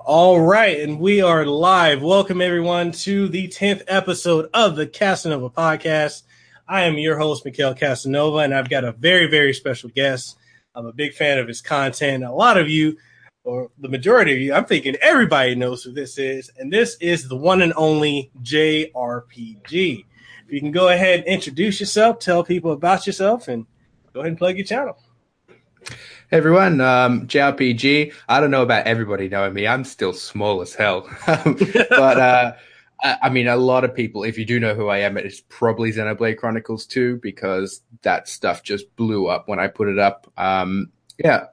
All right, and we are live. Welcome everyone to the 10th episode of the Kasanova podcast. I am your host, Mikhail Kasanova, and I've got a very, very special guest. I'm a big fan of his content. A lot of you, or the majority of you, I'm thinking everybody knows who this is, and this is the one and only Jay RPG. If you can go ahead and introduce yourself, tell people about yourself, and go ahead and plug your channel. Hey everyone, um, Jay RPG. I don't know about everybody knowing me. I'm still small as hell, but uh, I mean, a lot of people. If you do know who I am, it's probably Xenoblade Chronicles 2 because that stuff just blew up when I put it up. Um, yeah,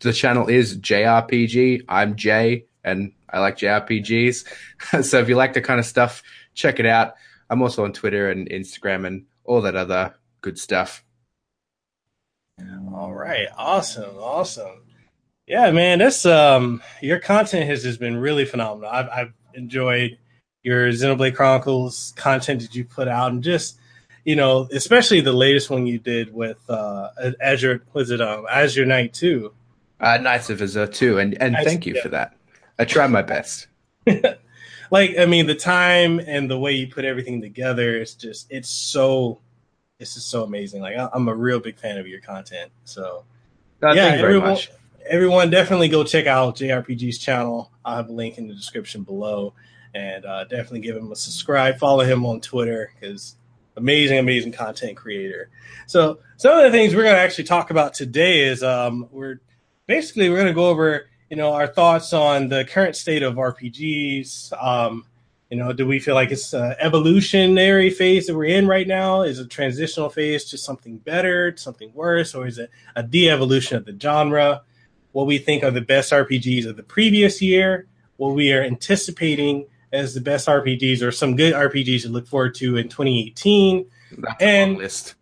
the channel is Jay RPG. I'm Jay, and I like JRPGs. so if you like the kind of stuff, check it out. I'm also on Twitter and Instagram and all that other good stuff. All right, awesome, awesome. Yeah, man, this um, your content has just been really phenomenal. I've, I've enjoyed your Xenoblade Chronicles content that you put out, and just you know, especially the latest one you did with uh, Azure. Was it um, Azure Night Two? Uh, Nights of Azure Two, and and thank you yeah. for that. I try my best. like, I mean, the time and the way you put everything together, it's just it's so this is so amazing. Like I'm a real big fan of your content. So yeah, everyone, everyone definitely go check out Jay RPG's channel. I'll have a link in the description below, and uh, definitely give him a subscribe. Follow him on Twitter because amazing, amazing content creator. So some of the things we're going to actually talk about today is um, we're basically we're going to go over you know our thoughts on the current state of RPGs. Um, you know, do we feel like it's an evolutionary phase that we're in right now? Is a transitional phase to something better, something worse, or is it a de-evolution of the genre? What we think are the best RPGs of the previous year, what we are anticipating as the best RPGs, or some good RPGs to look forward to in 2018. That's and list.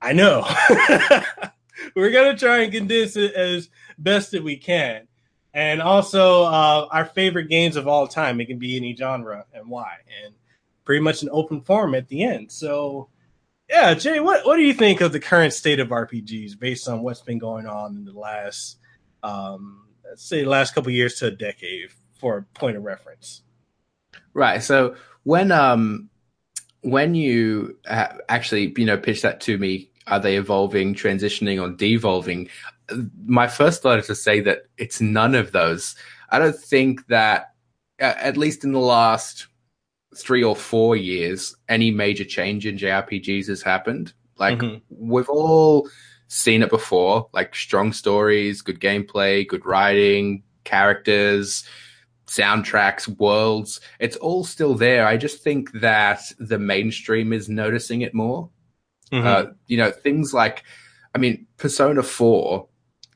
I know we're gonna try and condense it as best that we can and also uh, our favorite games of all time. It can be any genre and why, and pretty much an open forum at the end. So, yeah, Jay, what what do you think of the current state of RPGs based on what's been going on in the last, um, let's say, last couple years to a decade, for a point of reference? Right. So when um when you actually you know pitch that to me, are they evolving, transitioning, or devolving? My first thought is to say that it's none of those. I don't think that, at least in the last three or four years, any major change in JRPGs has happened. Like mm-hmm. we've all seen it before, like strong stories, good gameplay, good writing, characters, soundtracks, worlds. It's all still there. I just think that the mainstream is noticing it more. Mm-hmm. Uh, you know, things like, I mean, Persona 4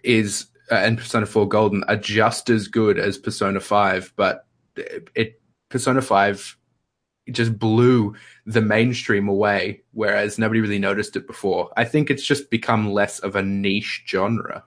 is uh, and Persona 4 Golden are just as good as Persona 5, but it, it Persona 5 just blew the mainstream away, whereas nobody really noticed it before. I think it's just become less of a niche genre.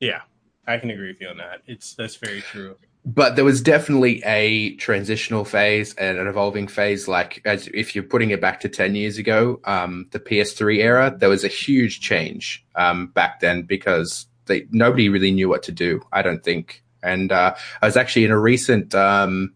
Yeah, I can agree with you on that. It's that's very true. But there was definitely a transitional phase and an evolving phase. Like as if you're putting it back to ten years ago, um, the PS3 era, there was a huge change um, back then because they nobody really knew what to do. I don't think. And uh, I was actually in a recent um,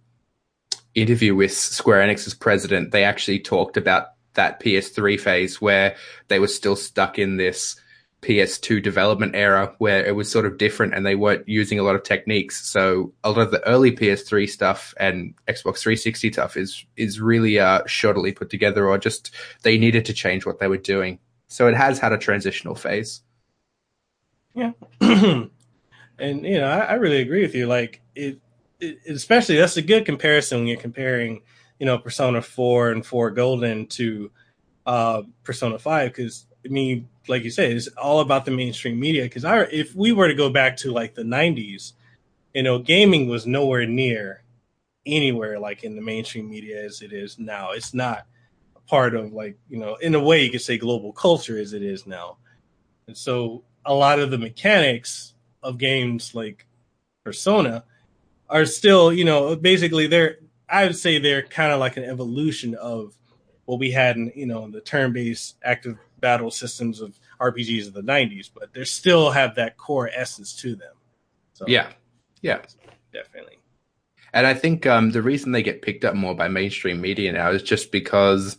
interview with Square Enix's president. They actually talked about that PS3 phase where they were still stuck in this PS2 development era where it was sort of different and they weren't using a lot of techniques. So a lot of the early PS3 stuff and Xbox 360 stuff is is really uh, shoddily put together, or just they needed to change what they were doing. So it has had a transitional phase. Yeah. and you know, I, I, really agree with you. Like it, it, especially that's a good comparison when you're comparing, you know, Persona 4 and 4 Golden to uh, Persona 5 because I mean, like you said, it's all about the mainstream media. Because I, if we were to go back to like the '90s, you know, gaming was nowhere near anywhere like in the mainstream media as it is now. It's not part of like you know, in a way, you could say global culture as it is now. And so a lot of the mechanics of games like Persona are still, you know, basically they're I would say they're kind of like an evolution of what we had in, you know, the turn-based active battle systems of RPGs of the 90s, but they still have that core essence to them. So Yeah. Yeah. Definitely. And I think um, the reason they get picked up more by mainstream media now is just because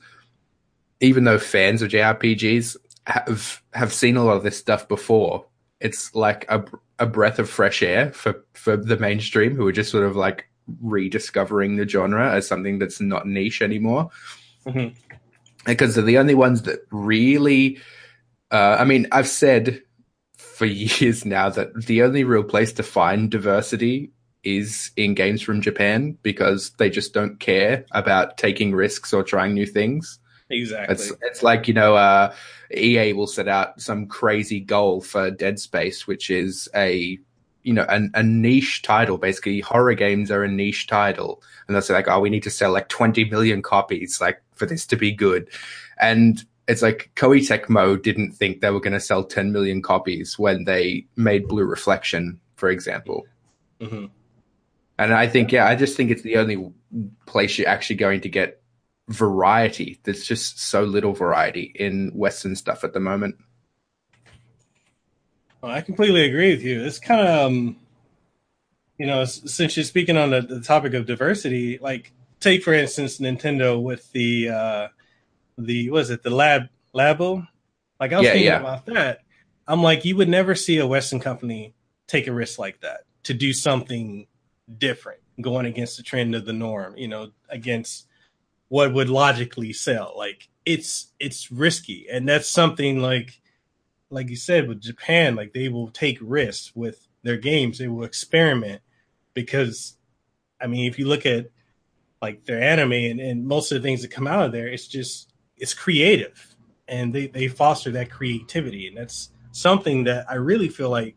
even though fans of JRPGs have have seen a lot of this stuff before, it's like a a breath of fresh air for for the mainstream who are just sort of like rediscovering the genre as something that's not niche anymore. Mm-hmm. Because they're the only ones that really. Uh, I mean, I've said for years now that the only real place to find diversity is in games from Japan because they just don't care about taking risks or trying new things. Exactly. It's it's like you know, uh, EA will set out some crazy goal for Dead Space, which is a you know a, a niche title. Basically, horror games are a niche title, and they'll say like, oh, we need to sell like twenty million copies, like for this to be good, and it's like Koei Tecmo didn't think they were going to sell 10 million copies when they made Blue Reflection, for example. Mm-hmm. And I think, yeah, I just think it's the only place you're actually going to get variety. There's just so little variety in Western stuff at the moment. Well, I completely agree with you. It's kind of, um, you know, since you're speaking on the, the, topic of diversity, like take for instance Nintendo with the uh, the was it the lab labo? Like I was yeah, thinking yeah. about that. I'm like, you would never see a Western company take a risk like that to do something different, going against the trend of the norm. You know, against what would logically sell. Like it's it's risky, and that's something like like you said with Japan. Like they will take risks with their games. They will experiment because, I mean, if you look at like their anime and, and most of the things that come out of there, it's just it's creative, and they they foster that creativity, and that's something that I really feel like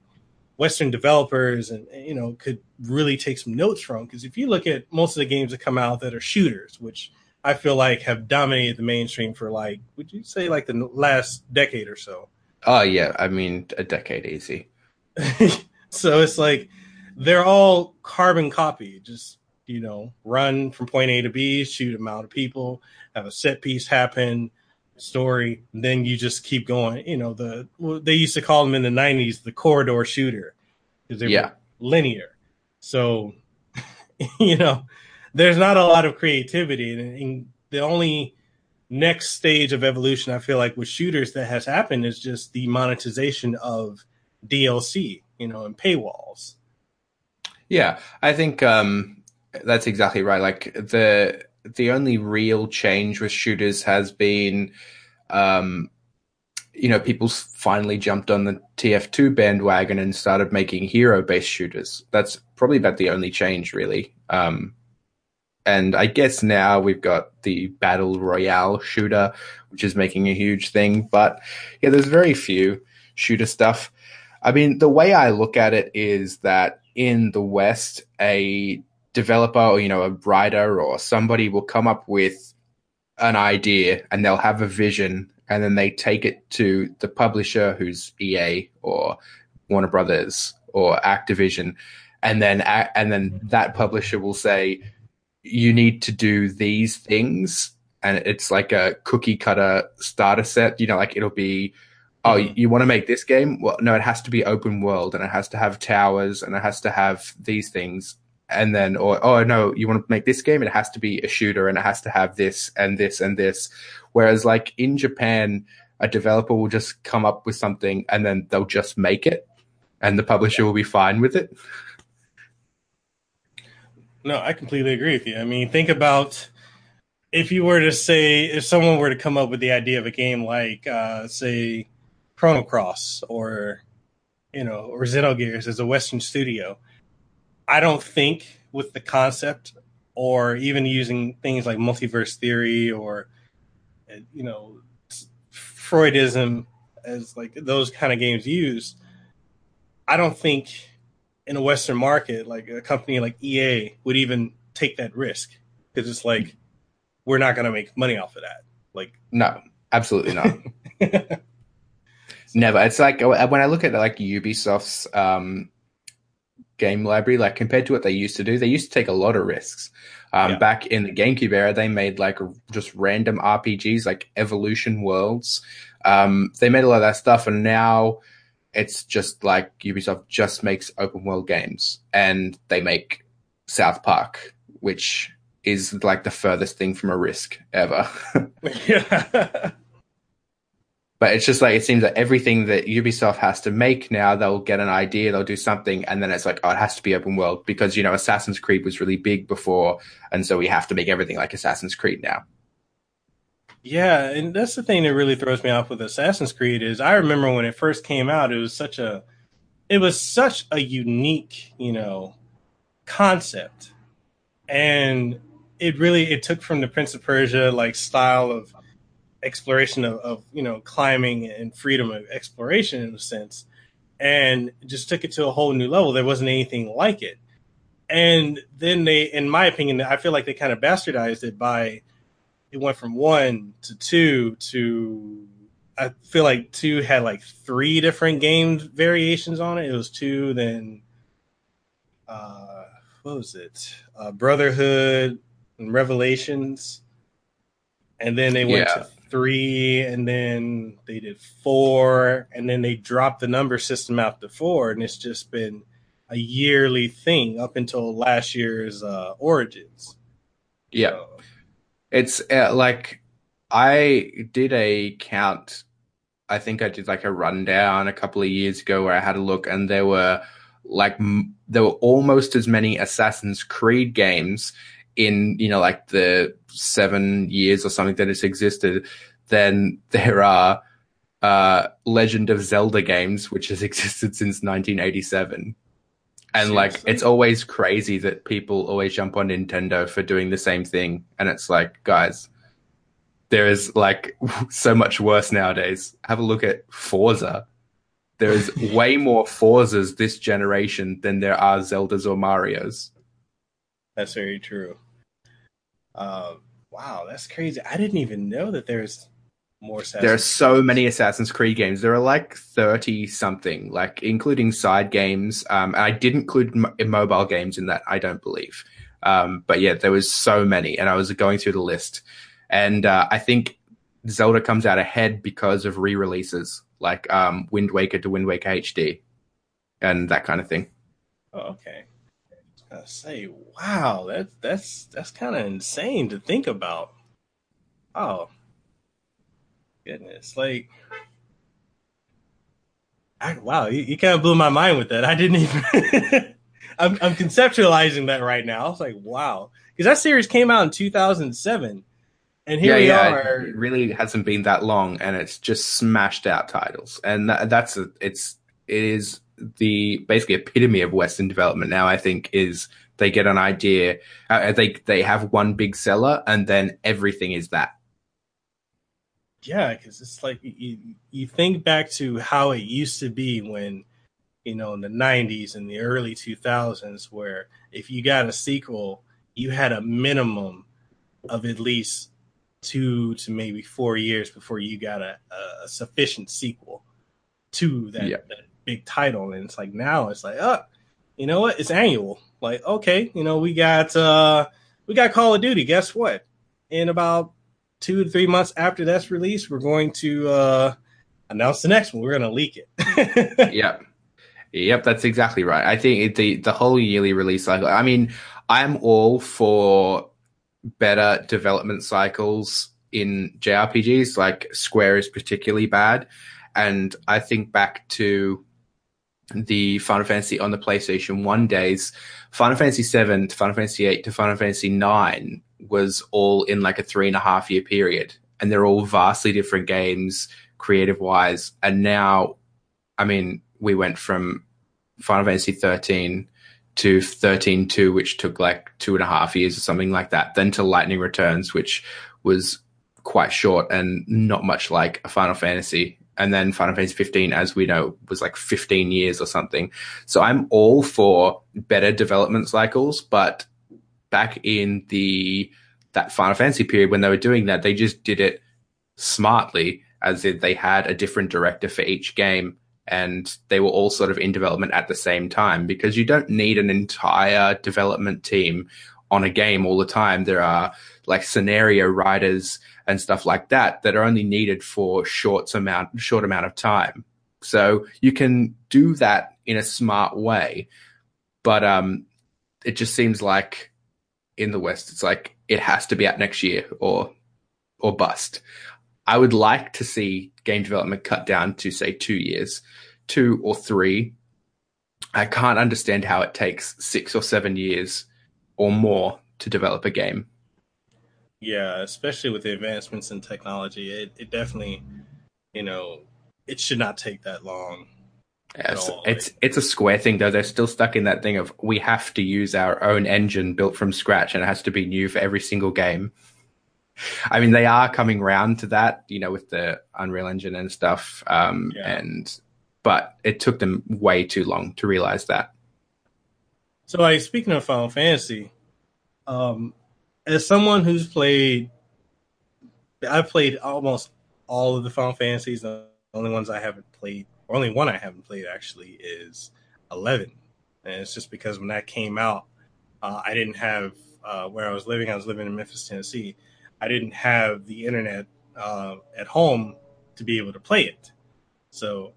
Western developers and you know could really take some notes from because if you look at most of the games that come out that are shooters, which I feel like have dominated the mainstream for like, would you say like the last decade or so? Oh yeah, I mean a decade easy. so it's like they're all carbon copy. Just you know, run from point A to B, shoot amount of people, have a set piece happen, story, then you just keep going. You know, the they used to call them in the '90s the corridor shooter because they yeah. were linear. So, you know, there's not a lot of creativity, and, and the only next stage of evolution I feel like with shooters that has happened is just the monetization of DLC, you know, and paywalls. Yeah, I think um, that's exactly right. Like the the only real change with shooters has been, um, you know, people finally jumped on the TF2 bandwagon and started making hero based shooters. That's probably about the only change, really. Um, and I guess now we've got the battle royale shooter, which is making a huge thing. But yeah, there's very few shooter stuff. I mean, the way I look at it is that in the West, a developer or you know a writer or somebody will come up with an idea and they'll have a vision and then they take it to the publisher who's EA or Warner Brothers or Activision and then and then that publisher will say you need to do these things and it's like a cookie cutter starter set you know like it'll be oh mm-hmm. you want to make this game? Well no it has to be open world and it has to have towers and it has to have these things and then or oh no you want to make this game? It has to be a shooter and it has to have this and this and this. Whereas like in japan a developer will just come up with something and then they'll just make it and the publisher will be fine with it no, I completely agree with you. I mean, think about if you were to say if someone were to come up with the idea of a game like uh, say Chrono Cross or you know or Xenogears as a Western studio, I don't think with the concept or even using things like multiverse theory or you know Freudism as like those kind of games used, I don't think in a Western market, like a company like EA would even take that risk because it's like we're not going to make money off of that. Like, no, absolutely not. Never. It's like when I look at like Ubisoft's um, game library, like compared to what they used to do, they used to take a lot of risks. Um, yeah. Back in the GameCube era, they made like just random RPGs, like Evolution Worlds. Um, they made a lot of that stuff, and now it's just like Ubisoft just makes open world games and they make South Park, which is like the furthest thing from a risk ever. yeah. but it's just like it seems that everything that Ubisoft has to make now, they'll get an idea, they'll do something, and then it's like, oh, it has to be open world because you know Assassin's Creed was really big before, and so we have to make everything like Assassin's Creed now. Yeah, and that's the thing that really throws me off with Assassin's Creed is I remember when it first came out, it was such a it was such a unique, you know, concept. And it really it took from the Prince of Persia like style of exploration of, of you know climbing and freedom of exploration in a sense, and just took it to a whole new level. There wasn't anything like it. And then they, in my opinion, I feel like they kind of bastardized it by it went from one to two to I feel like two had like three different game variations on it. It was two, then uh, what was it? Uh, Brotherhood and Revelations, and then they went yeah. to three, and then they did four, and then they dropped the number system out to four, and it's just been a yearly thing up until last year's uh, Origins. Yeah. So, it's uh, like I did a count. I think I did like a rundown a couple of years ago where I had a look, and there were like m- there were almost as many Assassin's Creed games in you know like the seven years or something that it's existed than there are uh, Legend of Zelda games, which has existed since 1987. And Seriously? like, it's always crazy that people always jump on Nintendo for doing the same thing. And it's like, guys, there is like so much worse nowadays. Have a look at Forza. There is way more Forzas this generation than there are Zeldas or Marios. That's very true. Uh, wow, that's crazy. I didn't even know that there's more Assassin's there are so many Assassin's Creed games. There are like 30 something, like including side games. Um, and I didn't include m- mobile games in that, I don't believe. Um, but yeah, there was so many and I was going through the list and, uh, I think Zelda comes out ahead because of re-releases like, um, Wind Waker to Wind Waker HD and that kind of thing. Oh, okay. I was say, wow, that, that's, that's kind of insane to think about. Oh, goodness, like, I, wow, you, you kind of blew my mind with that. I didn't even. I'm, I'm conceptualizing that right now. I was like, wow, because that series came out in 2007, and here yeah, we yeah, are. It really hasn't been that long, and it's just smashed out titles, and that, that's a, it's it is the basically epitome of Western development now. I think is they get an idea, uh, they they have one big seller, and then everything is that yeah, because it's like you, you think back to how it used to be when, you know, in the 90s and the early 2000s, where if you got a sequel, you had a minimum of at least two to maybe four years before you got a, a sufficient sequel to that, yeah. that big title. And it's like now it's like, oh, you know what? It's annual. Like, okay, you know, we got uh we got Call of Duty. Guess what? In about two to three months after that's released, we're going to uh, announce the next one. We're going to leak it. yep. Yep, that's exactly right. I think the the whole yearly release cycle. I mean, I'm all for better development cycles in JRPGs. Like Square is particularly bad, and I think back to the Final Fantasy on the PlayStation One days. Final Fantasy Seven to Final Fantasy Eight to Final Fantasy Nine was all in like a three and a half year period. And they're all vastly different games, creative wise. And now, I mean, we went from Final Fantasy 13 to 13 2, which took like two and a half years or something like that, then to Lightning Returns, which was quite short and not much like a Final Fantasy. And then Final Fantasy 15, as we know, was like 15 years or something. So I'm all for better development cycles, but back in the that Final Fantasy period when they were doing that, they just did it smartly, as if they had a different director for each game and they were all sort of in development at the same time because you don't need an entire development team on a game all the time. There are like scenario writers and stuff like that that are only needed for short amount short amount of time. So you can do that in a smart way. But um it just seems like in the West, it's like it has to be out next year or or bust. I would like to see game development cut down to say two years, two or three. I can't understand how it takes six or seven years or more to develop a game. Yeah, especially with the advancements in technology, it, it definitely, you know, it should not take that long. Yes, it's it's a square thing though. They're still stuck in that thing of we have to use our own engine built from scratch, and it has to be new for every single game. I mean, they are coming round to that, you know, with the Unreal Engine and stuff. Um, yeah. And but it took them way too long to realize that. So, like speaking of Final Fantasy, um, as someone who's played, I've played almost all of the Final Fantasies. The only ones I haven't played, only one I haven't played actually, is Eleven, and it's just because when that came out, uh, I didn't have uh, where I was living. I was living in Memphis, Tennessee. I didn't have the internet uh, at home to be able to play it. So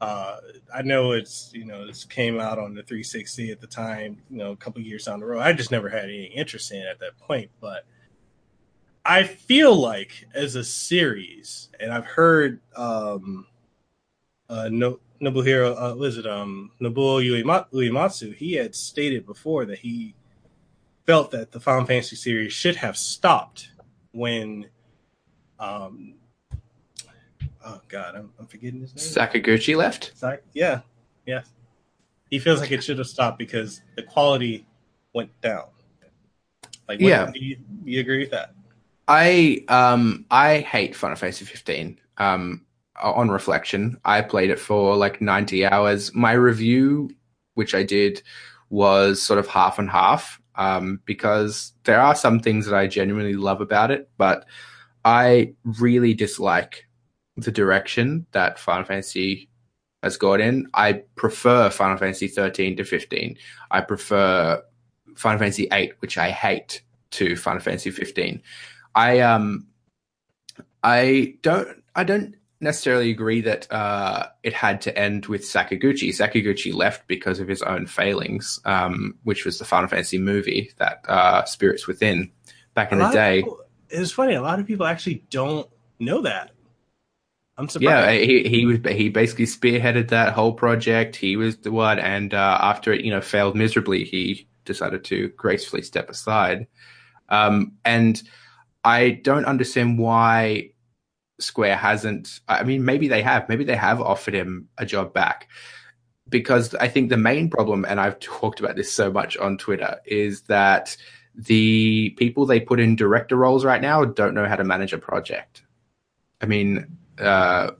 uh, I know it's you know this came out on the 360 at the time, you know, a couple years down the road. I just never had any interest in it at that point, but I feel like as a series, and I've heard um, uh, no, Nobuhiro, uh, was it um, Nobuo Uematsu? He had stated before that he felt that the Final Fantasy series should have stopped when um oh god i'm, I'm forgetting his name. Sakaguchi left? Yeah yeah. He feels like it should have stopped because the quality went down. Like yeah. do you, do you agree with that? I um i hate final fantasy 15 um on reflection i played it for like 90 hours my review which i did was sort of half and half um, because there are some things that I genuinely love about it, but I really dislike the direction that Final Fantasy has gone in. I prefer Final Fantasy 13 to 15. I prefer Final Fantasy 8, which I hate, to Final Fantasy 15. I um I don't I don't necessarily agree that uh, it had to end with Sakaguchi. Sakaguchi left because of his own failings, um, which was the Final Fantasy movie that uh, Spirits Within back in the day. People, it's funny. A lot of people actually don't know that. I'm surprised. Yeah, he he was he basically spearheaded that whole project. He was the one, and uh, after it, you know, failed miserably, he decided to gracefully step aside. Um, and I don't understand why Square hasn't. I mean, maybe they have. Maybe they have offered him a job back. Because I think the main problem, and I've talked about this so much on Twitter, is that the people they put in director roles right now don't know how to manage a project. I mean, uh,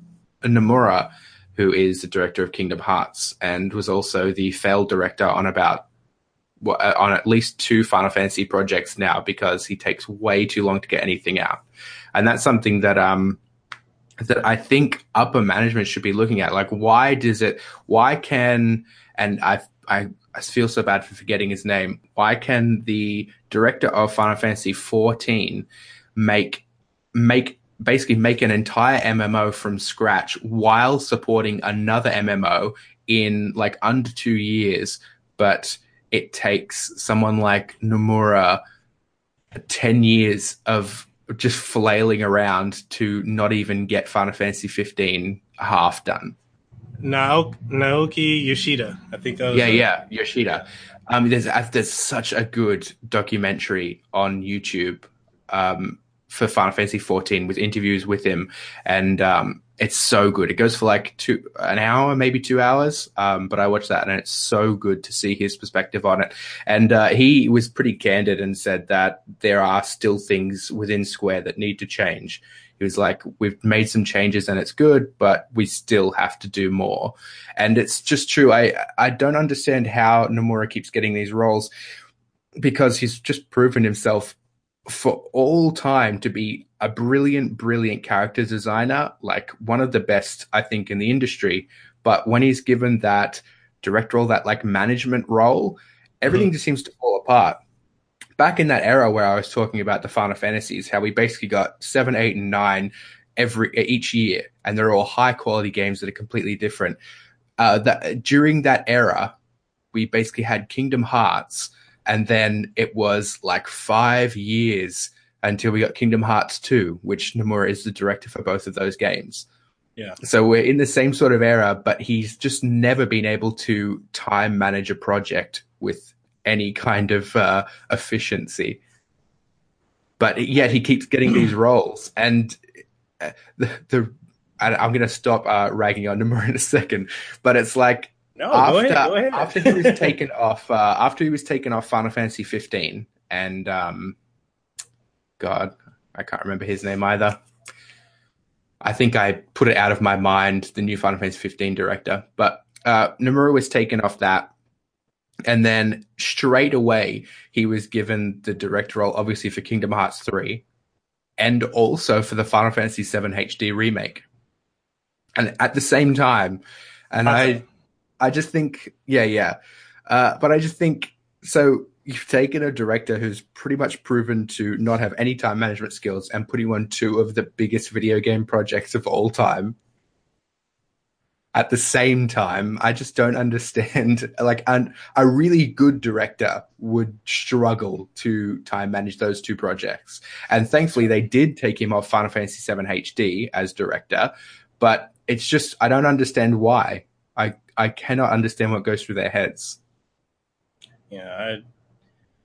Nomura, who is the director of Kingdom Hearts and was also the failed director on about uh, on at least two Final Fantasy projects now because he takes way too long to get anything out, and that's something that um that I think upper management should be looking at. Like, why does it? Why can and I I I feel so bad for forgetting his name. Why can the director of Final Fantasy 14 make make basically make an entire MMO from scratch while supporting another MMO in like under two years, but it takes someone like Nomura 10 years of just flailing around to not even get Final Fantasy 15 half done. Naoki Yoshida, I think that was yeah, a- yeah, Yoshida. Um, there's uh, there's such a good documentary on YouTube um, for Final Fantasy 14 with interviews with him, and um, it's so good. It goes for like two an hour, maybe two hours. Um, but I watched that and it's so good to see his perspective on it. And uh, he was pretty candid and said that there are still things within Square that need to change. He was like, "We've made some changes and it's good, but we still have to do more." And it's just true. I I don't understand how Nomura keeps getting these roles because he's just proven himself for all time to be a brilliant, brilliant character designer, like one of the best, I think, in the industry. But when he's given that direct role, that like management role, everything mm-hmm. just seems to fall apart. Back in that era where I was talking about the Final Fantasies, how we basically got seven, eight, and nine every each year, and they're all high quality games that are completely different. Uh, that during that era, we basically had Kingdom Hearts and then it was like five years until we got Kingdom Hearts 2, which Nomura is the director for both of those games. Yeah. So we're in the same sort of era, but he's just never been able to time manage a project with any kind of uh, efficiency. But yet he keeps getting these roles, and uh, the, the I, am going to stop uh, ragging on Nomura in a second, but it's like no, after, go ahead, go ahead. after he was taken off, uh, after he was taken off Final Fantasy 15, and um, God, I can't remember his name either. I think I put it out of my mind, the new Final Fantasy 15 director. But uh, Nomura was taken off that. And then straight away, he was given the director role, obviously, for Kingdom Hearts 3 and also for the Final Fantasy 7 HD remake. And at the same time, and. I, I just think, yeah, yeah. Uh, but I just think so you've taken a director who's pretty much proven to not have any time management skills and putting on two of the biggest video game projects of all time at the same time i just don't understand like an, a really good director would struggle to time manage those two projects and thankfully they did take him off final fantasy VII hd as director but it's just i don't understand why i i cannot understand what goes through their heads yeah i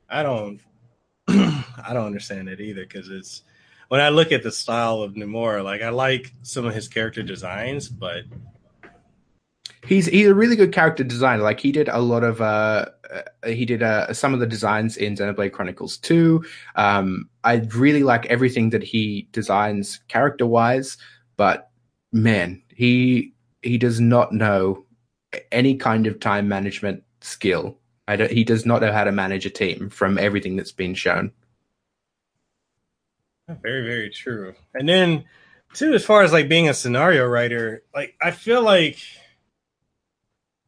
I don't I don't understand it either because it's when I look at the style of Nomura, like I like some of his character designs, but he's he's a really good character designer. Like he did a lot of uh, uh he did uh, some of the designs in Xenoblade Chronicles 2. Um, I really like everything that he designs character wise, but man, he he does not know any kind of time management skill I don't, he does not know how to manage a team from everything that's been shown. Very, very true. And then, too, as far as like being a scenario writer, like I feel like,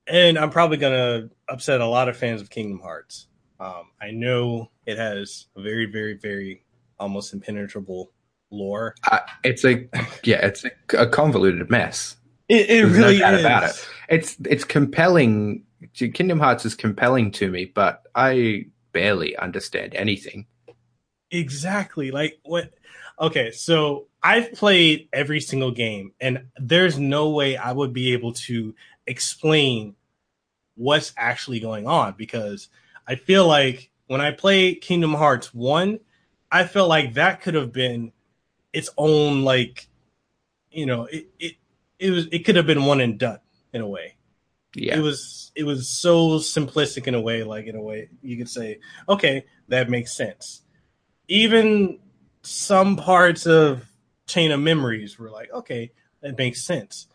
and I'm probably gonna upset a lot of fans of Kingdom Hearts. Um, I know it has a very, very, very almost impenetrable lore. Uh, it's a yeah, it's a, a convoluted mess. It, it really no is. About it. It's it's compelling Kingdom Hearts is compelling to me, but I barely understand anything. Exactly. Like what Okay, so I've played every single game and there's no way I would be able to explain what's actually going on because I feel like when I play Kingdom Hearts 1, I felt like that could have been its own like you know, it it, it was it could have been one and done in a way. Yeah. it was it was so simplistic in a way like in a way you could say okay that makes sense. Even some parts of chain of memories were like okay that makes sense.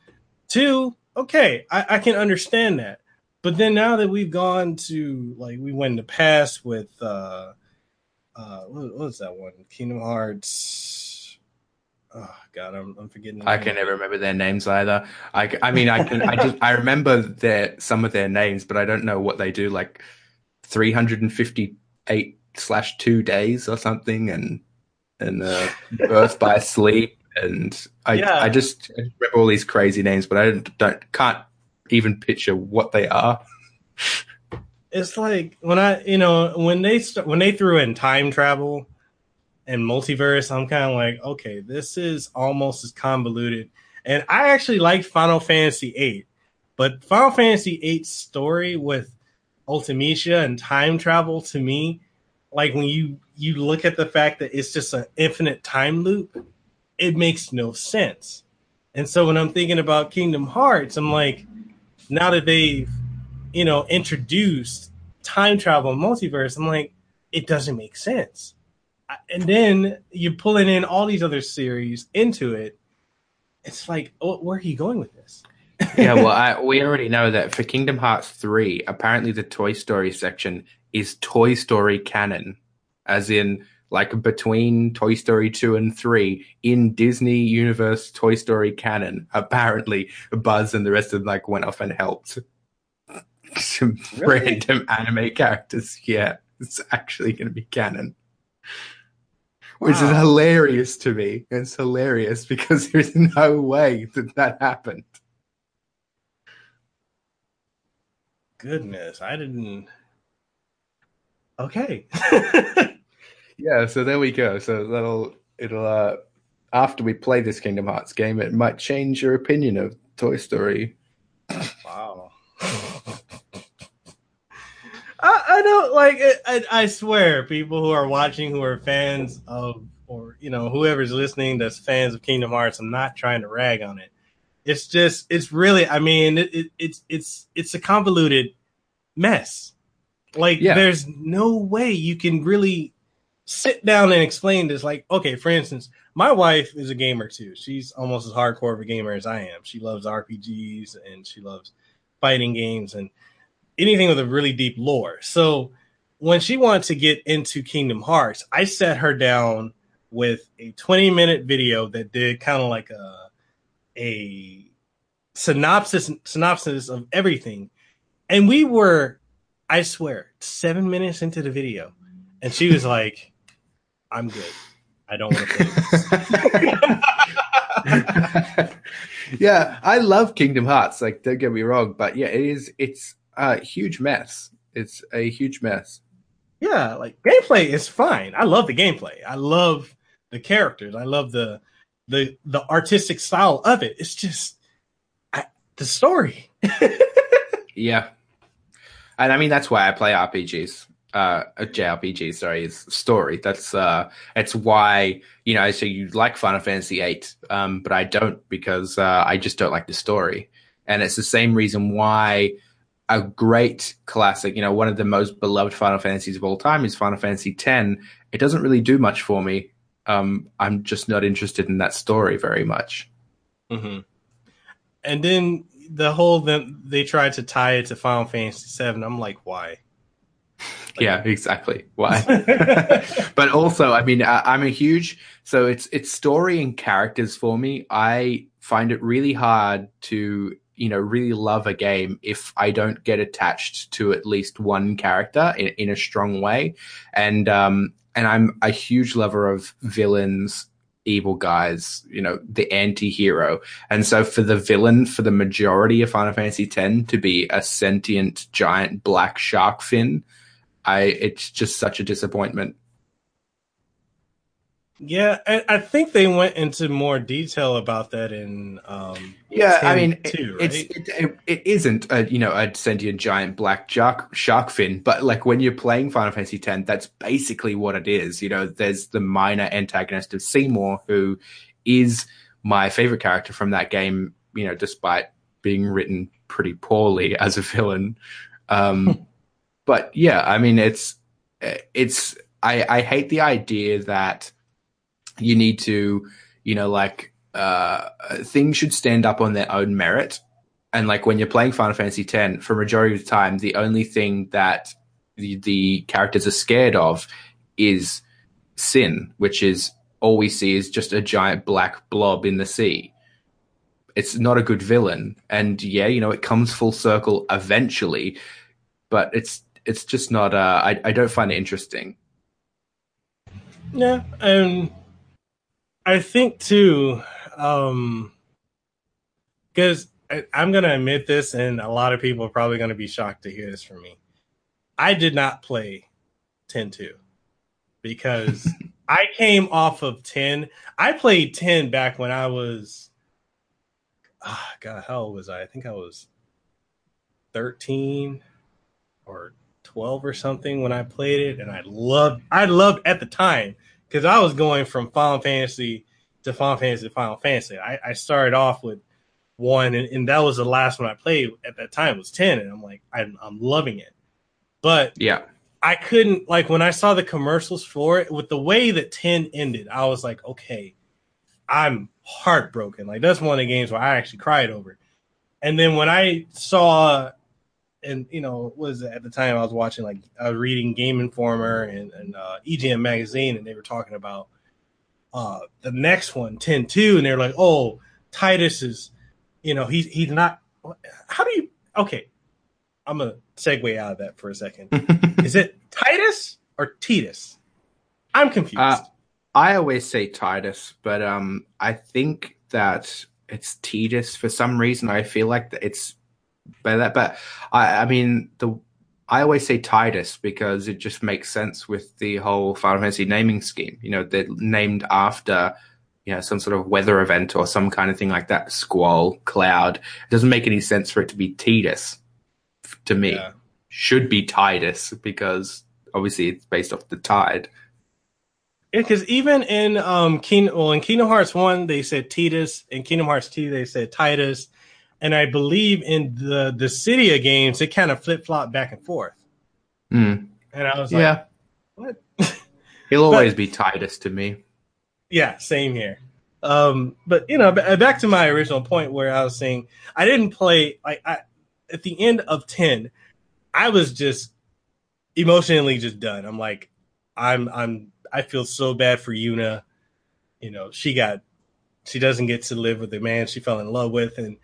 Two okay i, I can understand that. But then now that we've gone to like we went in the past with uh uh what, what was that one? Kingdom hearts oh god i'm, I'm forgetting i can never remember their names either. I, I mean i can i just i remember their some of their names but i don't know what they do like 358 slash two days or something and and uh, birth by sleep and i yeah. i just I remember all these crazy names but i don't, don't can't even picture what they are. It's like when i you know when they st- when they threw in time travel and multiverse, I'm kind of like, okay, this is almost as convoluted. And I actually like Final Fantasy VIII, but Final Fantasy VIII's story with Ultimecia and time travel to me, like when you you look at the fact that it's just an infinite time loop, it makes no sense. And so when I'm thinking about Kingdom Hearts, I'm like, now that they've you know introduced time travel and multiverse, I'm like, it doesn't make sense and then you're pulling in all these other series into it. It's like, oh, where are you going with this? yeah, well, I, we already know that for Kingdom Hearts 3, apparently the Toy Story section is Toy Story canon, as in, like, between Toy Story 2 and 3, in Disney Universe Toy Story canon, apparently Buzz and the rest of them, like, went off and helped some really? random anime characters. Yeah, it's actually going to be canon which wow. is hilarious to me. It's hilarious because there's no way that that happened. Goodness, I didn't. okay. yeah, so there we go. So that'll it'll uh after we play this Kingdom Hearts game, it might change your opinion of Toy Story. Wow. I, don't like I, I swear people who are watching who are fans of or you know whoever's listening that's fans of Kingdom Hearts I'm not trying to rag on it. It's just it's really I mean it, it, it's it's it's a convoluted mess. Like yeah. there's no way you can really sit down and explain this. Like okay for instance my wife is a gamer too. She's almost as hardcore of a gamer as I am. She loves RPGs and she loves fighting games and anything with a really deep lore. So when she wanted to get into Kingdom Hearts, I sat her down with a 20 minute video that did kind of like a a synopsis synopsis of everything. And we were, I swear, seven minutes into the video. And she was like, I'm good. I don't want to play yeah, I love Kingdom Hearts. Like, don't get me wrong, but yeah, it is. It's a huge mess. It's a huge mess. Yeah, like gameplay is fine. I love the gameplay. I love the characters. I love the the the artistic style of it. It's just I, the story. yeah, and I mean that's why I play RPGs. Uh, a JRPG, sorry, is story. That's uh, it's why you know. So you like Final Fantasy VIII, um, but I don't because uh, I just don't like the story, and it's the same reason why a great classic, you know, one of the most beloved Final Fantasies of all time is Final Fantasy X. It doesn't really do much for me. Um, I'm just not interested in that story very much. Mm-hmm. And then the whole then they tried to tie it to Final Fantasy VII. I'm like, why? Like, yeah, exactly. Why? but also, I mean, I, I'm a huge so it's it's story and characters for me. I find it really hard to you know really love a game if I don't get attached to at least one character in, in a strong way, and um, and I'm a huge lover of villains, evil guys, you know, the anti-hero. And so for the villain for the majority of Final Fantasy X to be a sentient giant black shark fin, I it's just such a disappointment. Yeah, I, I, think they went into more detail about that in. Um, yeah, I mean, too, right? it's it, it isn't a you know a sentient giant black shark shark fin, but like when you're playing Final Fantasy X, that's basically what it is. You know, there's the minor antagonist of Seymour, who is my favorite character from that game. You know, despite being written pretty poorly as a villain. Um, but yeah, I mean, it's it's I I hate the idea that you need to, you know, like uh, things should stand up on their own merit. And like when you're playing Final Fantasy X, for majority of the time, the only thing that the, the characters are scared of is sin, which is all we see is just a giant black blob in the sea. It's not a good villain, and yeah, you know it comes full circle eventually, but it's it's just not. Uh, I I don't find it interesting. Yeah, and I think too, um, because I'm going to admit this, and a lot of people are probably going to be shocked to hear this from me. I did not play 10 2 because I came off of 10. I played 10 back when I was, oh God, how old was I? I think I was 13 or 12 or something when I played it. And I loved, I loved at the time because I was going from Final Fantasy to Final Fantasy to Final Fantasy. I, I started off with one, and, and, that was the last one I played at that time was ten, and I'm like, I'm, I'm loving it. But yeah, I couldn't like when I saw the commercials for it with the way that ten ended. I was like, okay, I'm heartbroken. Like that's one of the games where I actually cried over. And then when I saw and you know was at the time I was watching like I was reading Game Informer and, and uh, EGM magazine, and they were talking about uh, the next one 10-2, and they're like, oh, Titus is, you know, he's he's not. How do you? Okay, I'm gonna segue out of that for a second. is it Titus or Titus? I'm confused. Uh, I always say Titus, but um, I think that it's Titus for some reason. I feel like that it's by that, but I, I mean the I always say Titus because it just makes sense with the whole Final Fantasy naming scheme. You know, they're named after you know some sort of weather event or some kind of thing like that. Squall, cloud. It doesn't make any sense for it to be Titus To me, yeah. should be Titus because obviously it's based off the tide. Yeah, because even in um King, well, in Kingdom Hearts one, they said Titus. In Kingdom Hearts two, they said Tidus, and I believe in the the Dissidia games, it kind of flip flop back and forth. Mm. And I was like, yeah, what? He'll always be Tidus to me. Yeah, same here. Um, but you know, back to my original point where I was saying I didn't play like I at the end of ten, I was just emotionally just done. I'm like, I'm I'm I feel so bad for Yuna. You know, she got she doesn't get to live with the man she fell in love with, and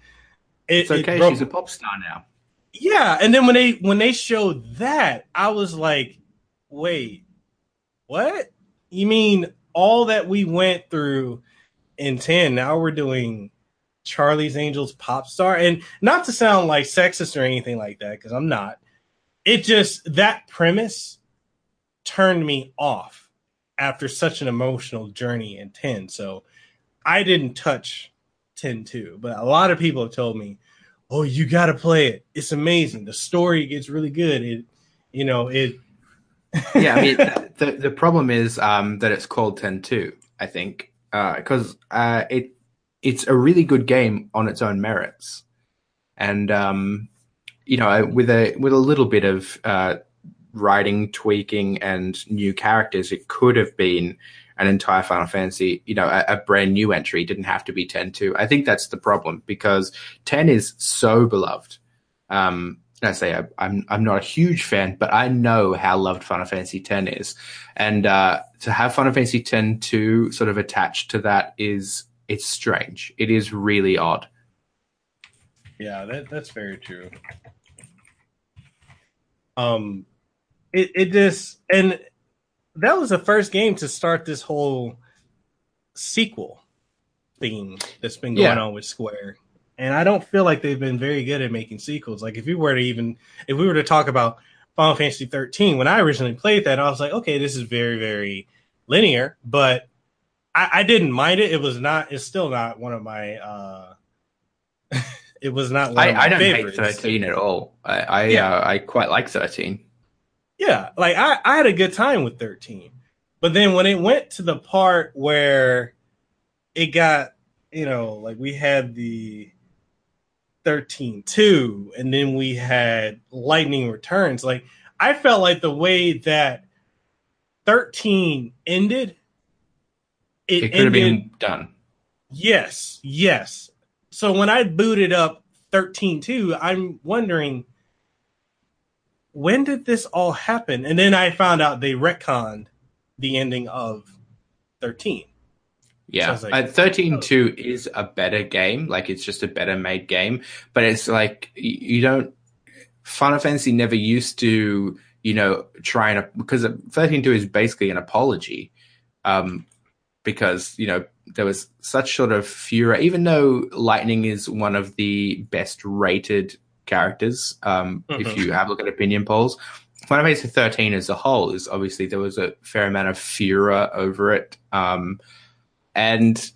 it, it's okay. It she's a pop star now. Yeah, and then when they when they showed that, I was like, wait, what? You mean all that we went through in 10, now we're doing Charlie's Angels pop star. And not to sound like sexist or anything like that, because I'm not. It just that premise turned me off after such an emotional journey in 10. So I didn't touch 10 2, but a lot of people have told me, Oh, you gotta play it. It's amazing. The story gets really good. It you know, it yeah, I mean, the the problem is um, that it's called Ten Two. I think because uh, uh, it it's a really good game on its own merits, and um, you know, with a with a little bit of uh, writing, tweaking, and new characters, it could have been an entire Final Fantasy, you know, a, a brand new entry. Didn't have to be 10 2. I think that's the problem because 10 is so beloved. Um, I say I, am I'm, I'm not a huge fan, but I know how loved Final Fantasy X is, and uh, to have Final Fantasy X to sort of attached to that is it's strange. It is really odd. Yeah, that that's very true. Um, it it just and that was the first game to start this whole sequel theme that's been going yeah. on with Square and I don't feel like they've been very good at making sequels. Like if we were to even if we were to talk about Final Fantasy 13, when I originally played that, I was like, okay, this is very very linear, but I, I didn't mind it. It was not. It's still not one of my. uh It was not. I, I, don't favorites. hate 13 at all. I I, yeah. uh, I quite like 13. Yeah, like I I had a good time with 13, but then when it went to the part where it got you know like we had the 13 2 and then we had lightning returns like i felt like the way that 13 ended it, it could have been done. Yes yes. So when i booted up 13 2 i'm wondering when did this all happen and then i found out they retconned the ending of 13 yeah, so like, 13 oh. 2 is a better game. Like, it's just a better made game. But it's like, you don't. Final Fantasy never used to, you know, try and. Because 13 2 is basically an apology. Um, because, you know, there was such sort of furor, even though Lightning is one of the best rated characters, um, mm-hmm. if you have a look at opinion polls. Final Fantasy 13 as a whole is obviously there was a fair amount of furor over it. Um, and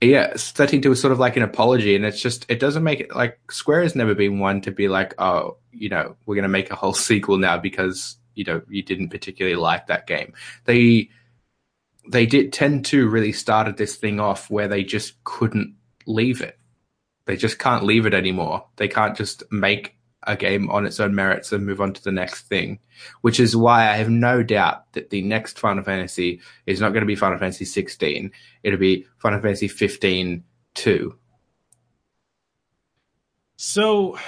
yeah, 13 2 is sort of like an apology, and it's just it doesn't make it like Square has never been one to be like, oh, you know, we're gonna make a whole sequel now because you know you didn't particularly like that game. They they did tend to really started this thing off where they just couldn't leave it. They just can't leave it anymore. They can't just make a game on its own merits and move on to the next thing. Which is why I have no doubt that the next Final Fantasy is not going to be Final Fantasy 16. It'll be Final Fantasy 15 2. So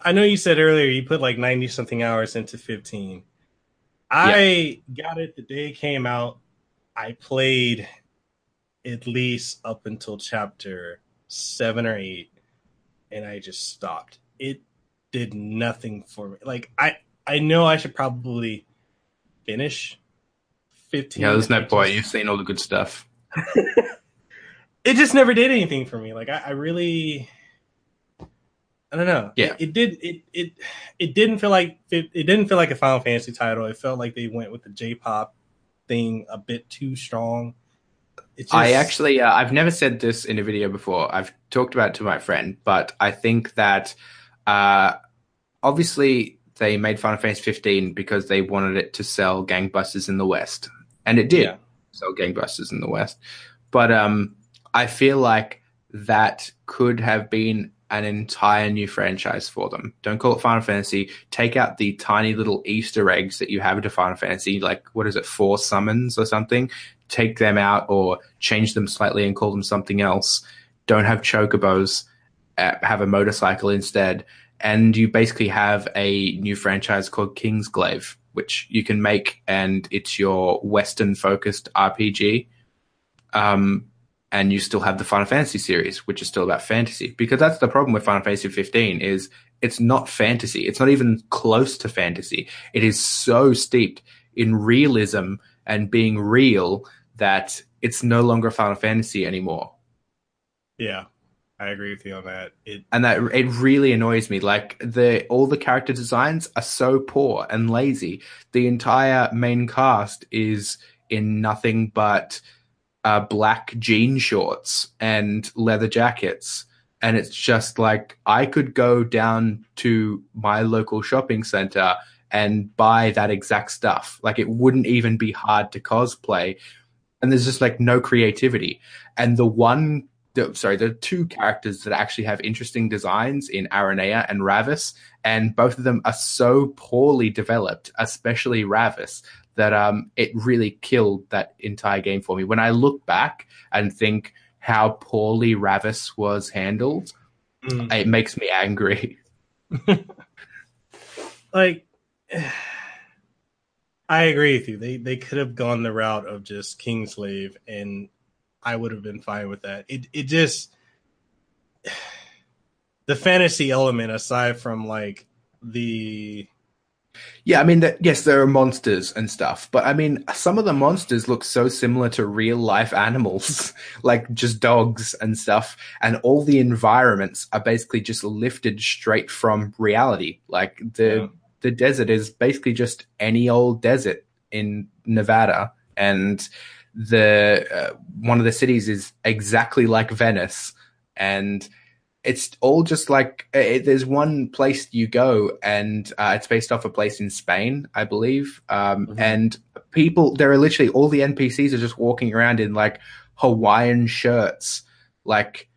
I know you said earlier you put like 90 something hours into 15. I yeah. got it the day it came out. I played at least up until chapter seven or eight and I just stopped. It did nothing for me. Like I I know I should probably finish 15. Yeah, there's no point. You've seen all the good stuff. it just never did anything for me. Like I, I really I don't know. Yeah. It, it did it it it didn't feel like it, it didn't feel like a Final Fantasy title. It felt like they went with the J-pop thing a bit too strong. Just... I actually uh, I've never said this in a video before. I've talked about it to my friend, but I think that uh, obviously they made Final Fantasy 15 because they wanted it to sell gangbusters in the West, and it did yeah. sell gangbusters in the West. But um, I feel like that could have been an entire new franchise for them. Don't call it Final Fantasy. Take out the tiny little Easter eggs that you have into Final Fantasy, like what is it, four summons or something. Take them out or change them slightly and call them something else. Don't have chocobos. Uh, have a motorcycle instead, and you basically have a new franchise called Kingsglaive, which you can make, and it's your Western-focused RPG. Um, and you still have the Final Fantasy series, which is still about fantasy. Because that's the problem with Final Fantasy 15 is it's not fantasy. It's not even close to fantasy. It is so steeped in realism and being real that it's no longer Final Fantasy anymore. Yeah. I agree with you on that. It and that it really annoys me. Like the all the character designs are so poor and lazy. The entire main cast is in nothing but uh, black jean shorts and leather jackets. And it's just like I could go down to my local shopping center and buy that exact stuff. Like it wouldn't even be hard to cosplay. And there's just like no creativity. And the one, the, sorry, the two characters that actually have interesting designs in Aranea and Ravus, and both of them are so poorly developed, especially Ravus, that um, it really killed that entire game for me. When I look back and think how poorly Ravus was handled, mm. it makes me angry. like, I agree with you. They they could have gone the route of just Kingsglaive, and I would have been fine with that. It it just the fantasy element aside from like the yeah, I mean, that, yes, there are monsters and stuff, but I mean, some of the monsters look so similar to real life animals, like just dogs and stuff. And all the environments are basically just lifted straight from reality. Like the, yeah. The desert is basically just any old desert in Nevada. And the, uh, one of the cities is exactly like Venice. And, it's all just like it, there's one place you go and uh, it's based off a place in Spain, I believe. Um, mm-hmm. And people, there are literally all the NPCs are just walking around in like Hawaiian shirts, like,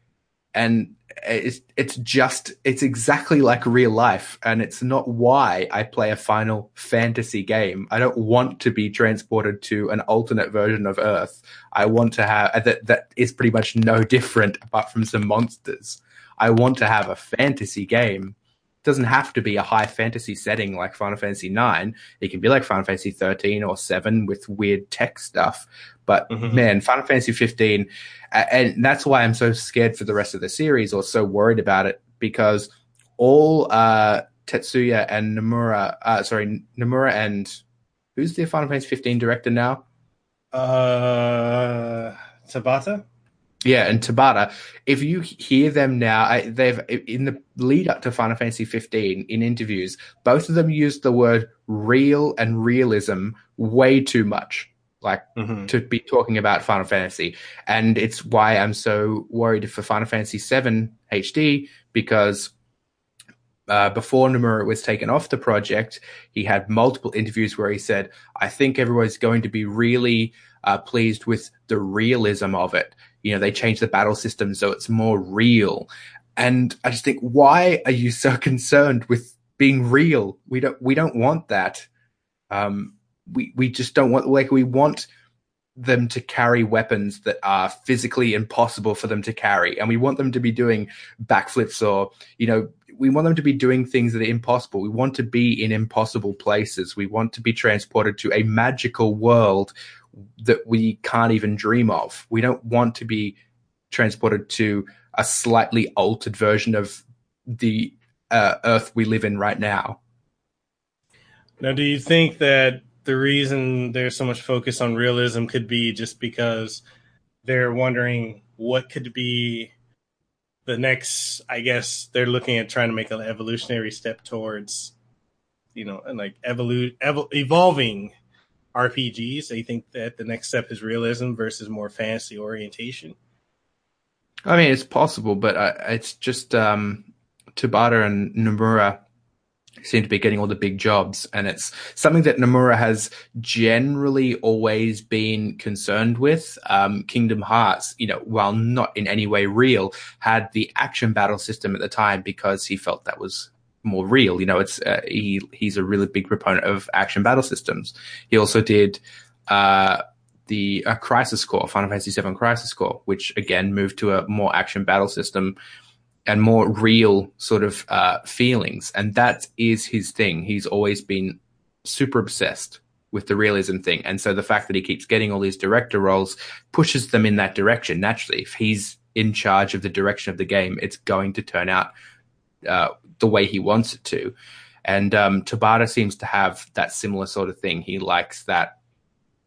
and it's it's just it's exactly like real life, and it's not why I play a Final Fantasy game. I don't want to be transported to an alternate version of Earth. I want to have that that is pretty much no different apart from some monsters. I want to have a fantasy game. It doesn't have to be a high fantasy setting like Final Fantasy 9. It can be like Final Fantasy 13 or 7 with weird tech stuff. But mm-hmm. man, Final Fantasy 15, and that's why I'm so scared for the rest of the series or so worried about it because all uh, Tetsuya and Nomura, uh, sorry, Nomura and who's the Final Fantasy 15 director now? Uh, Tabata. Yeah, and Tabata, if you hear them now, I, they've in the lead up to Final Fantasy 15 in interviews, both of them used the word real and realism way too much, like mm-hmm. to be talking about Final Fantasy. And it's why I'm so worried for Final Fantasy 7 HD because uh, before Nomura was taken off the project, he had multiple interviews where he said, I think everyone's going to be really uh, pleased with the realism of it you know, they changed the battle system so it's more real. And I just think, why are you so concerned with being real? We don't, we don't want that. Um, we, we just don't want, like, we want them to carry weapons that are physically impossible for them to carry. And we want them to be doing backflips or, you know, we want them to be doing things that are impossible. We want to be in impossible places. We want to be transported to a magical world that we can't even dream of. We don't want to be transported to a slightly altered version of the uh, Earth we live in right now. Now, do you think that the reason there's so much focus on realism could be just because they're wondering what could be the next, I guess they're looking at trying to make an evolutionary step towards, you know, and like evolu- evol- evolving RPGs. They think that the next step is realism versus more fantasy orientation. I mean, it's possible, but uh, it's just um, Tabata and Nomura seem to be getting all the big jobs, and it's something that Nomura has generally always been concerned with. Um, Kingdom Hearts, you know, while not in any way real, had the action battle system at the time because he felt that was more real. You know, it's uh, he he's a really big proponent of action battle systems. He also did. Uh, the uh, Crisis Core, Final Fantasy VII Crisis Core, which again moved to a more action battle system and more real sort of uh, feelings. And that is his thing. He's always been super obsessed with the realism thing. And so the fact that he keeps getting all these director roles pushes them in that direction naturally. If he's in charge of the direction of the game, it's going to turn out uh, the way he wants it to. And um, Tabata seems to have that similar sort of thing. He likes that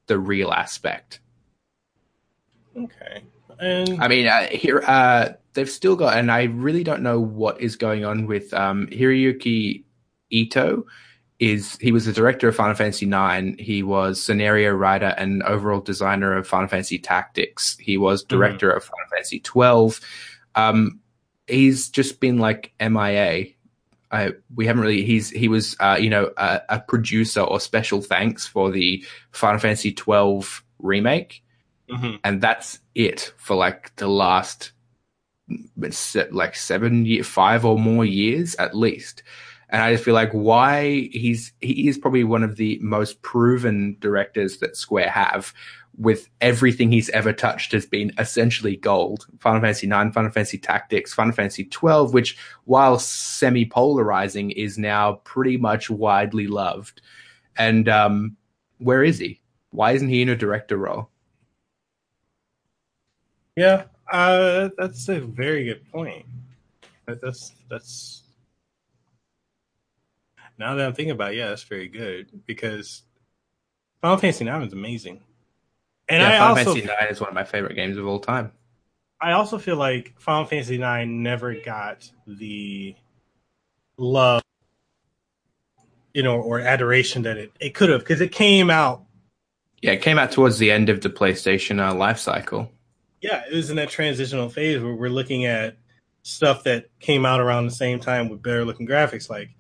the real aspect. Okay. And I mean, uh, here uh, they've still got, and I really don't know what is going on with um, Hiroyuki Ito. Is he was the director of Final Fantasy IX? He was scenario writer and overall designer of Final Fantasy Tactics. He was mm-hmm. director mm-hmm. of Final Fantasy twelve. Um, he's just been like MIA. I, we haven't really. He's he was uh, you know a, a, producer or special thanks for the Final Fantasy twelve remake, mm-hmm. and that's it for like the last like seven year, five or more years at least. And I just feel like why he's he is probably one of the most proven directors that Square have. With everything he's ever touched has been essentially gold. Final Fantasy IX, Final Fantasy Tactics, Final Fantasy twelve, which while semi polarizing, is now pretty much widely loved. And um, where is he? Why isn't he in a director role? Yeah, uh, that's a very good point. That's that's now that I'm thinking about, it, yeah, that's very good because Final Fantasy IX is amazing, and yeah, I Final also, Fantasy IX is one of my favorite games of all time. I also feel like Final Fantasy IX never got the love, you know, or adoration that it, it could have because it came out. Yeah, it came out towards the end of the PlayStation uh, life cycle yeah, it was in that transitional phase where we're looking at stuff that came out around the same time with better looking graphics. Like,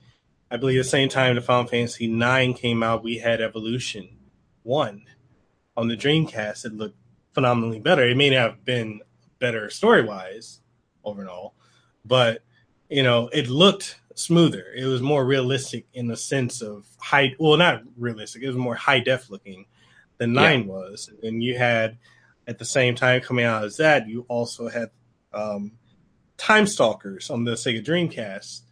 I believe the same time the Final Fantasy Nine came out, we had Evolution One on the Dreamcast. It looked phenomenally better. It may not have been better story wise over and all, but you know, it looked smoother. It was more realistic in the sense of high. Well, not realistic. It was more high def looking than Nine yeah. was. And you had at the same time coming out as that, you also had um, Time Stalkers on the Sega Dreamcast,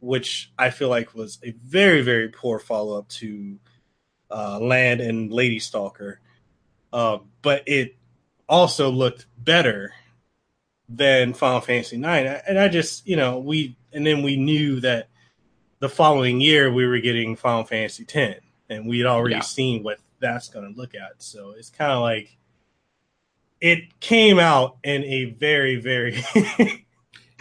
which I feel like was a very, very poor follow up to uh, Land and Lady Stalker. Uh, but it also looked better than Final Fantasy IX. And I just, you know, we, and then we knew that the following year we were getting Final Fantasy X, and we had already yeah. seen what that's going to look at. So it's kind of like, it came out in a very very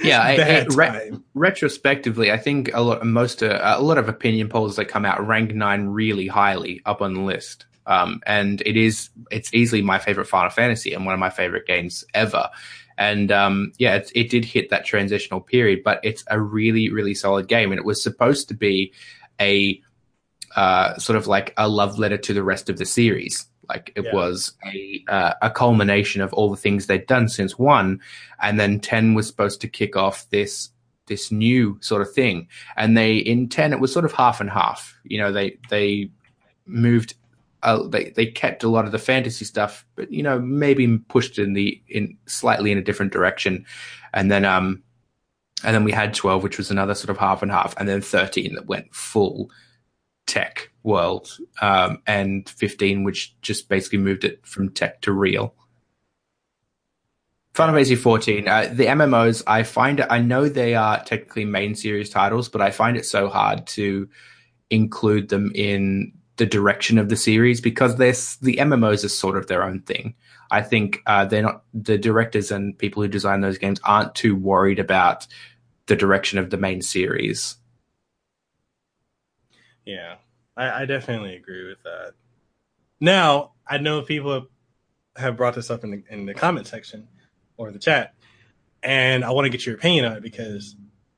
yeah I, re- retrospectively i think a lot most uh, a lot of opinion polls that come out rank nine really highly up on the list um, and it is it's easily my favorite final fantasy and one of my favorite games ever and um, yeah it, it did hit that transitional period but it's a really really solid game and it was supposed to be a uh, sort of like a love letter to the rest of the series like it yeah. was a uh, a culmination of all the things they'd done since one, and then ten was supposed to kick off this this new sort of thing. And they in ten it was sort of half and half. You know, they they moved. Uh, they they kept a lot of the fantasy stuff, but you know maybe pushed in the in slightly in a different direction, and then um, and then we had twelve, which was another sort of half and half, and then thirteen that went full tech world, um, and 15, which just basically moved it from tech to real. Final Fantasy 14, uh, the MMOs, I find I know they are technically main series titles, but I find it so hard to include them in the direction of the series because the MMOs are sort of their own thing. I think uh, they're not the directors and people who design those games aren't too worried about the direction of the main series. Yeah, I, I definitely agree with that. Now I know people have brought this up in the in the comment section or the chat, and I want to get your opinion on it because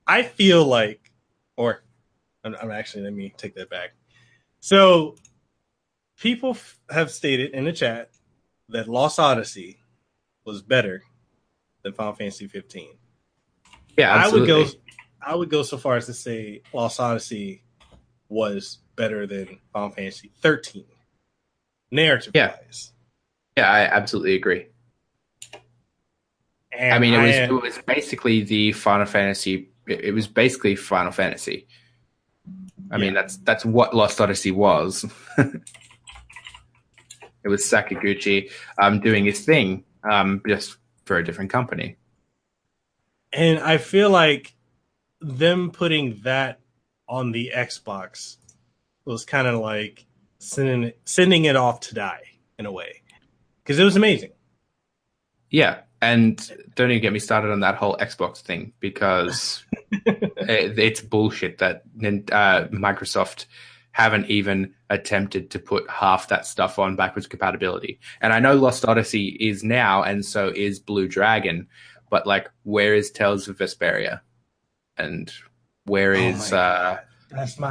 I feel like, or I'm, I'm actually let me take that back. So, people f- have stated in the chat that Lost Odyssey was better than Final Fantasy 15. Yeah, absolutely. I would go. I would go so far as to say Lost Odyssey was better than Final Fantasy 13 narrative yeah. wise. Yeah, I absolutely agree. And I mean, it was it was basically the Final Fantasy. It, it was basically Final Fantasy. I yeah. mean, that's that's what Lost Odyssey was. it was Sakaguchi um, doing his thing, um, just for a different company. And I feel like them putting that on the Xbox was kind of like sending it, sending it off to die in a way because it was amazing. Yeah, and don't even get me started on that whole Xbox thing because it's bullshit that uh, Microsoft haven't even attempted to put half that stuff on backwards compatibility. And I know Lost Odyssey is now, and so is Blue Dragon, but like, where is Tales of Vesperia? And where oh is oh uh,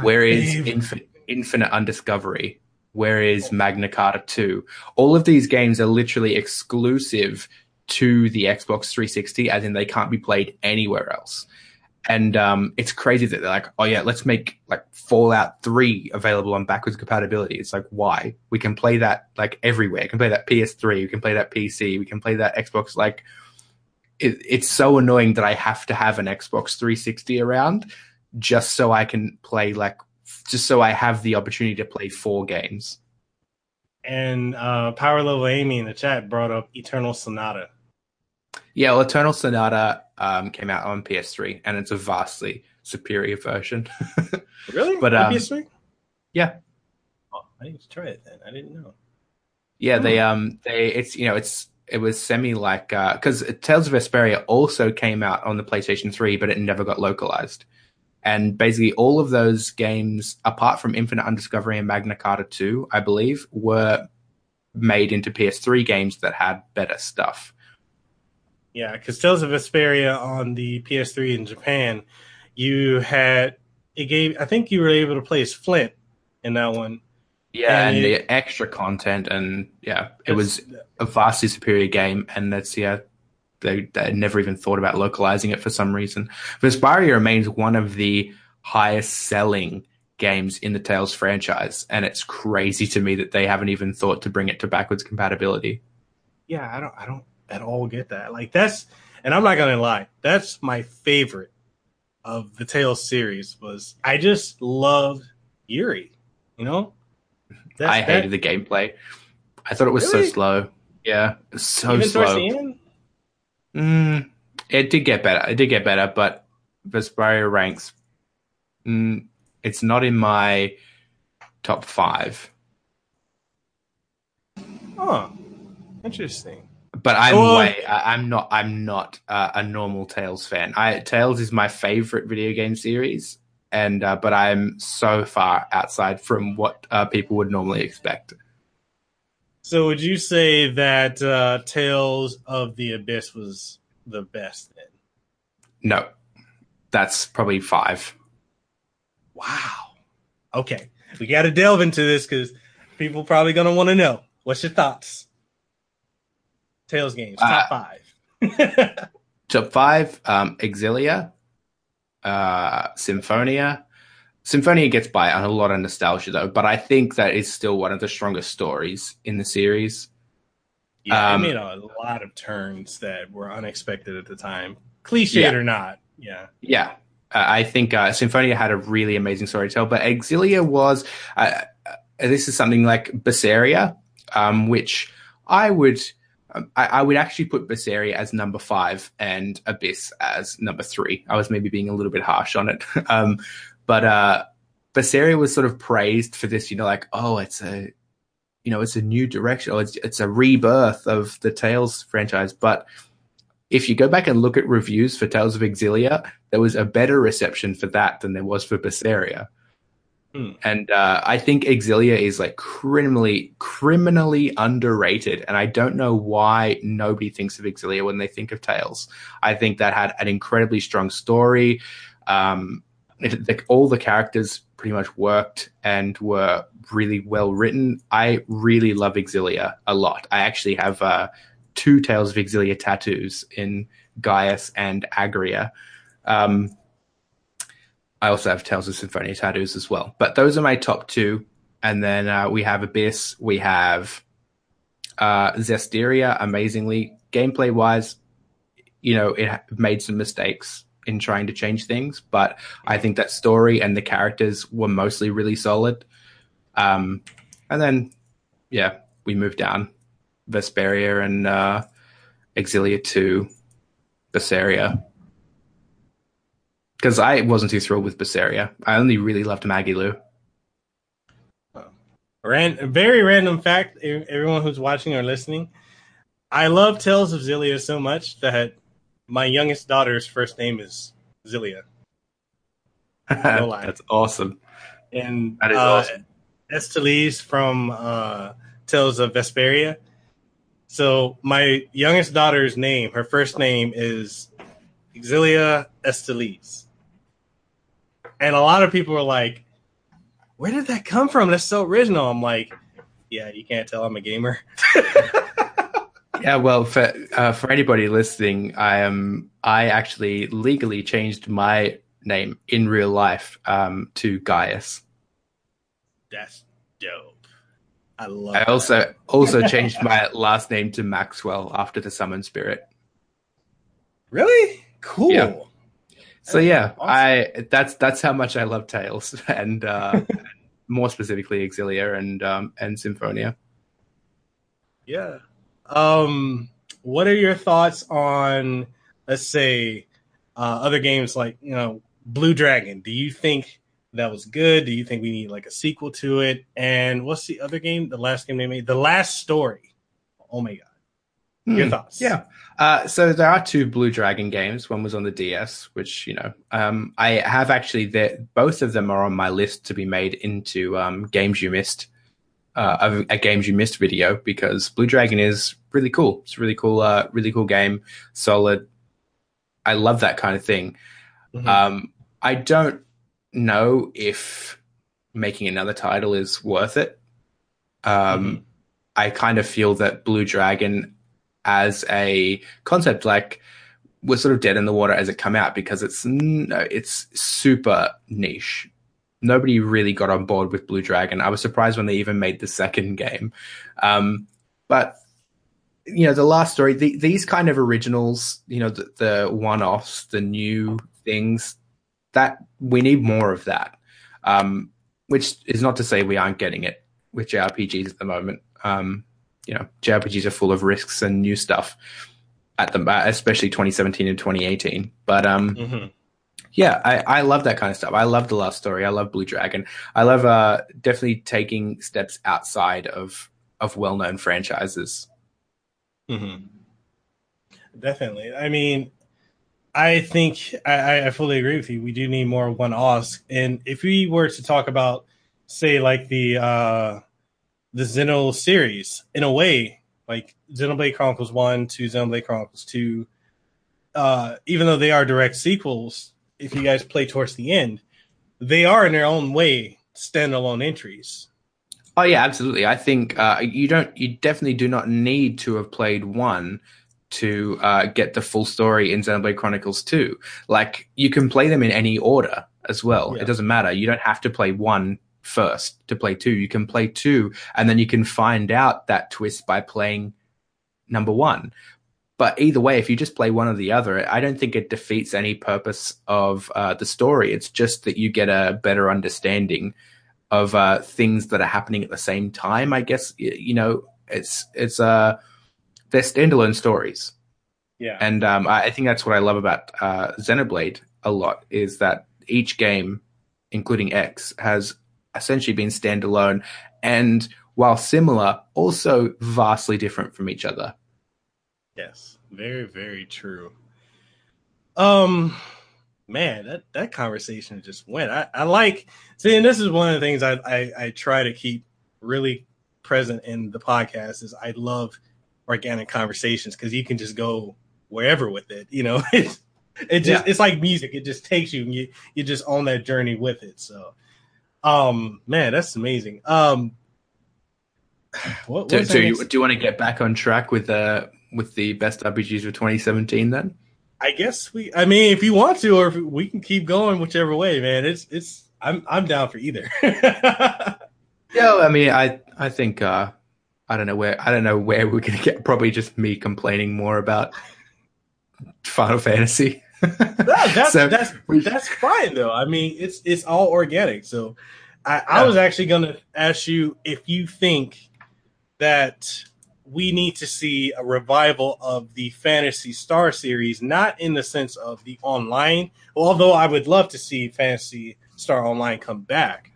where is Infin- Infinite Undiscovery? Where is Magna Carta 2? All of these games are literally exclusive to the Xbox 360, as in they can't be played anywhere else. And um, it's crazy that they're like, oh yeah, let's make like Fallout 3 available on backwards compatibility. It's like, why? We can play that like everywhere. We can play that PS3, we can play that PC, we can play that Xbox. Like, it, it's so annoying that I have to have an Xbox 360 around just so I can play like just so I have the opportunity to play four games. And uh, Power Level Amy in the chat brought up Eternal Sonata. Yeah, well, Eternal Sonata um, came out on PS3, and it's a vastly superior version. really? But um, PS3? Yeah. Oh, I need to try it then. I didn't know. Yeah, they um they it's you know it's it was semi like because uh, Tales of Vesperia also came out on the PlayStation 3, but it never got localized. And basically, all of those games, apart from Infinite Undiscovery and Magna Carta 2, I believe, were made into PS3 games that had better stuff. Yeah, because Tales of Vesperia on the PS3 in Japan, you had it gave. I think you were able to play as Flynn in that one. Yeah, and, and it, the extra content, and yeah, it was a vastly superior game, and that's yeah, they, they never even thought about localizing it for some reason. Vesperia remains one of the highest selling games in the Tales franchise, and it's crazy to me that they haven't even thought to bring it to backwards compatibility. Yeah, I don't, I don't at all get that. Like that's, and I'm not gonna lie, that's my favorite of the Tales series. Was I just loved Yuri, you know? That's, I hated that, the gameplay. I thought it was really? so slow. Yeah, so Even slow. Mm, it did get better. It did get better, but Vesperia ranks. Mm, it's not in my top five. Oh, interesting. But I'm oh. way. I'm not. I'm not uh, a normal Tales fan. I Tales is my favorite video game series, and uh, but I'm so far outside from what uh, people would normally expect. So would you say that uh, Tales of the Abyss was the best then? No. That's probably five. Wow. Okay. We got to delve into this because people probably going to want to know. What's your thoughts? Tales games, top uh, five. top five, um, Xillia, uh, Symphonia, Symphonia gets by on a lot of nostalgia though, but I think that is still one of the strongest stories in the series. Yeah, um, made a lot of turns that were unexpected at the time, cliched yeah. or not. Yeah, yeah. Uh, I think uh, Symphonia had a really amazing story to tell, but Xillia was. Uh, uh, this is something like Berseria, um, which I would. Um, I, I, would actually put Berseria as number five and Abyss as number three. I was maybe being a little bit harsh on it. um, but uh, Berseria was sort of praised for this, you know, like, oh, it's a, you know, it's a new direction, or it's, it's a rebirth of the Tales franchise. But if you go back and look at reviews for Tales of Xillia, there was a better reception for that than there was for Berseria. Hmm. And uh, I think Xillia is like criminally, criminally underrated. And I don't know why nobody thinks of Xillia when they think of Tales. I think that had an incredibly strong story. Um, it, the, all the characters pretty much worked and were really well written. I really love Xillia a lot. I actually have uh, two Tales of Xillia tattoos in Gaius and Agria. Um, I also have Tales of Symphonia tattoos as well. But those are my top two. And then uh, we have Abyss. We have uh. Amazingly, gameplay wise, you know, it made some mistakes in trying to change things, but I think that story and the characters were mostly really solid. Um, and then, yeah, we moved down Vesperia and uh, Xillia to Berseria because I wasn't too thrilled with Berseria. I only really loved Magilou. Ran- very random fact, everyone who's watching or listening. I love Tales of Xillia so much that my youngest daughter's first name is Xillia. No lie. That's awesome. And that is uh, awesome. Estellise from uh, Tales of Vesperia. So my youngest daughter's name, her first name is Xillia Estellise. And a lot of people were like, where did that come from? That's so original. I'm like, yeah, you can't tell I'm a gamer. yeah, well, for uh, for anybody listening, I am I actually legally changed my name in real life um, to Gaius. That's dope. I love. I also that. also changed my last name to Maxwell after the summon spirit. Really cool. Yeah. So yeah, awesome. I that's that's how much I love Tales and uh, more specifically Xillia and um, and Symphonia. Yeah. Um, what are your thoughts on let's say uh, other games like you know Blue Dragon? Do you think that was good? Do you think we need like a sequel to it? And what's the other game? The last game they made, The Last Story. Oh my god. Your hmm. thoughts? Yeah. Uh, so there are two Blue Dragon games. One was on the DS, which you know um, I have actually. That both of them are on my list to be made into um, games you missed. Uh, a, a, games you missed video because Blue Dragon is really cool. It's a really cool, uh, really cool game. Solid. I love that kind of thing. Mm-hmm. Um, I don't know if making another title is worth it. Um, mm-hmm. I kind of feel that Blue Dragon as a concept like we're sort of dead in the water as it come out because it's it's super niche. Nobody really got on board with Blue Dragon. I was surprised when they even made the second game. Um, but you know, the last story, the, these kind of originals, you know, the, the one-offs, the new things, that we need more of that. Um, which is not to say we aren't getting it with JRPGs at the moment. Um, you know, JRPGs are full of risks and new stuff at the especially 2017 and 2018. But um, mm-hmm. yeah, I, I love that kind of stuff. I love the last story. I love Blue Dragon. I love uh, definitely taking steps outside of of well known franchises. Mm-hmm. Definitely. I mean, I think I, I fully agree with you. We do need more one offs. And if we were to talk about, say, like the uh, the Xeno series in a way, like Xenoblade Chronicles 1 to Xenoblade Chronicles 2, uh, even though they are direct sequels, if you guys play towards the end, they are in their own way standalone entries. Oh yeah, absolutely. I think uh, you don't, you definitely do not need to have played one to uh, get the full story in Xenoblade Chronicles 2. Like you can play them in any order as well. Yeah. It doesn't matter. You don't have to play one first to play two. You can play two, and then you can find out that twist by playing number one. But either way, if you just play one or the other, I don't think it defeats any purpose of uh, the story. It's just that you get a better understanding of uh, things that are happening at the same time. I guess you know it's it's uh they're standalone stories. Yeah, and um, I think that's what I love about uh, Xenoblade a lot is that each game including X, has essentially been standalone and while similar, also vastly different from each other. Yes, very, very true. Um, man, that that conversation just went. I, I like seeing this is one of the things I, I I try to keep really present in the podcast is I love organic conversations because you can just go wherever with it. You know, it's it just yeah. it's like music. It just takes you and you you just on that journey with it. So, um, man, that's amazing. Um, what, do, do you do you want to get back on track with uh with the best RPGs of 2017 then? I guess we. I mean, if you want to, or we can keep going, whichever way, man. It's it's. I'm I'm down for either. yeah, I mean, I I think uh, I don't know where I don't know where we're gonna get. Probably just me complaining more about Final Fantasy. No, that's so that's that's fine though. I mean, it's it's all organic. So, I, yeah. I was actually gonna ask you if you think that we need to see a revival of the Phantasy Star series, not in the sense of the online, although I would love to see Phantasy Star Online come back.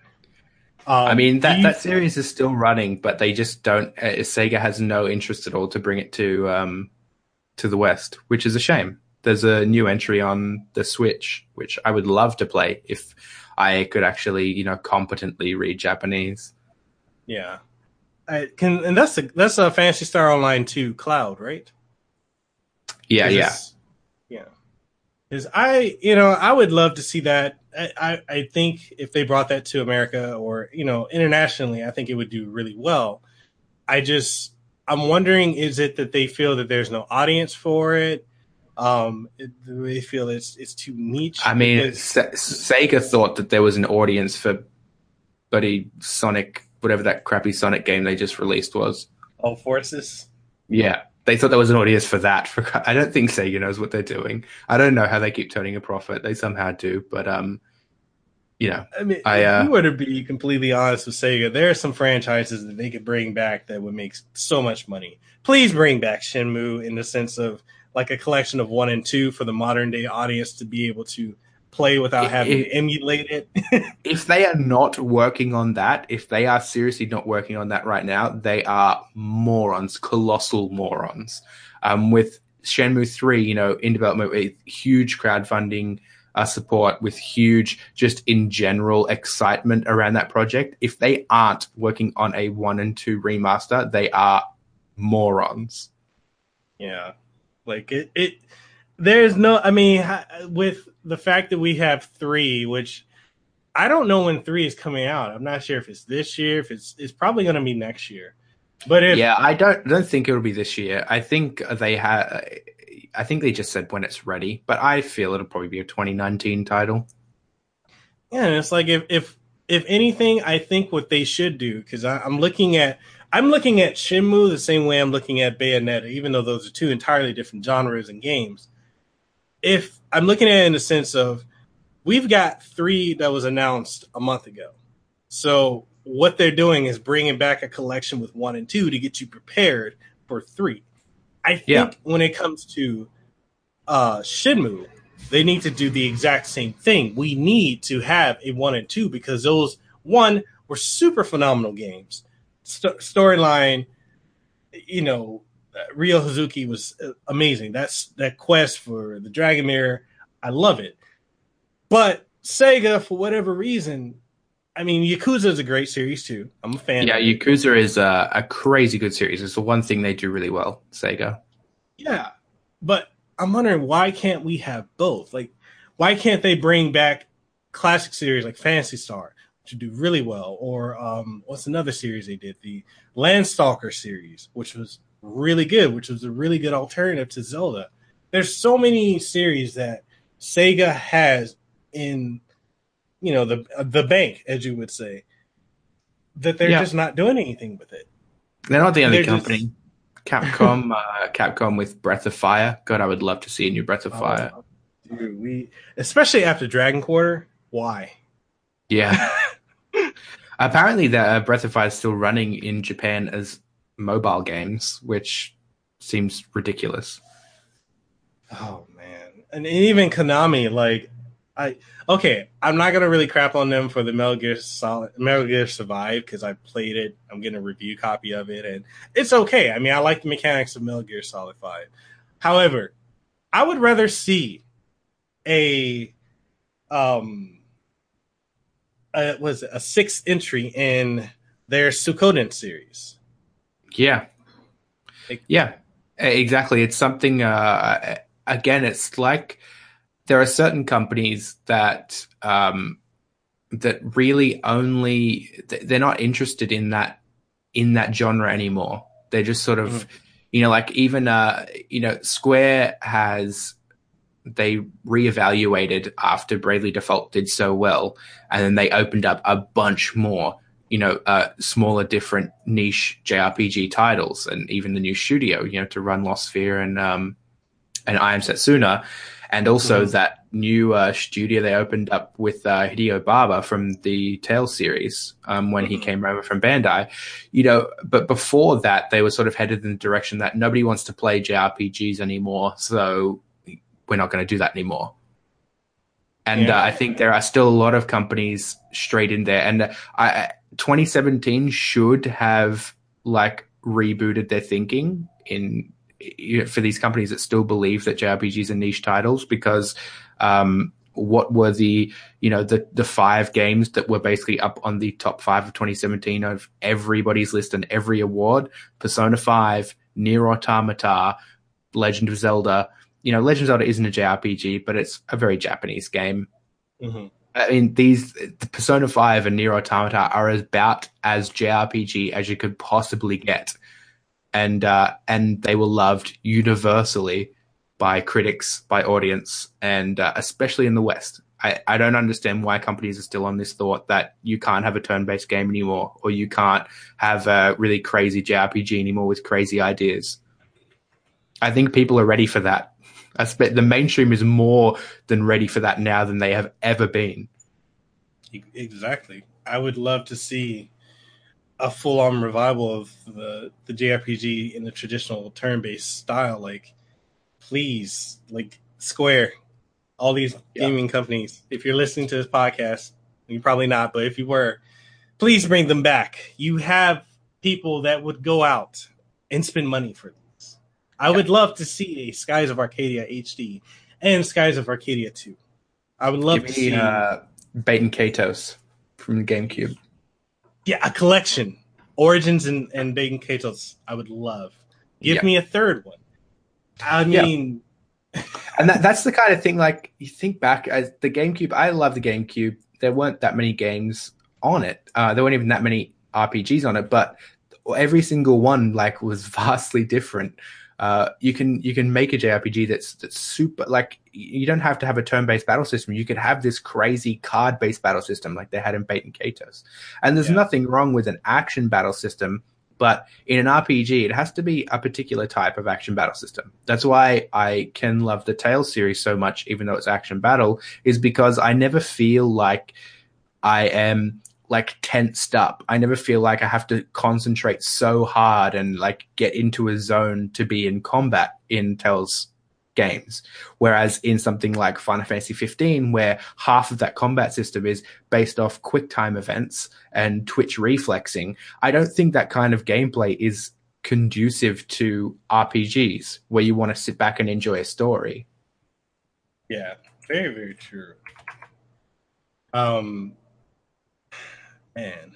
Um, I mean that that series is still running, but they just don't. Uh, Sega has no interest at all to bring it to um, to the West, which is a shame. There's a new entry on the Switch, which I would love to play if I could actually, you know, competently read Japanese. Yeah, I can, and that's a that's a Phantasy Star Online two cloud, right? Yeah, yeah, yeah. Because I, you know, I would love to see that. I, I, I think if they brought that to America or you know internationally, I think it would do really well. I just, I'm wondering, is it that they feel that there's no audience for it? Um, do they feel it's it's too niche? I mean, because- Sega thought that there was an audience for Buddy Sonic whatever that crappy Sonic game they just released was. Oh, Forces. Yeah, they thought there was an audience for that. For I don't think Sega knows what they're doing. I don't know how they keep turning a profit. They somehow do, but um, you know, I mean, I, uh, if you were to be completely honest with Sega, there are some franchises that they could bring back that would make so much money. Please bring back Shenmue in the sense of like a collection of one and two for the modern day audience to be able to play without having if, to emulate it. if they are not working on that, if they are seriously not working on that right now, they are morons, colossal morons. Um, with Shenmue 3, you know, in development with huge crowdfunding uh, support, with huge, just in general excitement around that project. If they aren't working on a one and two remaster, they are morons. Yeah. Like it, it there's no, I mean, with the fact that we have three, which I don't know when three is coming out. I'm not sure if it's this year, if it's it's probably going to be next year. But if, yeah, I don't don't think it'll be this year. I think they have. I think they just said when it's ready, but I feel it'll probably be a 2019 title. Yeah, and it's like if if if anything, I think what they should do because I'm looking at I'm looking at Shenmue the same way I'm looking at Bayonetta, even though those are two entirely different genres and games if I'm looking at it in the sense of we've got three that was announced a month ago. So what they're doing is bringing back a collection with one and two to get you prepared for three. I think yeah. when it comes to uh, Shenmue, they need to do the exact same thing. We need to have a one and two because those one were super phenomenal games. St- storyline, you know, Ryo Hazuki was uh, amazing. That's that quest for the Dragon Mirror. I love it. But Sega, for whatever reason, I mean, Yakuza is a great series too. I'm a fan. Yeah, Yakuza is a, a crazy good series. It's the one thing they do really well, Sega. Yeah, but I'm wondering why can't we have both? Like, why can't they bring back classic series like Phantasy Star to do really well? Or um, what's another series they did? The Landstalker series, which was really good, which was a really good alternative to Zelda. There's so many series that Sega has in, you know, the the bank, as you would say, that they're yeah. just not doing anything with it. They're not the only they're company. Just... Capcom, uh, Capcom with Breath of Fire. God, I would love to see a new Breath of oh, Fire. Dude, we especially after Dragon Quarter. Why? Yeah. Apparently, the uh, Breath of Fire is still running in Japan as mobile games, which seems ridiculous. Oh man, and even Konami, like I okay. I'm not gonna really crap on them for the Metal Gear Solid, Metal Gear Survive because I played it. I'm getting a review copy of it, and it's okay. I mean, I like the mechanics of Metal Gear Solid Five. However, I would rather see a um a, was a sixth entry in their Suikoden series. Yeah, yeah, exactly. It's something. Uh, again, it's like there are certain companies that um, that really only they're not interested in that in that genre anymore. They're just sort of, mm-hmm. you know, like even uh, you know, Square has they reevaluated after Bravely Default did so well, and then they opened up a bunch more, you know, uh, smaller, different niche JRPG titles, and even the new studio, you know, to run Lost Sphear and um, and I Am Setsuna and also mm-hmm. that new uh, studio they opened up with uh, Hideo Baba from the Tales series um, when mm-hmm. he came over from Bandai. You know, but before that, they were sort of headed in the direction that nobody wants to play JRPGs anymore, so we're not going to do that anymore. And yeah. uh, I think there are still a lot of companies straight in there, and I, 2017 should have like rebooted their thinking in you know, for these companies that still believe that JRPGs are niche titles because um, what were the you know the the five games that were basically up on the top five of 2017 of everybody's list and every award persona 5 NieR Automata legend of zelda you know legend of zelda isn't a jrpg but it's a very japanese game mm-hmm. i mean these the persona 5 and NieR Automata are about as jrpg as you could possibly get and uh, and they were loved universally by critics, by audience, and uh, especially in the West. I, I don't understand why companies are still on this thought that you can't have a turn-based game anymore, or you can't have a really crazy JRPG anymore with crazy ideas. I think people are ready for that. The mainstream is more than ready for that now than they have ever been. Exactly. I would love to see a full on revival of the the JRPG in the traditional turn based style. Like, please, like Square, all these yeah. gaming companies. If you're listening to this podcast, you're probably not, but if you were, please bring them back. You have people that would go out and spend money for. I would love to see a Skies of Arcadia HD and Skies of Arcadia 2. I would love Give to me, see uh, Baten Kaitos from the GameCube. Yeah, a collection. Origins and, and Baten Kaitos, I would love. Give yeah. me a third one. I mean, yeah. and that, that's the kind of thing. Like you think back as the GameCube. I love the GameCube. There weren't that many games on it. Uh, there weren't even that many RPGs on it, but every single one like was vastly different uh, you can you can make a JRPG that's that's super like you don't have to have a turn-based battle system. You could have this crazy card-based battle system like they had in Baten Kaitos. And there's yeah. nothing wrong with an action battle system, but in an RPG, it has to be a particular type of action battle system. That's why I can love the Tales series so much, even though it's action battle, is because I never feel like I am like tensed up. I never feel like I have to concentrate so hard and like get into a zone to be in combat in Tales games. Whereas in something like Final Fantasy 15, where half of that combat system is based off quick time events and twitch reflexing, I don't think that kind of gameplay is conducive to RPGs where you want to sit back and enjoy a story. Yeah, very, very true. Um, man,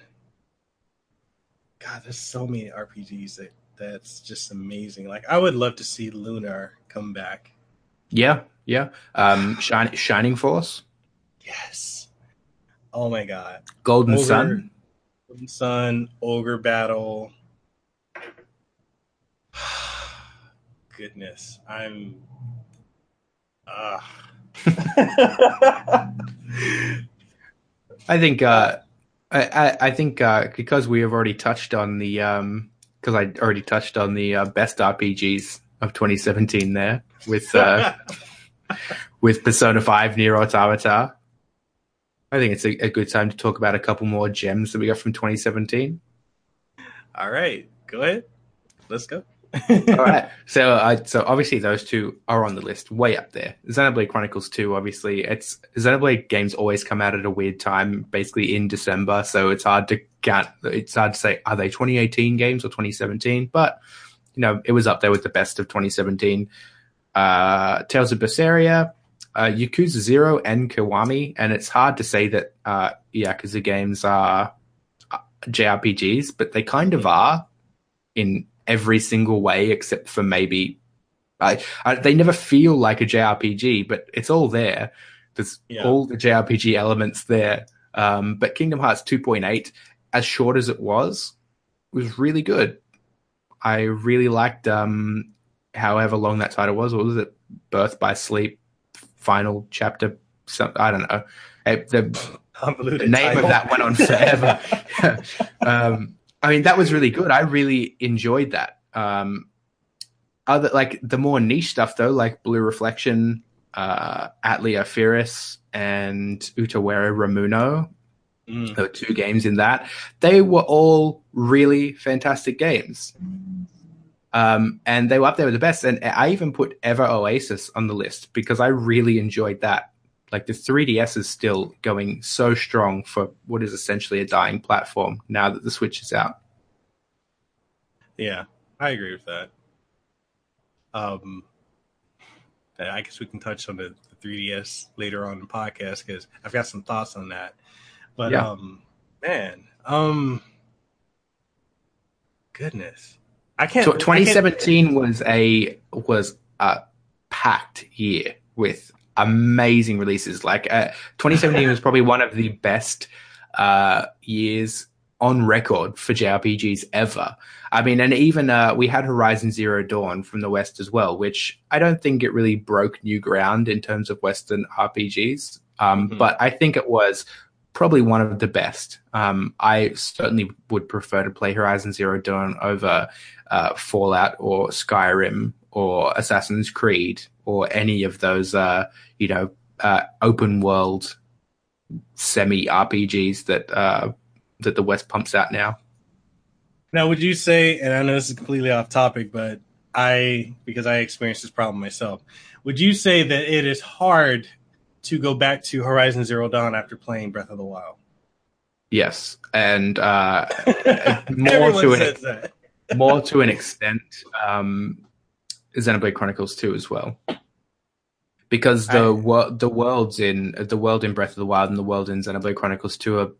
God, there's so many RPGs that that's just amazing. Like, I would love to see Lunar come back. Yeah, yeah. Um, Shining, Shining Force. Yes. Oh my God. Golden Ogre, Sun. Golden Sun. Ogre Battle. Goodness, I'm. Uh. I think uh, I, I, think uh, because we have already touched on the um because I already touched on the uh, best RPGs of 2017 there with uh, with Persona 5 NieR Automata. I think it's a, a, good time to talk about a couple more gems that we got from 2017. All right, go ahead. Let's go. All right. So, so obviously those two are on the list, way up there. Xenoblade Chronicles Two, obviously, it's Xenoblade games always come out at a weird time, basically in December. So it's hard to count. It's hard to say are they 2018 games or 2017, but you know it was up there with the best of 2017. Uh, Tales of Berseria, uh, Yakuza Zero, and Kiwami, and it's hard to say that uh, Yakuza games are uh, JRPGs, but they kind of are in every single way except for maybe I, I, they never feel like a JRPG, but it's all there. There's yeah. all the JRPG elements there. Um, but Kingdom Hearts 2.8, as short as it was, was really good. I really liked um, however long that title was. What was it? Birth by Sleep, final chapter. Some, I don't know. The, the name title. of that went on forever. um, I mean, that was really good. I really enjoyed that. Um, other like the more niche stuff though, like Blue Reflection, uh, Atelier Firis, and Utawarerumono. Mm. There were two games in that. They were all really fantastic games. Um, and they were up there with the best. And I even put Ever Oasis on the list because I really enjoyed that. Like the 3DS is still going so strong for what is essentially a dying platform now that the Switch is out. Yeah, I agree with that. Um, I guess we can touch on the, the 3DS later on in the podcast because I've got some thoughts on that. But yeah. um, man, um, goodness, I can't. So 2017 I can't... was a was a packed year with amazing releases. Like uh, 2017 was probably one of the best uh, years on record for JRPGs ever. I mean, and even uh, we had Horizon Zero Dawn from the West as well, which I don't think it really broke new ground in terms of Western RPGs. Um, mm-hmm. But I think it was probably one of the best. Um, I certainly would prefer to play Horizon Zero Dawn over uh, Fallout or Skyrim or Assassin's Creed or any of those, uh, you know, uh, open world semi RPGs that uh, that the West pumps out now. Now, would you say, and I know this is completely off topic, but I, because I experienced this problem myself, would you say that it is hard to go back to Horizon Zero Dawn after playing Breath of the Wild? Yes, and uh, more to an more to an extent, um, Xenoblade Chronicles Two as well, because the I, wor- the worlds in the world in Breath of the Wild and the world in Xenoblade Chronicles Two are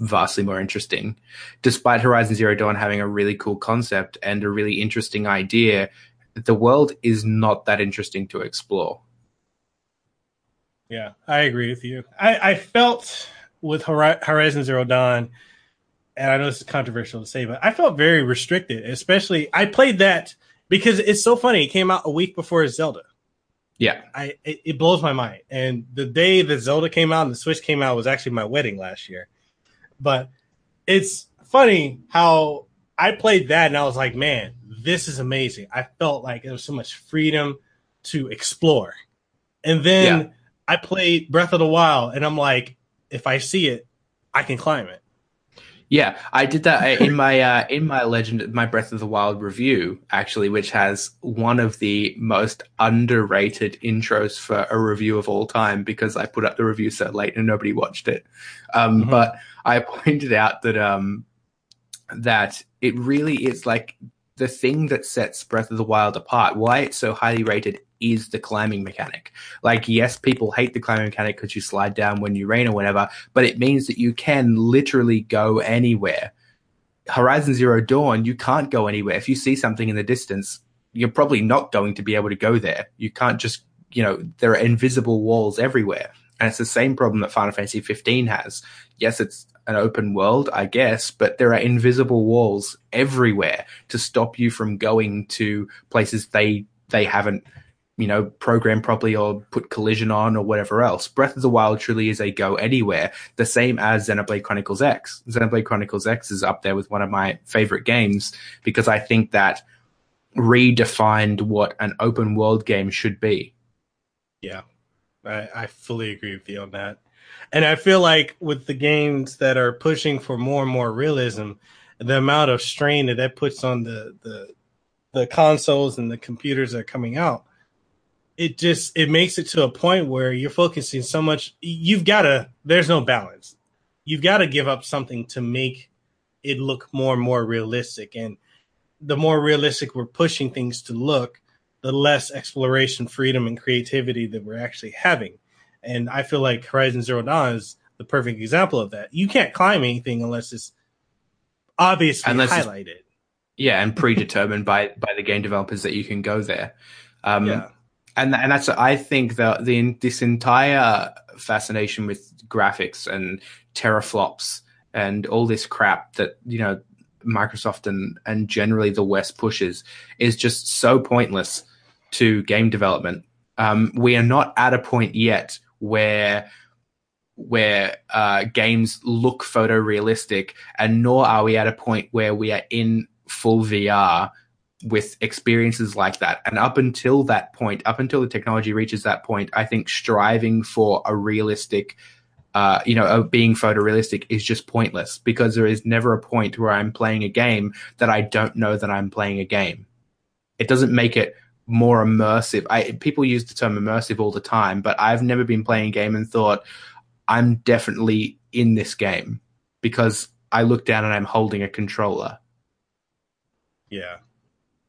vastly more interesting. Despite Horizon Zero Dawn having a really cool concept and a really interesting idea, the world is not that interesting to explore. Yeah, I agree with you. I, I felt with Horizon Zero Dawn, and I know this is controversial to say, but I felt very restricted, especially I played that because it's so funny. It came out a week before Zelda. Yeah, I it, it blows my mind. And the day that Zelda came out and the Switch came out was actually my wedding last year. But it's funny how I played that and I was like, man, this is amazing. I felt like there was so much freedom to explore. And then yeah. I played Breath of the Wild and I'm like, if I see it, I can climb it. Yeah, I did that in my uh, in my Legend, my Breath of the Wild review, actually, which has one of the most underrated intros for a review of all time because I put up the review so late and nobody watched it. Um, mm-hmm. But I pointed out that um, that it really is like the thing that sets Breath of the Wild apart. Why it's so highly rated is the climbing mechanic. Like, yes, people hate the climbing mechanic because you slide down when you rain or whatever, but it means that you can literally go anywhere. Horizon Zero Dawn, you can't go anywhere. If you see something in the distance, you're probably not going to be able to go there. You can't just, you know, there are invisible walls everywhere. And it's the same problem that Final Fantasy 15 has. Yes, it's an open world, I guess, but there are invisible walls everywhere to stop you from going to places they they haven't you know, program properly or put collision on or whatever else. Breath of the Wild truly is a go anywhere, the same as Xenoblade Chronicles X. Xenoblade Chronicles X is up there with one of my favorite games because I think that redefined what an open world game should be. Yeah, I, I fully agree with you on that. And I feel like with the games that are pushing for more and more realism, the amount of strain that that puts on the the the consoles and the computers that are coming out, it just it makes it to a point where you're focusing so much. You've got to. There's no balance. You've got to give up something to make it look more and more realistic. And the more realistic we're pushing things to look, the less exploration, freedom, and creativity that we're actually having. And I feel like Horizon Zero Dawn is the perfect example of that. You can't climb anything unless it's obviously unless highlighted. It's, yeah, and predetermined by by the game developers that you can go there. Um, yeah. And and that's I think that the this entire fascination with graphics and teraflops and all this crap that you know Microsoft and and generally the West pushes is just so pointless to game development. Um, we are not at a point yet where where uh, games look photorealistic, and nor are we at a point where we are in full VR with experiences like that. And up until that point, up until the technology reaches that point, I think striving for a realistic, uh, you know, being photorealistic is just pointless because there is never a point where I'm playing a game that I don't know that I'm playing a game. It doesn't make it more immersive. I people use the term immersive all the time, but I've never been playing a game and thought I'm definitely in this game because I look down and I'm holding a controller. Yeah.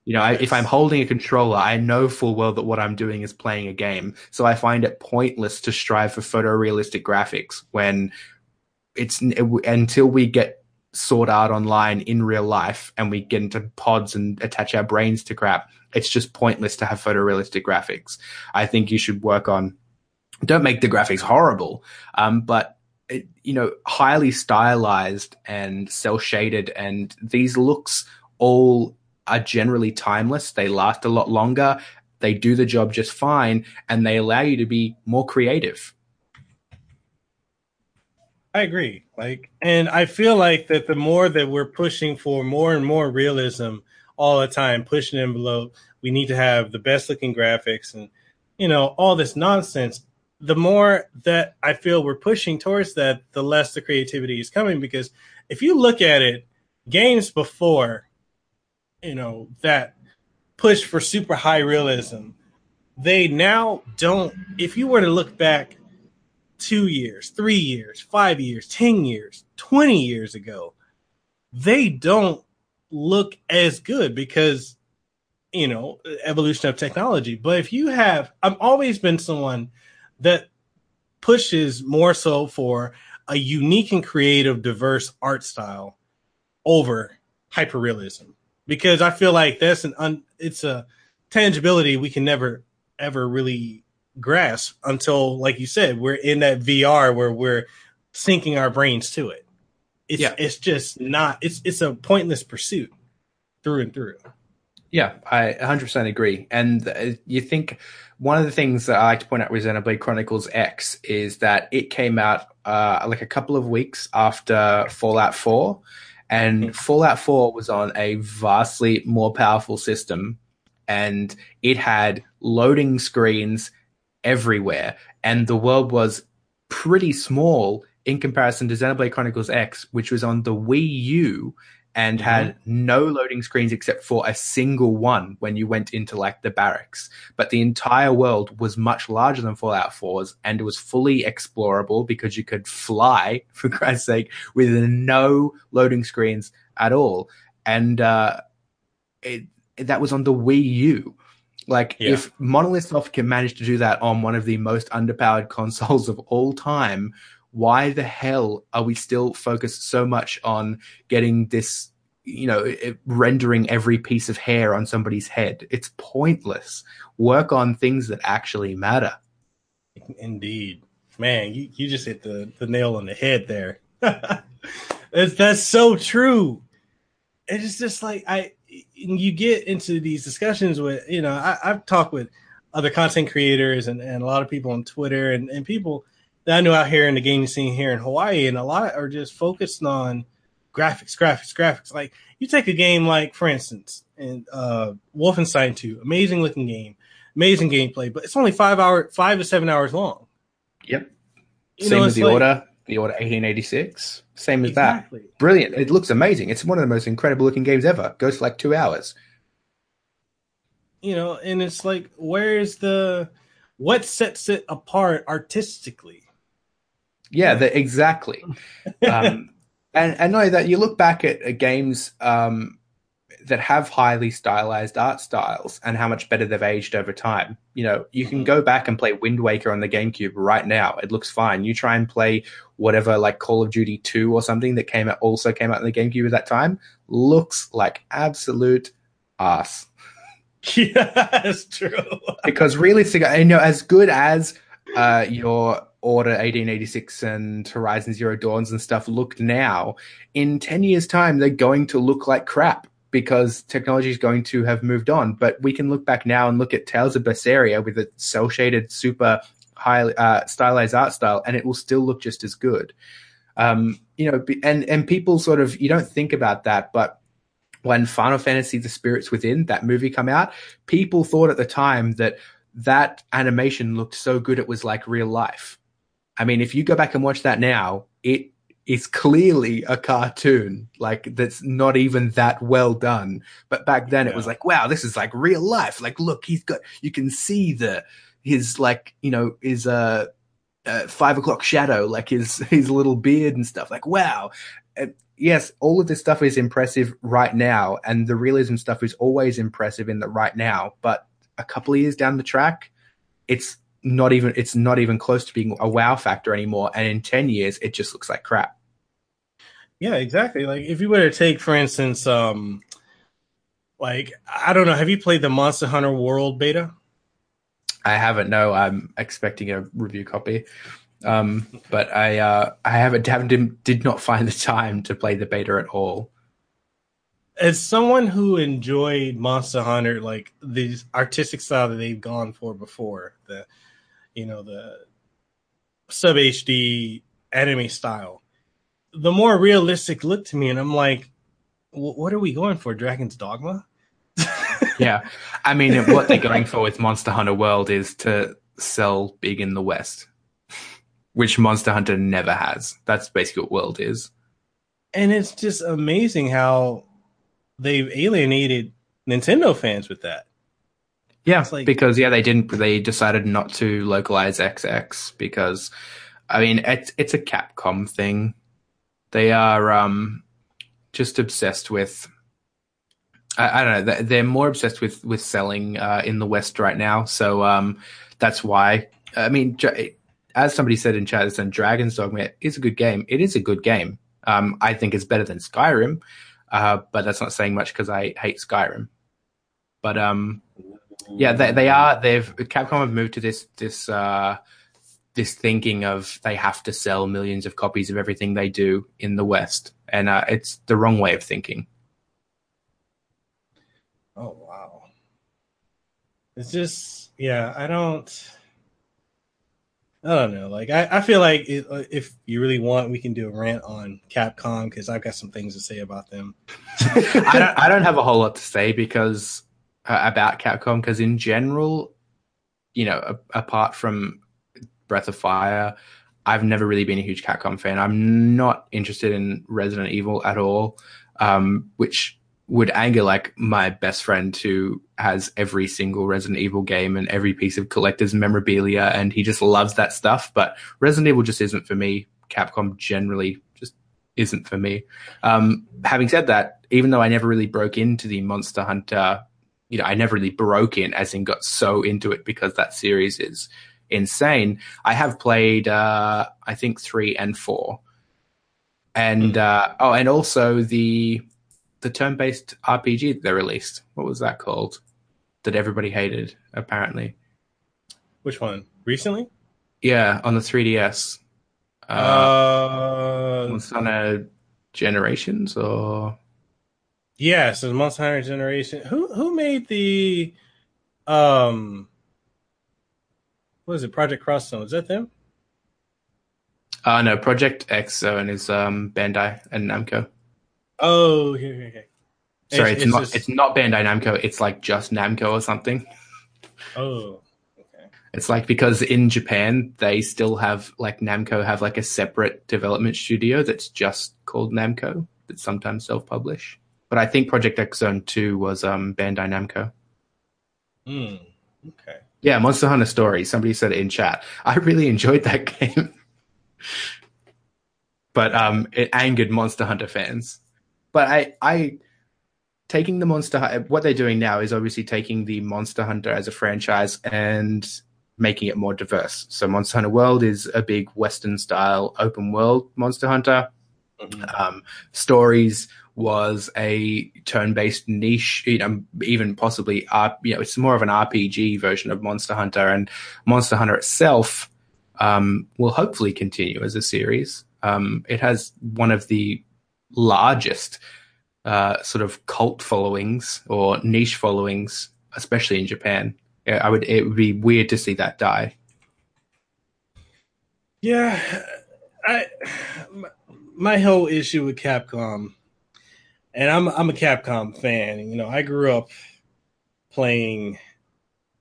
You know, I, if I'm holding a controller, I know full well that what I'm doing is playing a game. So I find it pointless to strive for photorealistic graphics when it's until we get Sword Art Online in real life and we get into pods and attach our brains to crap. It's just pointless to have photorealistic graphics. I think you should work on. Don't make the graphics horrible, um, but it, you know, highly stylized and cel shaded, and these looks all are generally timeless. They last a lot longer. They do the job just fine, and they allow you to be more creative. I agree. Like, and I feel like that the more that we're pushing for more and more realism all the time, pushing envelope, we need to have the best looking graphics and, you know, all this nonsense. The more that I feel we're pushing towards that, the less the creativity is coming. Because if you look at it, games before you know that push for super high realism they now don't if you were to look back two years three years five years ten years 20 years ago they don't look as good because you know evolution of technology. But if you have i've always been someone that pushes more so for a unique and creative diverse art style over hyperrealism because I feel like that's an un, it's a tangibility we can never ever really grasp until, like you said, we're in that VR where we're syncing our brains to it. It's yeah. it's just not it's it's a pointless pursuit through and through. Yeah, I 100% agree. And uh, you think one of the things that I like to point out with Xenoblade Chronicles X is that it came out uh, like a couple of weeks after Fallout 4 and hmm. Fallout 4 was on a vastly more powerful system and it had loading screens everywhere. And the world was pretty small in comparison to Xenoblade Chronicles X, which was on the Wii U and mm-hmm. had no loading screens except for a single one when you went into like the barracks. But the entire world was much larger than Fallout 4's and it was fully explorable because you could fly, for Christ's sake, with no loading screens at all. And uh, it, that was on the Wii U. Like, yeah. if Monolith Soft can manage to do that on one of the most underpowered consoles of all time, why the hell are we still focused so much on getting this you know eh, rendering every piece of hair on somebody's head? It's pointless. Work on things that actually matter. Indeed. Man you, you just hit the, the nail on the head there. That's, that's so true. It's just like i you get into these discussions with you know I, i've talked with other content creators and, and a lot of people on twitter and, and people that I know out here in the gaming scene here in Hawaii, and a lot are just focused on graphics, graphics, graphics. Like you take a game like, for instance, and uh, Wolfenstein 2, amazing looking game, amazing gameplay, but it's only five hour, five to seven hours long. Yep. You Same as the like, order, the order 1886. Same as exactly. that. Brilliant. It looks amazing. It's one of the most incredible looking games ever. Goes for like two hours. you know, and it's like, where's the what sets it apart artistically? Yeah, the, exactly. um, and and not that, you look back at, at games um, that have highly stylized art styles and how much better they've aged over time. You know, you can mm-hmm. go back and play Wind Waker on the GameCube right now. It looks fine. You try and play whatever like Call of Duty 2 or something that came out also came out in the GameCube at that time, looks like absolute ass. Yeah, that's true. because realistically, you know, as good as uh, your Order 1886 and Horizon Zero Dawns and stuff look now, in 10 years' time, they're going to look like crap because technology is going to have moved on. But we can look back now and look at Tales of Berseria with a cel shaded, super high uh, stylized art style, and it will still look just as good. Um, you know, and and people sort of you don't think about that, but when Final Fantasy: The Spirits Within that movie come out, people thought at the time that that animation looked so good it was like real life. I mean, if you go back and watch that now, it is clearly a cartoon, like that's not even that well done. But back then yeah. it was like, wow, this is like real life. Like, look, he's got, you can see the, his like, you know, his, uh, uh five o'clock shadow, like his, his little beard and stuff. Like, wow. yes, all of this stuff is impressive right now. And the realism stuff is always impressive in the right now. But a couple of years down the track, it's not even it's not even close to being a wow factor anymore. And in ten years, it just looks like crap. Yeah, exactly. Like if you were to take, for instance, um, like I don't know, have you played the Monster Hunter World beta? I haven't. No, I'm expecting a review copy. Um, but I uh, I haven't haven't did not find the time to play the beta at all. As someone who enjoyed Monster Hunter, like the artistic style that they've gone for before, the you know, the sub HD anime style, the more realistic look to me, and I'm like, what are we going for? Dragon's Dogma? yeah, I mean, what they're going for with Monster Hunter World is to sell big in the West, which Monster Hunter never has. That's basically what World is. And it's just amazing how they've alienated Nintendo fans with that. Yeah, like, because yeah, they didn't. They decided not to localize XX because, I mean, it's it's a Capcom thing. They are um, just obsessed with. I, I don't know. They're more obsessed with with selling uh, in the West right now, so um, that's why. I mean, as somebody said in chat, and Dragon's Dogma is a good game. It is a good game. Um, I think it's better than Skyrim, uh, but that's not saying much because I hate Skyrim. But um, yeah, they, they are. They've Capcom have moved to this this uh, this thinking of they have to sell millions of copies of everything they do in the West, and uh, it's the wrong way of thinking. Oh wow! It's just yeah. I don't. I don't know. Like I, I feel like it, uh, if you really want, we can do a rant on Capcom because I've got some things to say about them. I don't. I don't have a whole lot to say because uh, about Capcom because in general, you know, a- apart from Breath of Fire, I've never really been a huge Capcom fan. I'm not interested in Resident Evil at all, um, which would anger like my best friend who has every single Resident Evil game and every piece of collector's memorabilia, and he just loves that stuff. But Resident Evil just isn't for me. Capcom generally just isn't for me. Um, having said that, even though I never really broke into the Monster Hunter you know, I never really broke in, as in got so into it because that series is insane. I have played, uh, I think three and four, and mm. uh, oh, and also the the turn based RPG they released. What was that called? That everybody hated, apparently. Which one? Recently? Yeah, on the 3DS. Uh, uh was on a Generations or Yes, the Monster Hunter Generation. Who who made the um what is it, Project X Zone? Is that them? Uh no, Project X Zone is um Bandai and Namco. Oh, here, here, here. Sorry, it's, it's, it's not just... it's not Bandai Namco, it's like just Namco or something. Oh. Okay. It's like because in Japan they still have like Namco have like a separate development studio that's just called Namco that sometimes self publish. But I think Project X Zone 2 was um, Bandai Namco. Mm, okay. Yeah, Monster Hunter Story. Somebody said it in chat. I really enjoyed that game. but um, it angered Monster Hunter fans. But I, I taking the Monster Hunter, what they're doing now is obviously taking the Monster Hunter as a franchise and making it more diverse. So Monster Hunter World is a big Western style open world Monster Hunter. Mm-hmm. Um, stories was a turn-based niche, you know, even possibly, uh, you know, it's more of an RPG version of Monster Hunter, and Monster Hunter itself um, will hopefully continue as a series. Um, it has one of the largest uh, sort of cult followings or niche followings, especially in Japan. I would it would be weird to see that die. Yeah, I my whole issue with Capcom, and I'm I'm a Capcom fan. You know, I grew up playing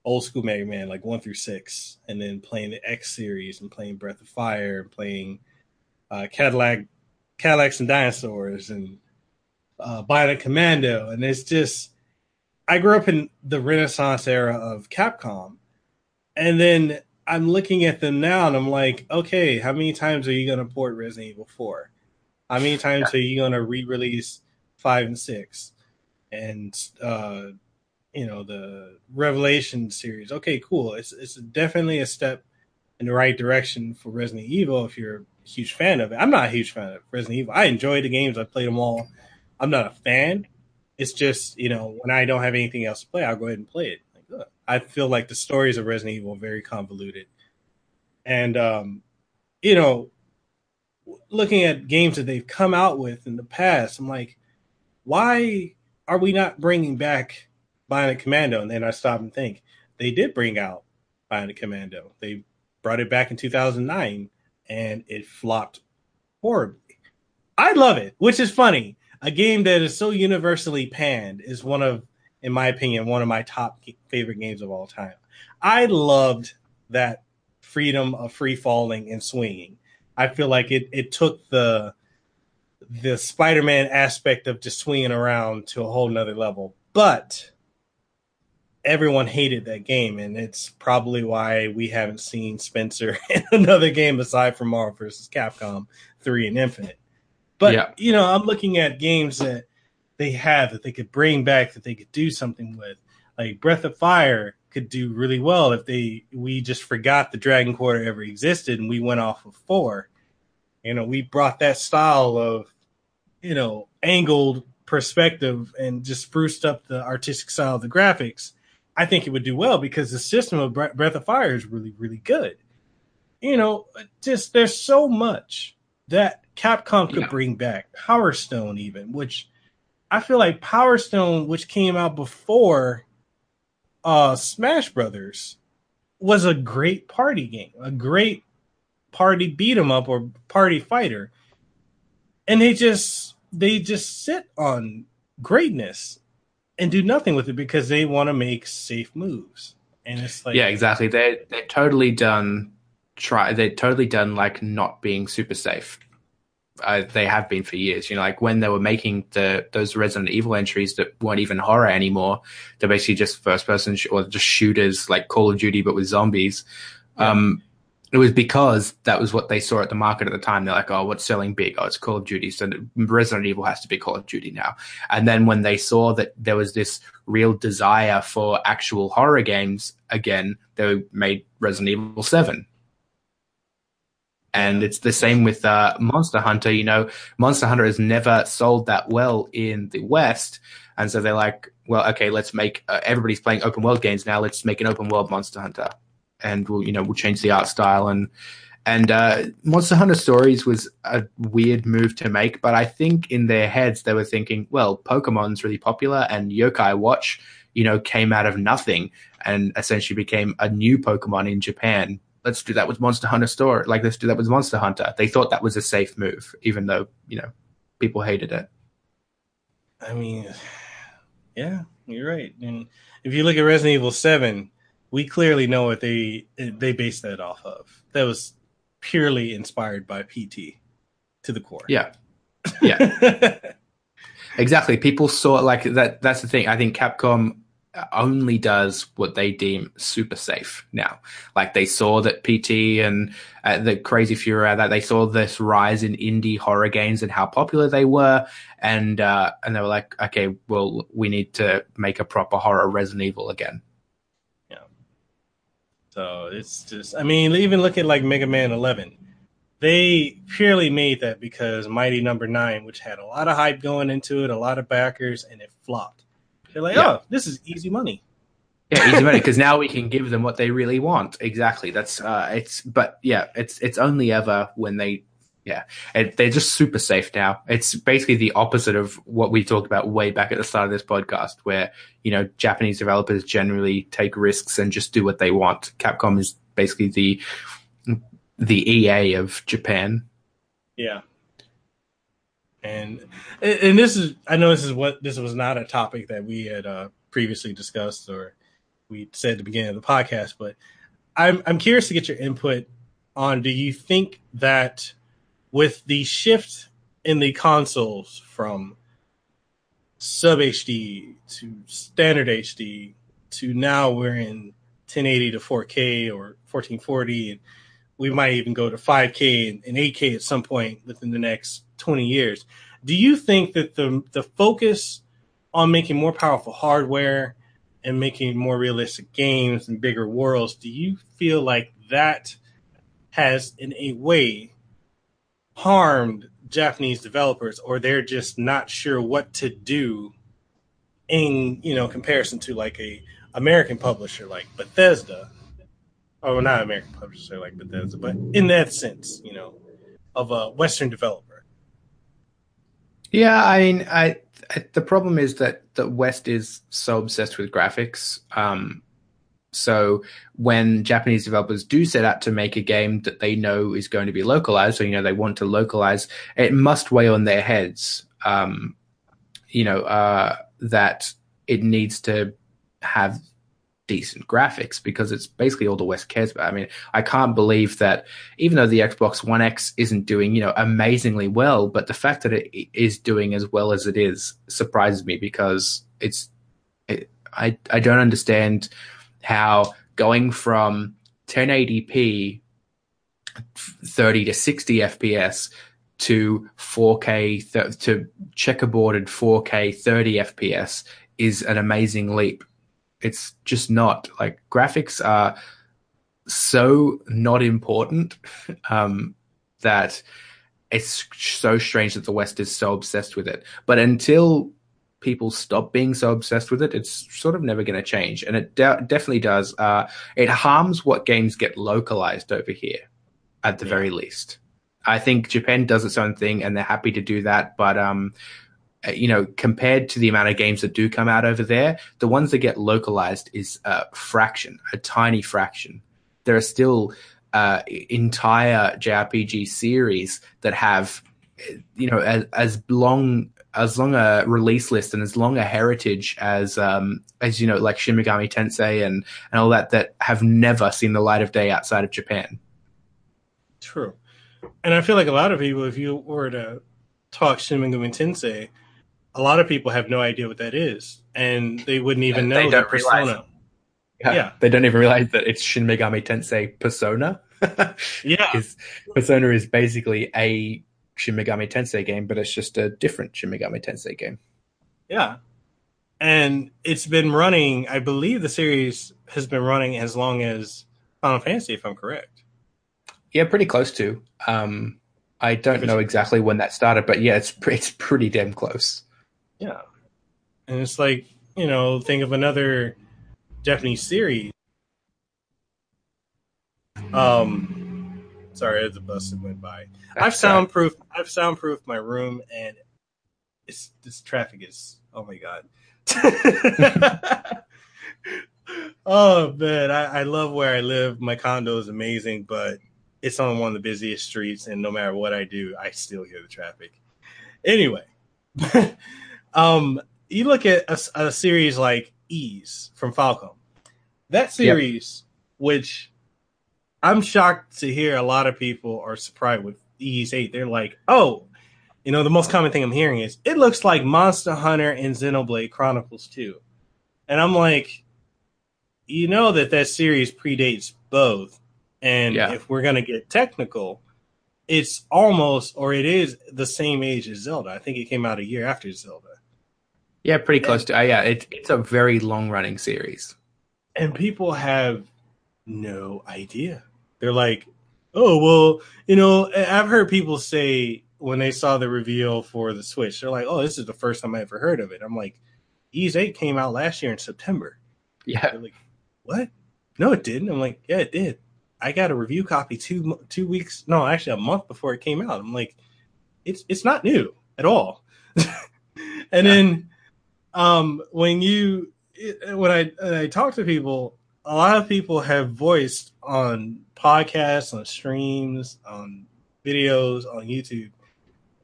old school Mega Man, like one through six, and then playing the X series and playing Breath of Fire and playing uh, Cadillac, Cadillacs and Dinosaurs and uh, Bionic Commando, and it's just I grew up in the Renaissance era of Capcom, and then I'm looking at them now, and I'm like, okay, how many times are you going to port Resident Evil Four? How many times yeah. are you going to re-release five and six? And uh, you know the Revelation series. Okay, cool. It's it's definitely a step in the right direction for Resident Evil if you're a huge fan of it. I'm not a huge fan of Resident Evil. I enjoy the games. I played them all. I'm not a fan. It's just you know when I don't have anything else to play, I'll go ahead and play it. Like, I feel like the stories of Resident Evil are very convoluted, and um, you know, looking at games that they've come out with in the past, I'm like, why are we not bringing back Bionic Commando? And then I stop and think they did bring out Bionic Commando. They brought it back in 2009, and it flopped horribly. I love it, which is funny a game that is so universally panned is one of, in my opinion, one of my top favorite games of all time. I loved that freedom of free falling and swinging. I feel like it it took the the Spider-Man aspect of just swinging around to a whole nother level. But everyone hated that game, and it's probably why we haven't seen Spencer in another game aside from Marvel vs. Capcom 3 and Infinite. But yeah. you know, I'm looking at games that they have that they could bring back that they could do something with. Like Breath of Fire could do really well if they we just forgot the Dragon Quarter ever existed and we went off of four. You know, we brought that style of, you know, angled perspective and just spruced up the artistic style of the graphics. I think it would do well because the system of Breath of Fire is really, really good. You know, just there's so much that Capcom could yeah. bring back Power Stone, even which I feel like Power Stone, which came out before uh, Smash Brothers, was a great party game, a great party beat 'em up or party fighter, and they just they just sit on greatness and do nothing with it because they want to make safe moves. And it's like yeah, exactly. They they're totally done. Try they're totally done like not being super safe uh, they have been for years. You know, like when they were making the those Resident Evil entries that weren't even horror anymore, they're basically just first person sh- or just shooters like Call of Duty but with zombies. Yeah. Um, it was because that was what they saw at the market at the time. They're like, "Oh, what's selling big? Oh, it's Call of Duty." So Resident Evil has to be Call of Duty now. And then when they saw that there was this real desire for actual horror games again, they made Resident Evil Seven and it's the same with uh, Monster Hunter. You know, Monster Hunter has never sold that well in the West, and so they're like, well, okay, let's make uh, everybody's playing open world games now. Let's make an open world Monster Hunter, and we'll you know we'll change the art style and and uh, Monster Hunter Stories was a weird move to make, but I think in their heads they were thinking, well, Pokemon's really popular, and Yokai Watch, you know, came out of nothing and essentially became a new Pokemon in Japan let's do that with Monster Hunter Store. Like let's do that with Monster Hunter. They thought that was a safe move, even though you know people hated it. I mean, yeah, you're right. And if you look at Resident Evil Seven, we clearly know what they they based that off of. That was purely inspired by PT to the core. Yeah, yeah, exactly. People saw like that. That's the thing. I think Capcom only does what they deem super safe now. Like they saw that PT and uh, the Crazy Fury that they saw this rise in indie horror games and how popular they were, and uh, and they were like, okay, well, we need to make a proper horror Resident Evil again. So it's just, I mean, even look at like Mega Man 11. They purely made that because Mighty Number no. Nine, which had a lot of hype going into it, a lot of backers, and it flopped they're like, yeah. oh, this is easy money. Yeah, easy money because now we can give them what they really want. Exactly. That's uh, it's. But yeah, it's it's only ever when they yeah, it, they're just super safe now. It's basically the opposite of what we talked about way back at the start of this podcast, where you know Japanese developers generally take risks and just do what they want. Capcom is basically the the EA of Japan. Yeah, and and this is I know this is what this was not a topic that we had uh, previously discussed or we said at the beginning of the podcast, but I'm I'm curious to get your input on. Do you think that with the shift in the consoles from sub HD to standard HD to now we're in 1080 to 4K or 1440 and we might even go to 5K and 8K at some point within the next 20 years. Do you think that the the focus on making more powerful hardware and making more realistic games and bigger worlds, do you feel like that has in a way harmed Japanese developers or they're just not sure what to do in, you know, comparison to like a American publisher like Bethesda or not American publisher like Bethesda, but in that sense, you know, of a Western developer. Yeah, I mean, I, I, the problem is that the West is so obsessed with graphics. Um, so when Japanese developers do set out to make a game that they know is going to be localized, so you know they want to localize, it must weigh on their heads. Um, you know uh, that it needs to have decent graphics because it's basically all the West cares about. I mean, I can't believe that even though the Xbox One X isn't doing, you know, amazingly well, but the fact that it is doing as well as it is surprises me because it's, it, I, I don't understand how going from 1080p 30 to 60 FPS to 4K th- to checkerboarded 4K 30 FPS is an amazing leap it's just not like graphics are so not important um, that it's so strange that the West is so obsessed with it. But until people stop being so obsessed with it, it's sort of never going to change. And it de- definitely does. Uh, it harms what games get localized over here, at the yeah. very least. I think Japan does its own thing, and they're happy to do that. But um, uh, you know, compared to the amount of games that do come out over there, the ones that get localized is a fraction, a tiny fraction. There are still uh, entire JRPG series that have, you know, as, as long as long a release list and as long a heritage as um, as you know, like Shin Megami Tensei and and all that that have never seen the light of day outside of Japan. True, and I feel like a lot of people, if you were to talk Shin Megami Tensei a lot of people have no idea what that is, and they wouldn't even know that Persona. Yeah, yeah, they don't even realize that it's Shin Megami Tensei Persona. yeah, Persona is basically a Shin Megami Tensei game, but it's just a different Shin Megami Tensei game. Yeah, and it's been running. I believe the series has been running as long as Final Fantasy, if I'm correct. Yeah, pretty close to. Um, I don't know exactly when that started, but yeah, it's it's pretty damn close. Yeah. And it's like, you know, think of another Japanese series. Um sorry, the bus that went by. I've soundproofed I've soundproofed my room and it's this traffic is oh my god. oh man, I, I love where I live. My condo is amazing, but it's on one of the busiest streets, and no matter what I do, I still hear the traffic. Anyway, Um, you look at a, a, series like Ys from Falcom. That series, yep. which I'm shocked to hear a lot of people are surprised with Ys 8. They're like, oh, you know, the most common thing I'm hearing is it looks like Monster Hunter and Xenoblade Chronicles 2. and I'm like, you know that that series predates both, and Yeah. if we're gonna get technical, it's almost or it is the same age as Zelda. I think it came out a year after Zelda. Yeah, pretty close to. Uh, yeah, it, it's a very long running series. and people have no idea. They're like, "Oh, well, you know." I've heard people say when they saw the reveal for the Switch, they're like, "Oh, this is the first time I ever heard of it." I'm like, "Ys Eight came out last year in September." Yeah, They're like, "What? No, it didn't." I'm like, "Yeah, it did." I got a review copy two two weeks, no, actually a month before it came out. I'm like, "It's it's not new at all." and then, um, when you when I when I talk to people, a lot of people have voiced on podcasts, on streams, on videos, on YouTube,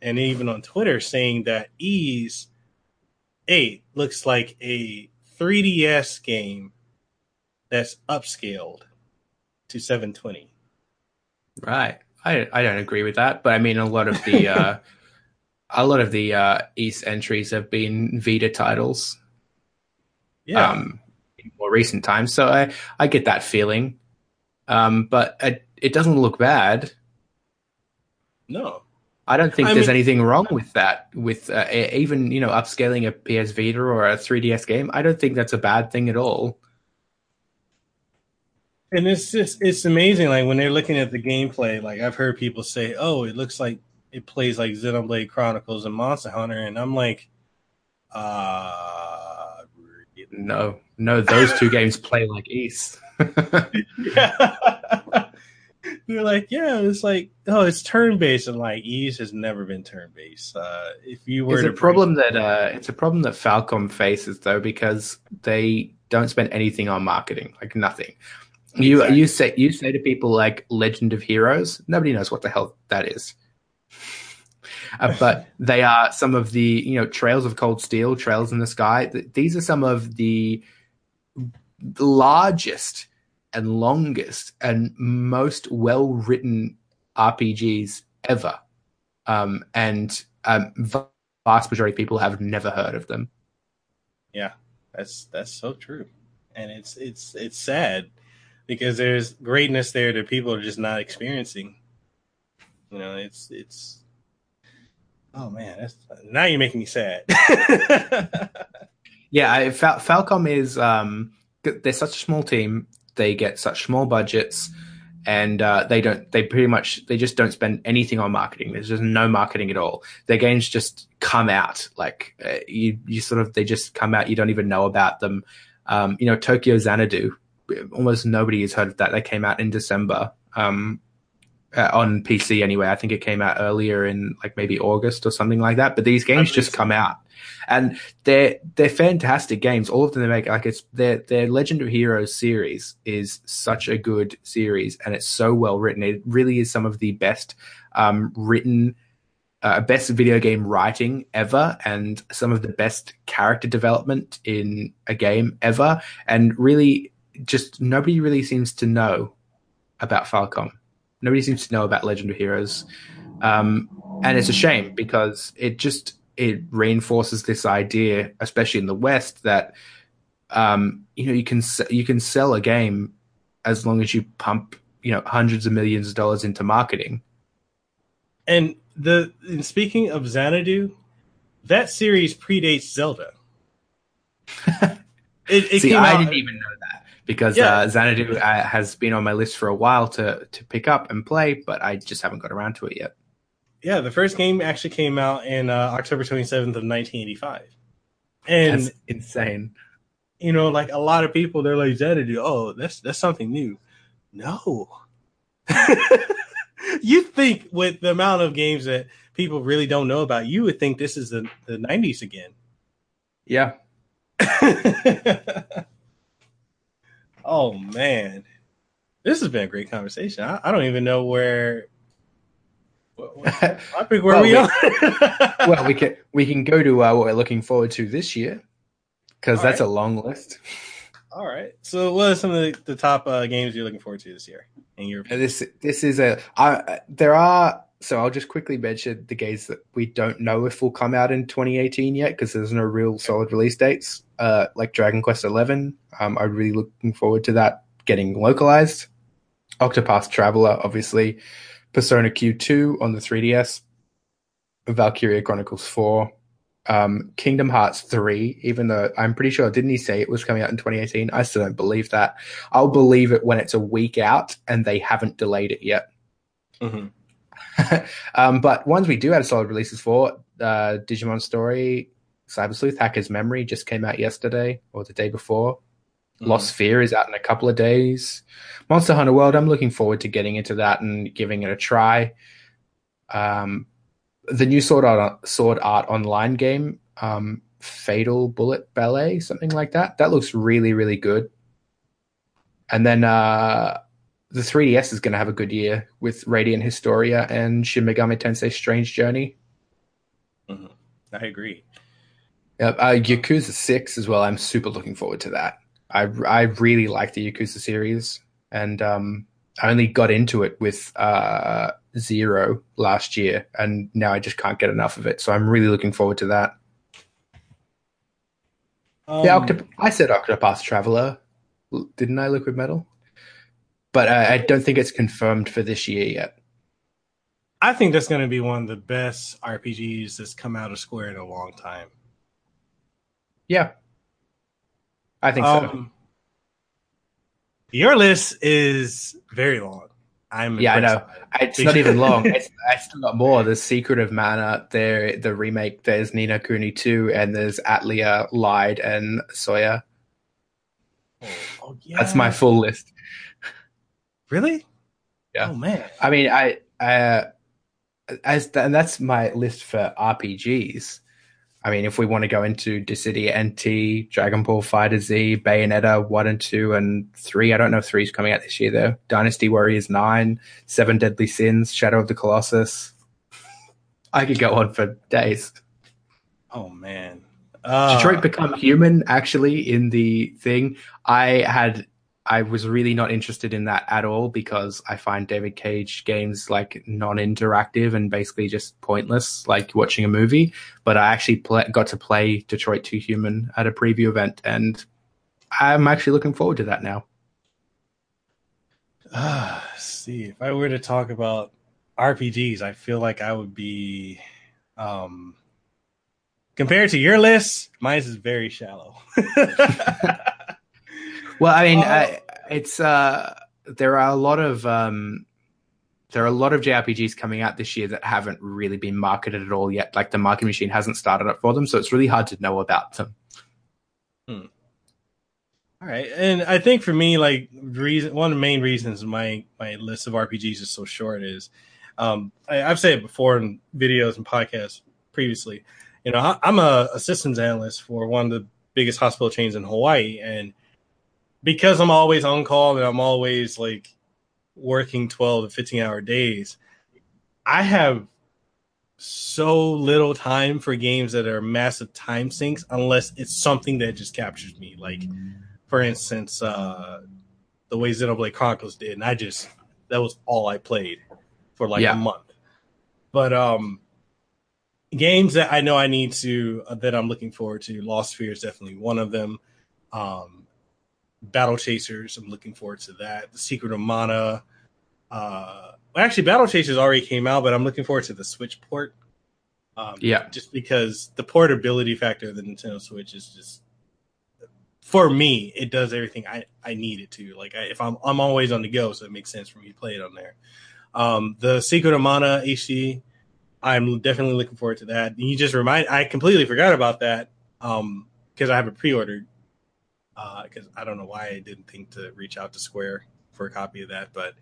and even on Twitter saying that Ys 8 looks like a 3DS game that's upscaled to 720. right. I I don't agree with that, but I mean a lot of the uh, a lot of the uh, Ys entries have been Vita titles. Yeah. um, more recent times. So I, I get that feeling. Um, but it, it doesn't look bad. no. I don't think I there's mean- anything wrong with that. With uh, even you know upscaling a PS Vita or a 3DS game, I don't think that's a bad thing at all. And it's just it's amazing like when they're looking at the gameplay like I've heard people say, "Oh, it looks like it plays like Xenoblade Chronicles and Monster Hunter." And I'm like, uh? No, no, those two games play like Ys. yeah. They're like, yeah, it's like, oh, it's turn based, and like Ys has never been turn based. Uh, if you were It's a problem that uh, it's a problem that Falcom faces though because they don't spend anything on marketing, like nothing. You Exactly. you say you say to people like Legend of Heroes, nobody knows what the hell that is. Uh, but they are some of the you know Trails of Cold Steel, Trails in the Sky. Th- these are some of the largest and longest and most well written RPGs ever. Um, and um, vast majority of people have never heard of them. Yeah, that's that's so true, and it's it's it's sad because there's greatness there that people are just not experiencing. You know, it's it's. Oh man, that's now you're making me sad. Yeah, I, Fal- Falcom is um, they're such a small team. They get such small budgets, and uh, they don't. They pretty much they just don't spend anything on marketing. There's just no marketing at all. Their games just come out like uh, you. You sort of they just come out. You don't even know about them. Um, you know, Tokyo Xanadu. Almost nobody has heard of that. They came out in December. Um, uh, on PC anyway. I think it came out earlier in like maybe August or something like that. But these games just come out, and they're they're fantastic games. All of them they make like it's their their Legend of Heroes series is such a good series, and it's so well written. It really is some of the best um, written. Uh, best video game writing ever, and some of the best character development in a game ever, and really, just nobody really seems to know about Falcom nobody seems to know about Legend of Heroes, um, and it's a shame because it just it reinforces this idea, especially in the West, that um, you know you can you can sell a game as long as you pump you know hundreds of millions of dollars into marketing. and the and speaking of Xanadu, that series predates Zelda. It, it See, came I out- didn't even know that because Yeah. uh, Xanadu uh, has been on my list for a while to to pick up and play, but I just haven't got around to it yet. Yeah, the first game actually came out in uh, October 27th of 1985. And That's insane. you know, like a lot of people, they're like Xanadu. Oh, that's that's something new. No, you think with the amount of games that people really don't know about, you would think this is the the 90s again. Yeah, oh man, this has been a great conversation. I, I don't even know where. what- what- I think where Well, we we- are. well, we can we can go to uh, what we're looking forward to this year because that's right. a long list. All right. So, what are some of the, the top uh, games you're looking forward to this year? In your This this is a uh, there are so I'll just quickly mention the games that we don't know if will come out in 2018 yet because there's no real solid release dates. Uh, like Dragon Quest Eleven. Um, I'm really looking forward to that getting localized. Octopath Traveler, obviously, Persona Q2 on the 3DS, Valkyria Chronicles 4, um, Kingdom Hearts 3, even though I'm pretty sure, didn't he say it was coming out in 2018? I still don't believe that. I'll believe it when it's a week out and they haven't delayed it yet. Mhm. um, but ones we do have solid releases for, uh, Digimon Story, Cyber Sleuth, Hacker's Memory just came out yesterday or the day before. Lost Sphear is out in a couple of days. Monster Hunter World, I'm looking forward to getting into that and giving it a try. Um, the new Sword Art, Sword Art Online game, um, Fatal Bullet Ballet, something like that. That looks really, really good. And then uh, the 3DS is going to have a good year with Radiant Historia and Shin Megami Tensei Strange Journey. Mhm. I agree. Yep, uh, Yakuza Six as well. I'm super looking forward to that. I I really like the Yakuza series, and um, I only got into it with uh, Zero last year, and now I just can't get enough of it. So I'm really looking forward to that. Um, yeah, Octop- I said Octopath Traveler, didn't I? Liquid Metal, but uh, I don't think it's confirmed for this year yet. I think that's going to be one of the best RPGs that's come out of Square in a long time. Yeah, I think so. Um, your list is very long. I'm Yeah, I know. It's not even long. It's, I still got more. There's Secret of Mana, there the remake. There's Ni no Kuni 2, and there's Atelier Lydie, and Suelle. Oh, yeah. That's my full list. really. Yeah. Oh man. I mean, I uh, as and that's my list for RPGs. I mean, if we want to go into Dissidia NT, Dragon Ball FighterZ, Bayonetta one and two and three, I don't know if three's coming out this year though. Dynasty Warriors nine, Seven Deadly Sins, Shadow of the Colossus. I could go on for days. Oh man. Uh, Detroit Become Human actually in the thing. I had I was really not interested in that at all because I find David Cage games like non-interactive and basically just pointless, like watching a movie. But I actually pla got to play Detroit Two Human at a preview event, and I'm actually looking forward to that now. Uh, see, if I were to talk about RPGs, I feel like I would be um compared to your list, mine is very shallow. Well, I mean, Oh. I, it's uh, there are a lot of um, there are a lot of JRPGs coming out this year that haven't really been marketed at all yet. Like the marketing machine hasn't started up for them, so it's really hard to know about them. All right, and I think for me, like reason one of the main reasons my my list of RPGs is so short is, um, I, I've said it before in videos and podcasts previously. You know, I, I'm a, a systems analyst for one of the biggest hospital chains in Hawaii, and because I'm always on call and I'm always like working 12 to 15 hour days, I have so little time for games that are massive time sinks unless it's something that just captures me. Like, for instance, uh, the way Xenoblade Chronicles did, and I just that was all I played for like Yeah. a month. But um, games that I know I need to uh, that I'm looking forward to, Lost Sphear is definitely one of them. Um, Battle Chasers, I'm looking forward to that. The Secret of Mana. Uh, well, actually, Battle Chasers already came out, but I'm looking forward to the Switch port. Um, Yeah. just because the portability factor of the Nintendo Switch is just for me, it does everything I, I need it to. Like I, if I'm I'm always on the go, so it makes sense for me to play it on there. Um, the Secret of Mana HD, I'm definitely looking forward to that. And you just remind I completely forgot about that um, because I have it pre-ordered. Because I don't know why I didn't think to reach out to Square for a copy of that, but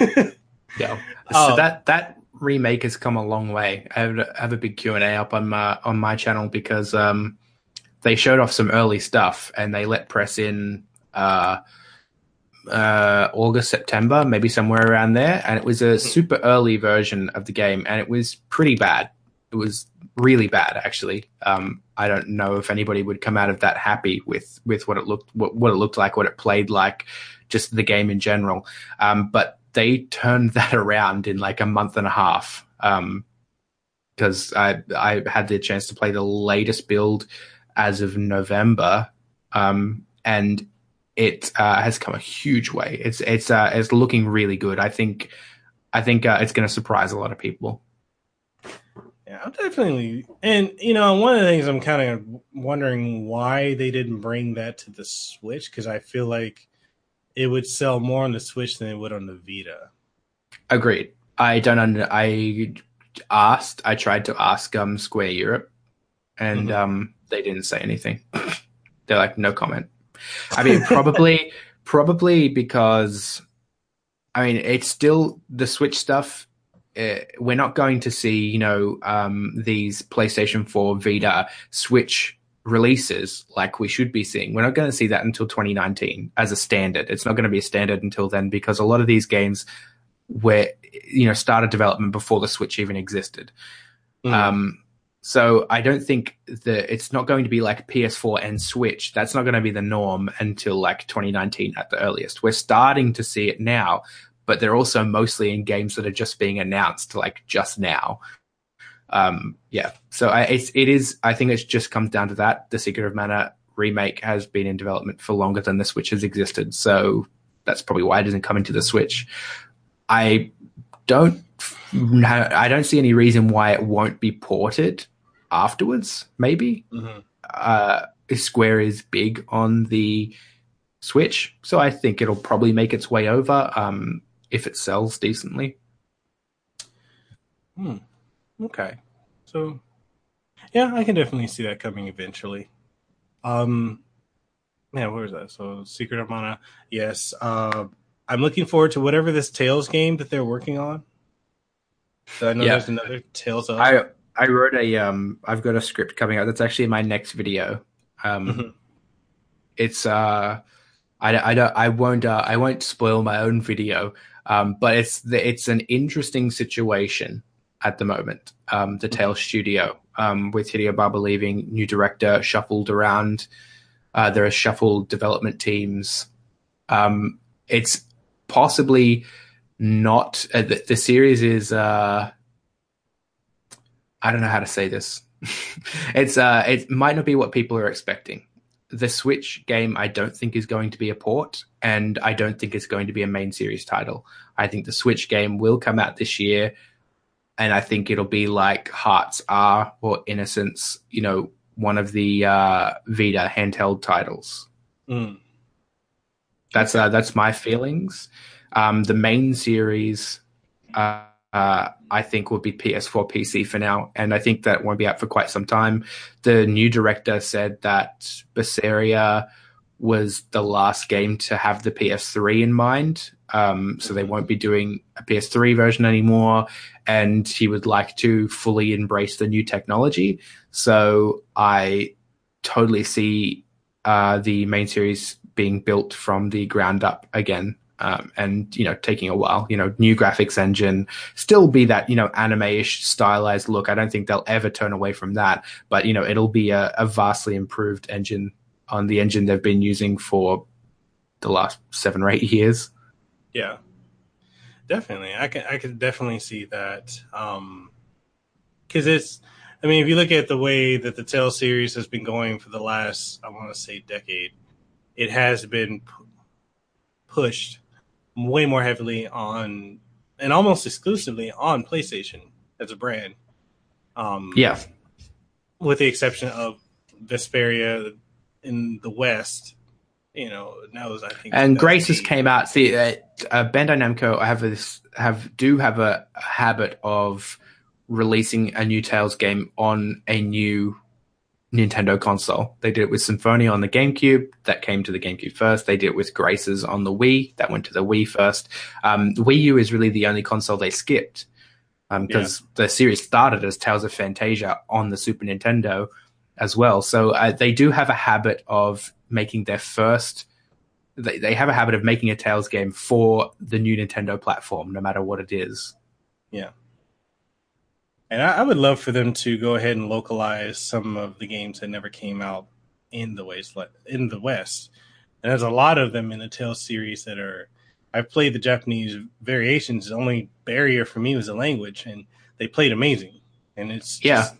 Yeah. So that that remake has come a long way. I have, I have a big Q and A up on my on my channel because um, they showed off some early stuff and they let press in uh, uh, August September, maybe somewhere around there, and it was a super early version of the game, and it was pretty bad. It was really bad, actually. Um, I don't know if anybody would come out of that happy with with what it looked what, what it looked like, what it played like, just the game in general. Um, but they turned that around in like a month and a half. Um, because I I had the chance to play the latest build as of November, um, and it uh, has come a huge way. It's it's uh, it's looking really good. I think I think uh, it's going to surprise a lot of people. Yeah, I'm definitely, and you know, one of the things I'm kind of wondering why they didn't bring that to the Switch because I feel like it would sell more on the Switch than it would on the Vita. Agreed. I don't. Under, I asked. I tried to ask um Square Europe, and mm-hmm. um they didn't say anything. They're like, no comment. I mean, probably, probably because, I mean, it's still the Switch stuff. Uh, we're not going to see, you know, um, these PlayStation 4, Vita, Switch releases like we should be seeing. We're not going to see that until 2019 as a standard. It's not going to be a standard until then because a lot of these games were, you know, started development before the Switch even existed. Mm. Um, so I don't think that it's not going to be like PS4 and Switch. That's not going to be the norm until like 2019 at the earliest. We're starting to see it now, but they're also mostly in games that are just being announced like just now. Um, yeah. So I, it's, it is, I think it just comes down to that. The Secret of Mana remake has been in development for longer than the Switch has existed. So that's probably why it doesn't come into the Switch. I don't, I don't see any reason why it won't be ported afterwards, maybe. Mm-hmm. Uh, Square is big on the Switch, so I think it'll probably make its way over um, if it sells decently. Hmm. Okay. So, yeah, I can definitely see that coming eventually. Um, yeah, where is that? So, Secret of Mana, yes. Uh, I'm looking forward to whatever this Tales game that they're working on. So I know yeah. there's another Tales of. I I wrote a um I've got a script coming out. That's actually my next video. Um mm-hmm. it's uh I, I don't I won't uh, I won't spoil my own video. Um but it's the, it's an interesting situation at the moment. Um the mm-hmm. Tale Studio um with Hideo Baba leaving, new director shuffled around. Uh there are shuffled development teams. Um it's possibly not uh, the, the series is uh I don't know how to say this. it's uh, it might not be what people are expecting. The Switch game, I don't think is going to be a port, and I don't think it's going to be a main series title. I think the Switch game will come out this year, and I think it'll be like Hearts R or Innocence, you know, one of the uh, Vita handheld titles. Mm. That's uh, that's my feelings. Um, the main series. Uh, uh, I think will be PS4 PC for now, and I think that won't be out for quite some time. The new director said that Berseria was the last game to have the PS3 in mind, um, so they won't be doing a PS3 version anymore, and he would like to fully embrace the new technology. So I totally see uh, the main series being built from the ground up again um, and you know taking a while you know new graphics engine still be that you know anime-ish stylized look. I don't think they'll ever turn away from that but you know it'll be a, a vastly improved engine on the engine they've been using for the last seven or eight years. Yeah. Definitely. I can i can definitely see that um because it's i mean if you look at the way that the Tale series has been going for the last i want to say decade it has been pushed way more heavily on and almost exclusively on PlayStation as a brand. Um, yeah, with the exception of Vesperia in the West. You know, knows I think. And Graces came out. See, uh, uh, Bandai Namco have this have do have a habit of releasing a new Tales game on a new Nintendo console. They did it with Symphonia on the GameCube. That came to the GameCube first. They did it with Graces on the Wii. That went to the Wii first. Um, Wii U is really the only console they skipped because um, yeah. the series started as Tales of Phantasia on the Super Nintendo as well. So uh, they do have a habit of making their first. They, they have a habit of making a Tales game for the new Nintendo platform, no matter what it is. Yeah. And I, I, would love for them to go ahead and localize some of the games that never came out in the West. In the West, and there's a lot of them in the Tales series that are. I've played the Japanese variations. The only barrier for me was the language, and they played amazing. And it's yeah.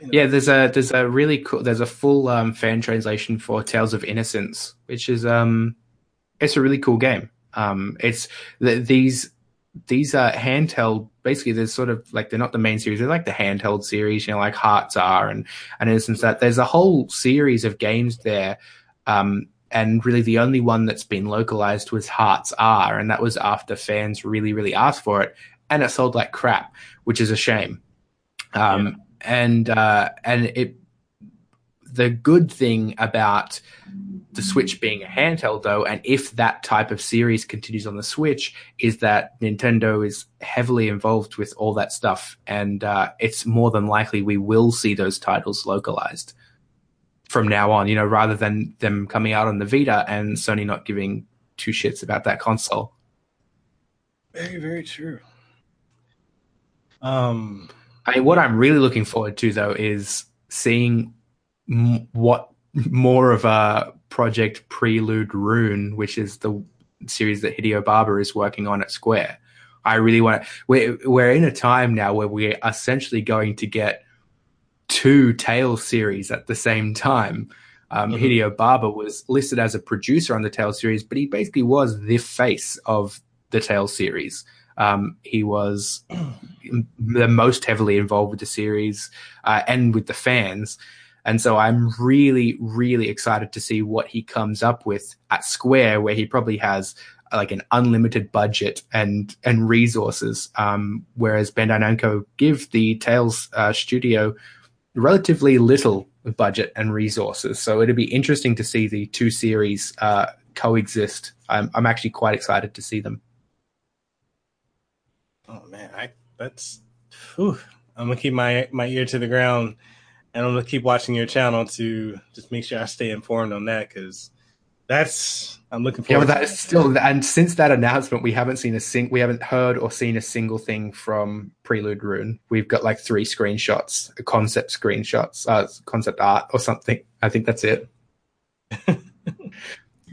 You know? Yeah, there's a there's a really cool there's a full um, fan translation for Tales of Innocence, which is um it's a really cool game. Um, it's the, these these are handheld. Basically, there's sort of like they're not the main series. They're like the handheld series, you know, like Hearts R and and Innocence. That there's a whole series of games there. Um, and really the only one that's been localized was Hearts R, and that was after fans really, really asked for it, and it sold like crap, which is a shame. Um, yeah. and uh, and it the good thing about the Switch being a handheld, though, and if that type of series continues on the Switch, is that Nintendo is heavily involved with all that stuff, and uh, it's more than likely we will see those titles localized from now on. You know, rather than them coming out on the Vita and Sony not giving two shits about that console. Very, very true. Um, I mean, what I'm really looking forward to though is seeing m- what more of a project Prelude Rune, which is the series that Hideo Baba is working on at Square. I really want to. We're we're in a time now where we're essentially going to get two Tales series at the same time. Um, mm-hmm. Hideo Baba was listed as a producer on the Tales series, but he basically was the face of the Tales series. Um, he was the most heavily involved with the series uh, and with the fans. And so I'm really, really excited to see what he comes up with at Square, where he probably has uh, like an unlimited budget and and resources. Um, whereas Bandai Namco give the Tales uh, studio relatively little budget and resources. So it'd be interesting to see the two series uh, coexist. I'm I'm actually quite excited to see them. Oh man, I that's whew, I'm gonna keep my my ear to the ground and I'm gonna keep watching your channel to just make sure I stay informed on that because that's I'm looking forward. Yeah, but that is still and since that announcement, we haven't seen a sing we haven't heard or seen a single thing from Prelude Rune. We've got like three screenshots, concept screenshots, uh, concept art or something. I think that's it.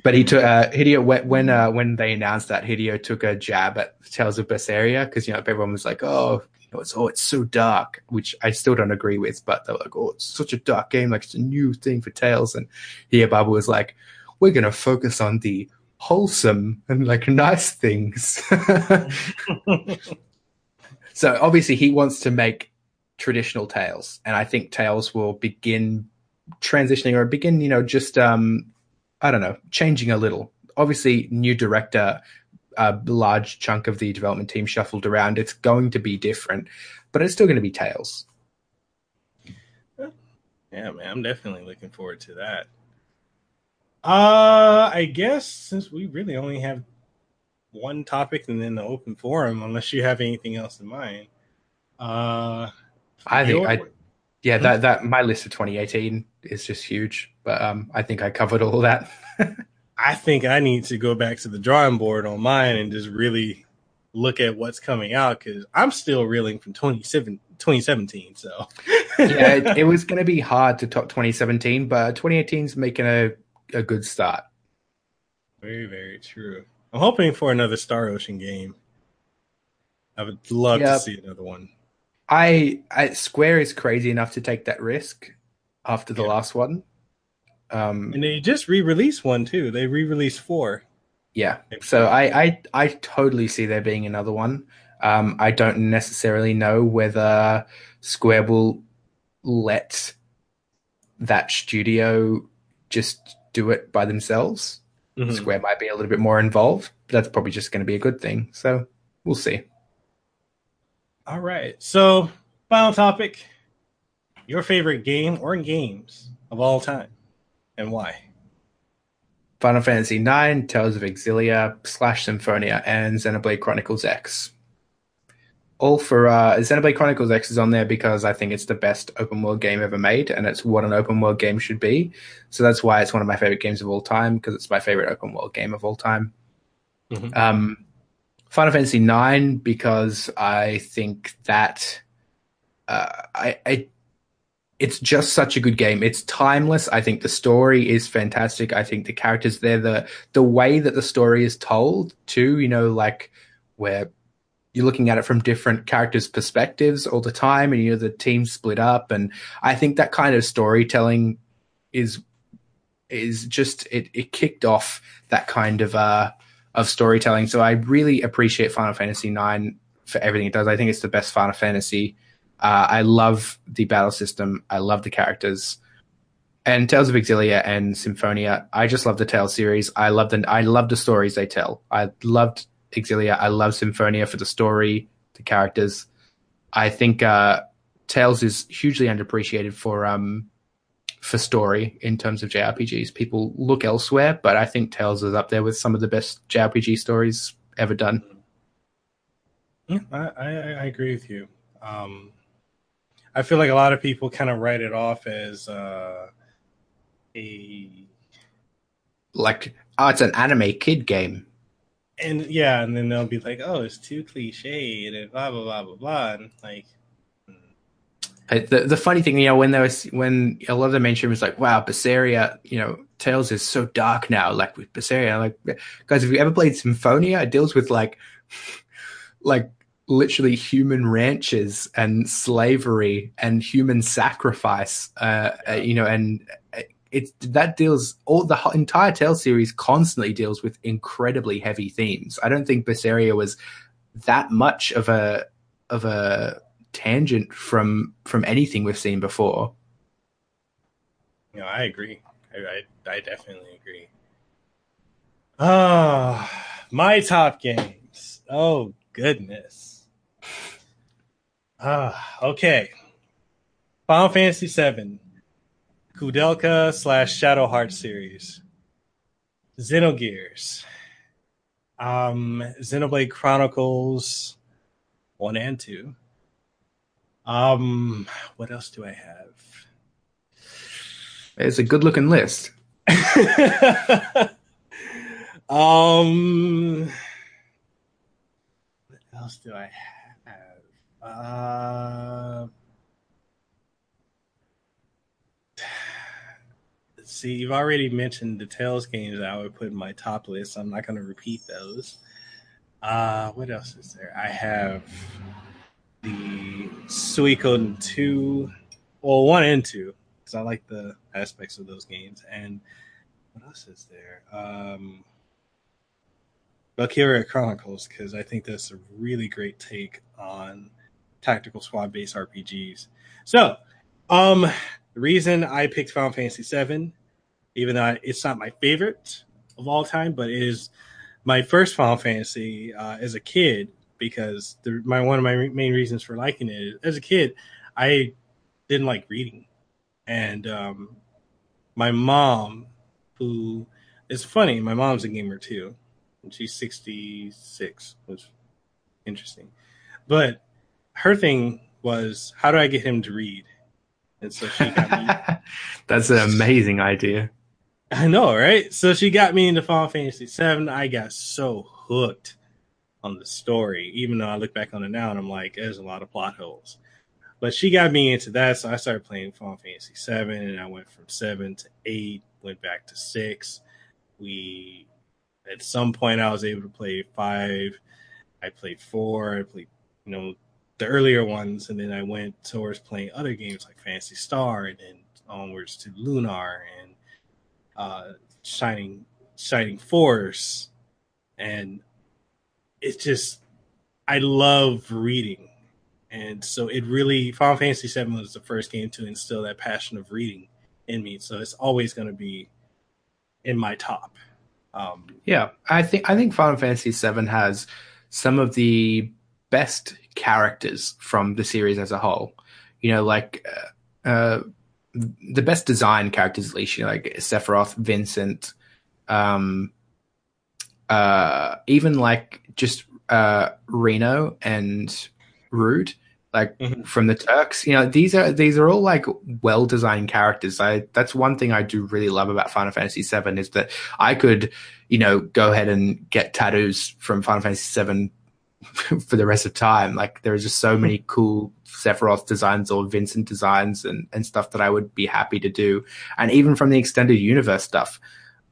but he took uh, Hideo when uh, when they announced that Hideo took a jab at Tales of Berseria because you know everyone was like, oh, know, it's oh, it's so dark, which I still don't agree with. But they're like, oh, it's such a dark game, like it's a new thing for Tales. And here, Baba was like, we're gonna focus on the wholesome and like nice things. so obviously, he wants to make traditional Tales, and I think Tales will begin transitioning or begin, you know, just um, I don't know, changing a little. Obviously, new director, a large chunk of the development team shuffled around. It's going to be different, but it's still going to be Tales. Yeah, man, I'm definitely looking forward to that. Uh, I guess since we really only have one topic and then the open forum, unless you have anything else in mind. Uh, I think I, yeah, that that my list of 2018 is just huge, but um, I think I covered all that. I think I need to go back to the drawing board on mine and just really look at what's coming out because I'm still reeling from 2017. So, yeah, it, it was going to be hard to top 2017, but 2018 is making a, a good start. Very, very true. I'm hoping for another Star Ocean game. I would love yep. to see another one. I, I Square is crazy enough to take that risk after the yeah. last one. Um, and they just re-released one too. They re-released four. Yeah. So I, I I totally see there being another one. Um, I don't necessarily know whether Square will let that studio just do it by themselves. Mm-hmm. Square might be a little bit more involved, but that's probably just going to be a good thing. So we'll see. All right. So, final topic your favorite game or games of all time and why? Final Fantasy IX, Tales of Xillia, Slash Symphonia, and Xenoblade Chronicles X. All for uh, Xenoblade Chronicles X is on there because I think it's the best open world game ever made, and it's what an open world game should be. So that's why it's one of my favorite games of all time because it's my favorite open world game of all time. Mm-hmm. Um, Final Fantasy IX because I think that uh, I, I it's just such a good game. It's timeless. I think the story is fantastic. I think the characters there, the the way that the story is told too, you know, like where you're looking at it from different characters' perspectives all the time, and you know the team split up. And I think that kind of storytelling is is just it, it kicked off that kind of uh of storytelling. So I really appreciate Final Fantasy IX for everything it does. I think it's the best Final Fantasy. Uh, I love the battle system. I love the characters. And Tales of Xillia and Symphonia, I just love the Tales series. I love the I love the stories they tell. I loved Xillia. I love Symphonia for the story, the characters. I think uh, Tales is hugely underappreciated for um, for story in terms of JRPGs. People look elsewhere, but I think Tales is up there with some of the best JRPG stories ever done. Yeah, I, I, I agree with you. Um, I feel like a lot of people kind of write it off as uh, a like oh, it's an anime kid game. And yeah, and then they'll be like, "Oh, it's too cliched," and blah blah blah blah blah, and like the the funny thing, you know, when there was when a lot of the mainstream was like, "Wow, Berseria, you know, Tales is so dark now." Like with Berseria, like guys, have you ever played Symphonia? It deals with like, like literally human ranches and slavery and human sacrifice. Uh, uh you know, and it's that deals all the entire Tales series constantly deals with incredibly heavy themes. I don't think Berseria was that much of a of a tangent from from anything we've seen before. You know, I agree. I, I, I definitely agree. Ah, oh, my top games. Oh goodness. Ah, okay. Final Fantasy VII, Koudelka slash Shadow Heart series, Xenogears, um, Xenoblade Chronicles one and two, um, what else do I have? It's a good looking list. um, what else do I have? Uh, see, you've already mentioned the Tales games that I would put in my top list. I'm not going to repeat those. Uh, what else is there? I have the Suikoden 2, well, 1 and 2, because I like the aspects of those games. And what else is there? Um, Valkyria Chronicles, because I think that's a really great take on tactical squad based RPGs. So, um, the reason I picked Final Fantasy VII, even though it's not my favorite of all time, but it is my first Final Fantasy uh, as a kid because the, my one of my main reasons for liking it is, as a kid, I didn't like reading, and um, my mom, who is funny, my mom's a gamer too, and she's sixty six, which interesting, but her thing was how do I get him to read, and so she got me. That's an amazing idea. I know, right? So she got me into Final Fantasy VII. I got so hooked on the story, even though I look back on it now and I'm like, there's a lot of plot holes. But she got me into that, so I started playing Final Fantasy Seven, and I went from seven to eight, went back to six. We, at some point, I was able to play five. I played four. I played, you know, the earlier ones, and then I went towards playing other games like Phantasy Star, and then onwards to Lunar and uh, Shining Shining Force, and it's just I love reading, and so it really Final Fantasy VII was the first game to instill that passion of reading in me. So it's always going to be in my top. Um, yeah, I think I think Final Fantasy VII has some of the best characters from the series as a whole. You know, like uh, uh, the best design characters, at least. You know, like Sephiroth, Vincent, um, uh, even like just uh, Reno and Rude, like mm-hmm. from the Turks. You know, these are these are all like well designed characters. I that's one thing I do really love about Final Fantasy VII is that I could, you know, go ahead and get tattoos from Final Fantasy VII for the rest of time. Like there are just so many cool Sephiroth designs or Vincent designs and, and stuff that I would be happy to do. And even from the extended universe stuff.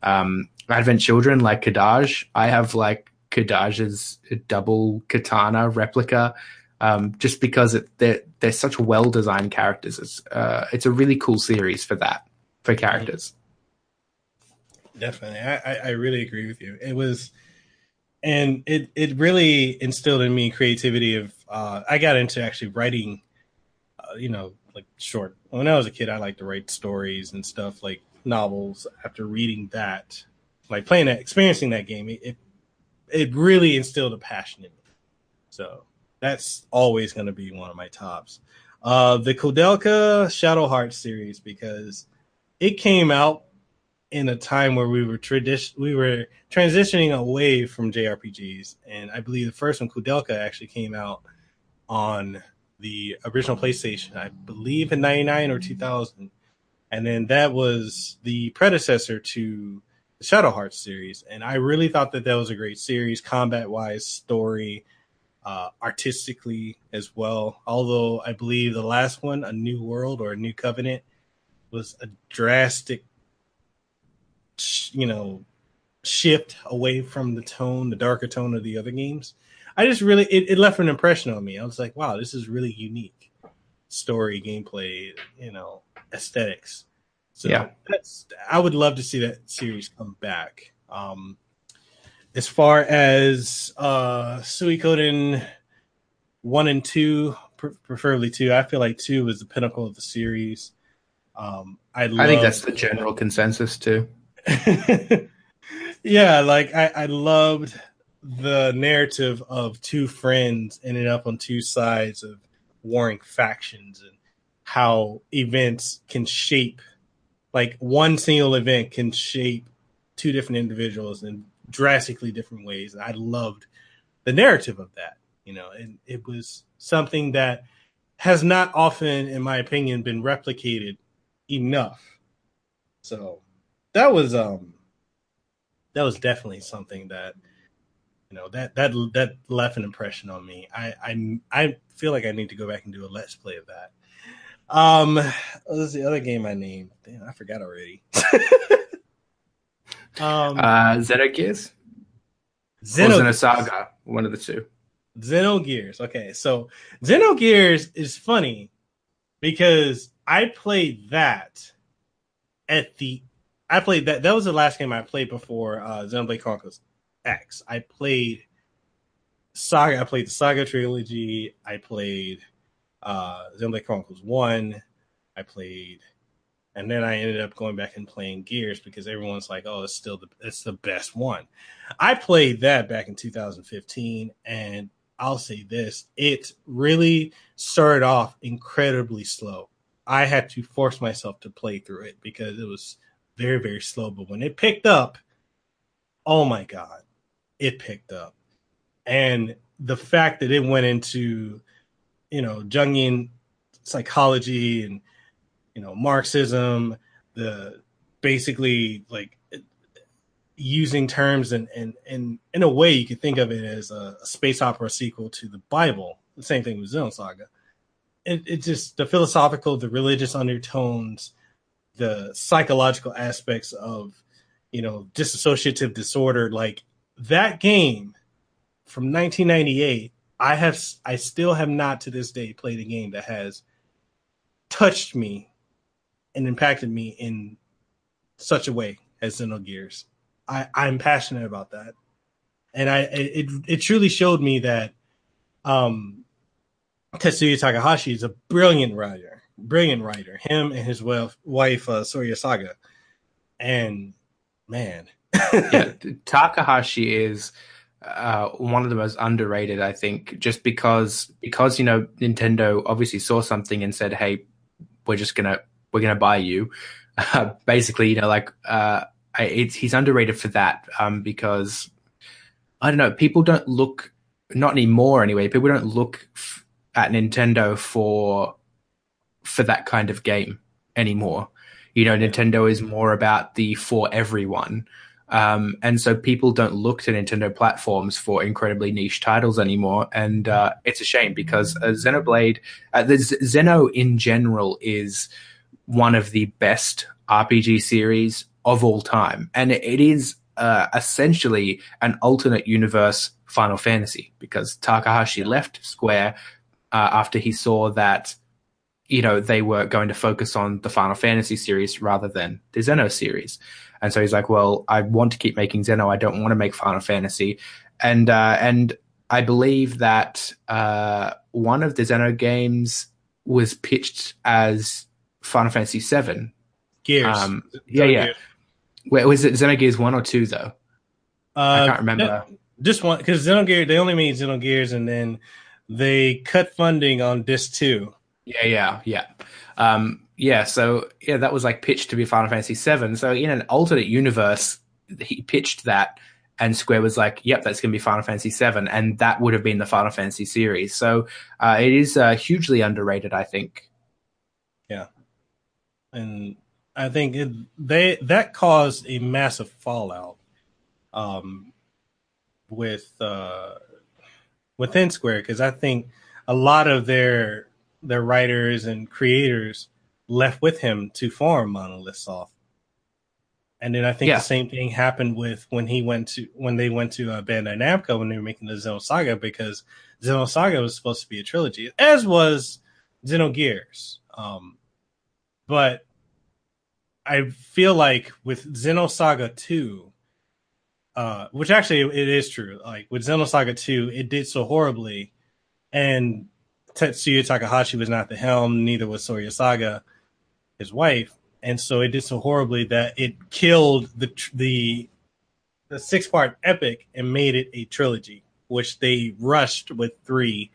Um, Advent Children, like Kadaj, I have like Kadaj's double katana replica, um, just because it, they're they're such well designed characters. It's uh, it's a really cool series for that for characters. Definitely, I, I really agree with you. It was, and it it really instilled in me creativity. Of uh, I got into actually writing, uh, you know, like short. When I was a kid, I liked to write stories and stuff like novels. After reading that, like playing that, experiencing that game, it it, it really instilled a passion in me. So that's always going to be one of my tops. Uh, the Koudelka Shadow Heart series because it came out in a time where we were tradition we were transitioning away from JRPGs, and I believe the first one, Koudelka, actually came out on the original PlayStation, I believe in '99 or 2000, and then that was the predecessor to the Shadow Hearts series, and I really thought that that was a great series, combat wise, story, uh, artistically as well. Although I believe the last one, A New World or A New Covenant, was a drastic you know shift away from the tone, the darker tone of the other games. I just really it, it left an impression on me. I was like, wow, this is really unique story, gameplay, you know, aesthetics. So yeah. that's I would love to see that series come back. Um as far as uh Suikoden one and two, preferably two, I feel like two was the pinnacle of the series. Um I, I think that's the general consensus too. yeah, like I, I loved the narrative of two friends ending up on two sides of warring factions and how events can shape like one single event can shape two different individuals in drastically different ways. I loved the narrative of that, you know, and it was something that has not often, in my opinion, been replicated enough. So that was um that was definitely something that you know that that that left an impression on me. I I I feel like I need to go back and do a let's play of that. Um, what was the other game I named? Damn, I forgot already. um, uh, Xenogears. Xenosaga, one of the two. Xenogears. Okay, so Xenogears is funny because I played that at the I played that. That was the last game I played before uh, Xenoblade Chronicles X. I played Saga. I played the Saga trilogy. I played uh, Xenoblade Chronicles One. I played, and then I ended up going back and playing Gears because everyone's like, "Oh, it's still the it's the best one." I played that back in 2015, and I'll say this: it really started off incredibly slow. I had to force myself to play through it because it was very, very slow. But when it picked up, oh my God, it picked up. And the fact that it went into, you know, Jungian psychology and, you know, Marxism, the basically like using terms and, and, and in a way you could think of it as a, a space opera sequel to the Bible. The same thing with Xenosaga. It, it just the philosophical, the religious undertones, the psychological aspects of you know dissociative disorder like that game from 1998 i have i still have not to this day played a game that has touched me and impacted me in such a way as Xenogears. I I'm passionate about that, and I it it truly showed me that um Tetsuya Takahashi is a brilliant writer brilliant writer. Him and his wife, wife uh, Saga, and man, yeah, Takahashi is uh, one of the most underrated. I think just because because you know Nintendo obviously saw something and said, "Hey, we're just gonna we're gonna buy you." Uh, basically, you know, like uh, he's underrated for that um, because I don't know. People don't look not anymore anyway. People don't look f- at Nintendo for for that kind of game anymore. You know, Nintendo is more about the for everyone. Um, and so people don't look to Nintendo platforms for incredibly niche titles anymore. And uh, it's a shame because uh, Xenoblade, uh, the Z- Xeno in general is one of the best RPG series of all time. And it is uh, essentially an alternate universe Final Fantasy because Takahashi left Square uh, after he saw that you know they were going to focus on the Final Fantasy series rather than the Xeno series, and so he's like, "Well, I want to keep making Xeno. I don't want to make Final Fantasy," and uh, and I believe that uh, one of the Xeno games was pitched as Final Fantasy Seven. Gears. Um, yeah, yeah. Wait, was it Xenogears one or two though? Uh, I can't remember. no, just one because Xenogear they only made Xenogears and then they cut funding on disc two. Yeah, yeah, yeah. Um, yeah, so yeah, that was like pitched to be Final Fantasy VII. So in an alternate universe, he pitched that, and Square was like, "Yep, that's going to be Final Fantasy VII," and that would have been the Final Fantasy series. So uh, it is uh, hugely underrated, I think. Yeah, and I think it, they that caused a massive fallout um, with uh, within Square because I think a lot of their their writers and creators left with him to form Monolith Soft. And then I think Yeah. the same thing happened with when he went to when they went to uh, Bandai Namco when they were making the Xenosaga because Xenosaga was supposed to be a trilogy, as was Xenogears. Um, but I feel like with Xenosaga 2, uh, which actually it is true, like with Xenosaga 2, it did so horribly, and Tetsuya Takahashi was not the helm, neither was Soraya Saga, his wife, and so it did so horribly that it killed the the the six part epic and made it a trilogy, which they rushed with three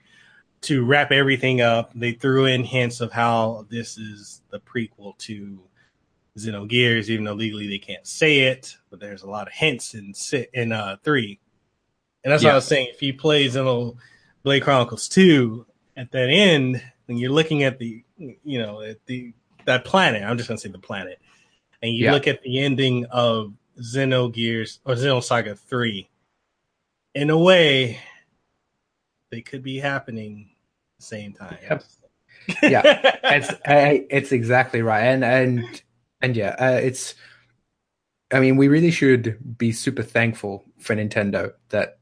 to wrap everything up. They threw in hints of how this is the prequel to Xenogears, even though legally they can't say it, but there's a lot of hints in in uh three. And that's what I was saying. If you play Xenoblade Chronicles two, at that end, when you're looking at the you know at the that planet, I'm just gonna say the planet, and you Yeah. look at the ending of Xenogears or Xenosaga three, in a way, they could be happening at the same time. Yep. Yeah. it's I, it's exactly right and and and yeah uh, it's i mean we really should be super thankful for nintendo that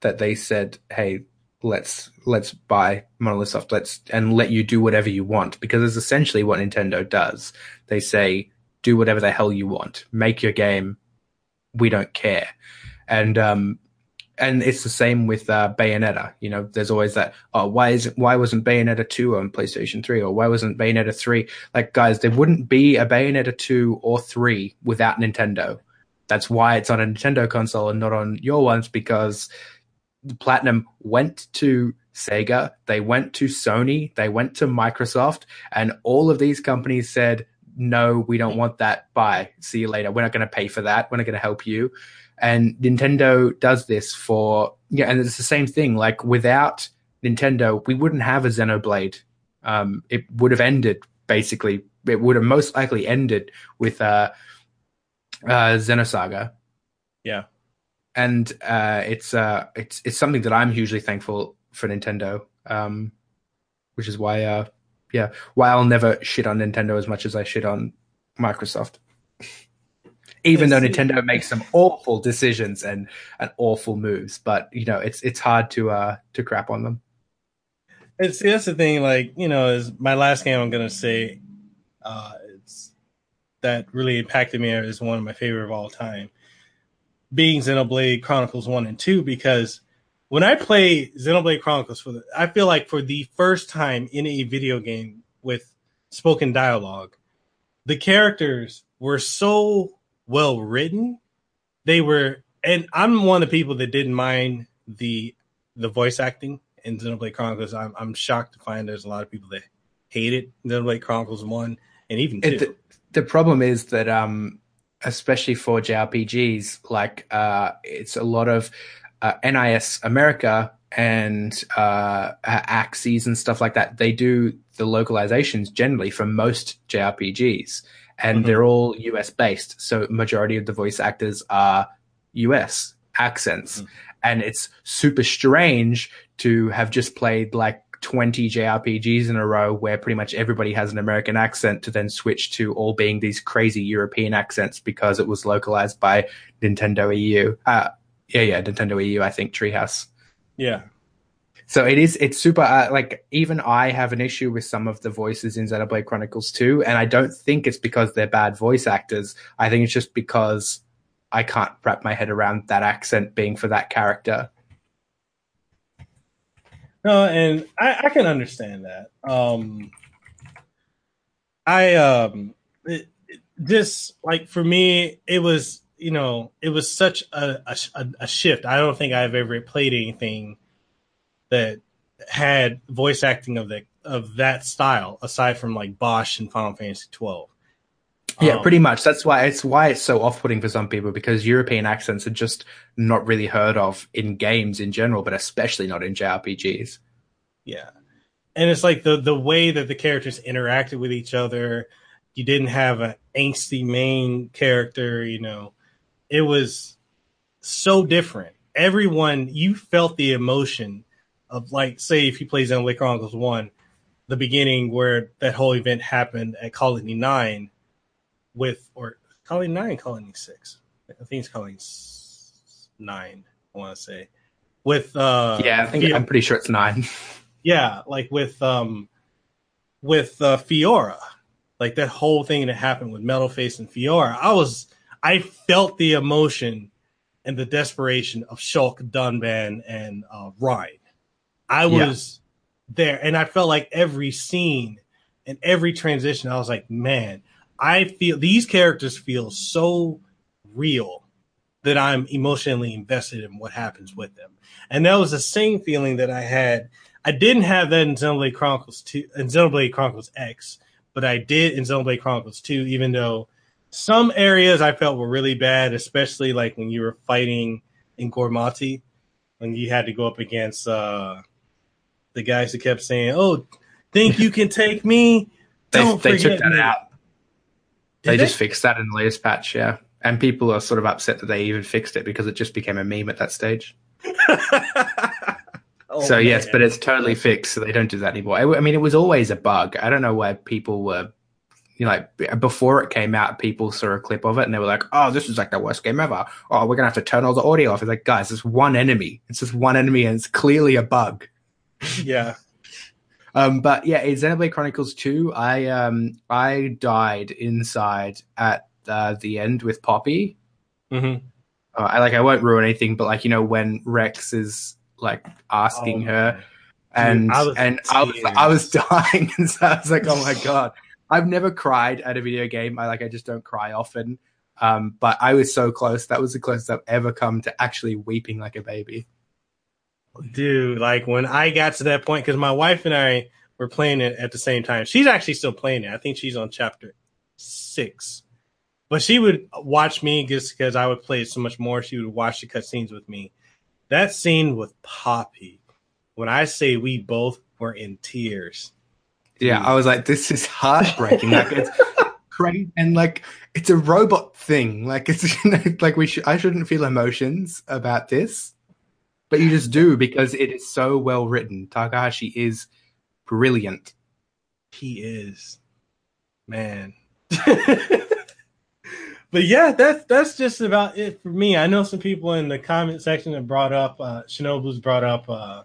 that they said hey let's let's buy monolith soft let's and let you do whatever you want because it's essentially what nintendo does they say do whatever the hell you want make your game we don't care and um and it's the same with uh, Bayonetta. You know, there's always that. Oh, why is why wasn't Bayonetta two on PlayStation three, or why wasn't Bayonetta three? Like, guys, there wouldn't be a Bayonetta two or three without Nintendo. That's why it's on a Nintendo console and not on your ones because Platinum went to Sega, they went to Sony, they went to Microsoft, and all of these companies said, "No, we don't want that. Bye. See you later. We're not going to pay for that. We're not going to help you." and Nintendo does this for yeah, and it's the same thing. Like without Nintendo, we wouldn't have a Xenoblade. Um, it would have ended basically. It would have most likely ended with uh, uh, Xenosaga, yeah. And uh, it's uh, it's it's something that I'm hugely thankful for Nintendo. Um, which is why uh, yeah, why I'll never shit on Nintendo as much as I shit on Microsoft. Even though Nintendo makes some awful decisions and, and awful moves, but you know it's it's hard to uh to crap on them. It's that's the thing. Like you know, is my last game. I'm gonna say, uh, it's that really impacted me as one of my favorite of all time. Being Xenoblade Chronicles One and Two, because when I play Xenoblade Chronicles for the, I feel like for the first time in a video game with spoken dialogue, the characters were so well written. They were, and I'm one of the people that didn't mind the the voice acting in Xenoblade Chronicles. I'm I'm shocked to find there's a lot of people that hate hated Xenoblade Chronicles One and even two. It, the, the problem is that um especially for JRPGs, like uh it's a lot of uh, NIS America and uh Aksys and stuff like that. They do the localizations generally for most JRPGs and Mhm. they're all US based. So majority of the voice actors are US accents. Mhm. And it's super strange to have just played like 20 JRPGs in a row where pretty much everybody has an American accent to then switch to all being these crazy European accents because it was localized by Nintendo EU. Uh, yeah, yeah, Nintendo EU, I think, Treehouse. Yeah. So it is, it's super, uh, like, even I have an issue with some of the voices in Xenoblade Chronicles 2, and I don't think it's because they're bad voice actors. I think it's just because I can't wrap my head around that accent being for that character. No, and I, I can understand that. Um, I um, it, just like for me, it was you know it was such a, a a shift. I don't think I've ever played anything that had voice acting of the of that style aside from like Basch and Final Fantasy twelve. Yeah, um, pretty much. That's why it's why it's so off-putting for some people because European accents are just not really heard of in games in general, but especially not in JRPGs. Yeah, and it's like the the way that the characters interacted with each other. You didn't have an angsty main character, you know. It was so different. Everyone, you felt the emotion of like, say, if you play Xenoblade Chronicles One, the beginning where that whole event happened at Colony Nine with or Colony Nine, Colony Six. I think it's Colony Nine. I want to say with uh yeah, I think I'm pretty sure it's nine. yeah, like with um with uh, Fiora, like that whole thing that happened with Metal Face and Fiora. I was I felt the emotion and the desperation of Shulk, Dunban, and uh, Reyn. I was yeah. there, and I felt like every scene and every transition, I was like, man, I feel these characters feel so real that I'm emotionally invested in what happens with them. And that was the same feeling that I had. I didn't have that in Xenoblade Chronicles 2 in Xenoblade Chronicles X, but I did in Xenoblade Chronicles 2, even though some areas I felt were really bad, especially like when you were fighting in Gormott, when you had to go up against uh, the guys who kept saying, "Oh, think you can take me?" Don't they, they took that me. out. They, they, just fixed that in the latest patch, yeah. And people are sort of upset that they even fixed it because it just became a meme at that stage. oh, so man. yes, but it's totally fixed. So they don't do that anymore. I, I mean, it was always a bug. I don't know why people were you know, like before it came out, people saw a clip of it and they were like, "Oh, this is like the worst game ever." Oh, we're gonna have to turn all the audio off. It's like, guys, it's one enemy. It's just one enemy, and it's clearly a bug. Yeah. Um, but yeah, in Xenoblade Chronicles 2, I um I died inside at uh, the end with Poppi. Mm-hmm. Uh, I like I won't ruin anything, but like you know when Rex is like asking oh, her, and I and I was I was dying, and so I was like, oh my god, I've never cried at a video game. I like I just don't cry often. Um, but I was so close. That was the closest I've ever come to actually weeping like a baby dude, like when I got to that point, because my wife and I were playing it at the same time. She's actually still playing it. I think she's on chapter six. But she would watch me just because I would play it so much more. She would watch the cutscenes with me. That scene with Poppi, when I say we both were in tears. Yeah, I was like, this is heartbreaking. like it's crazy and like it's a robot thing. Like it's you know, like we should I shouldn't feel emotions about this but you just do because it is so well written. Takahashi is brilliant. He is, man. but yeah, that's that's just about it for me. I know some people in the comment section have brought up uh, Shinobu's brought up uh, a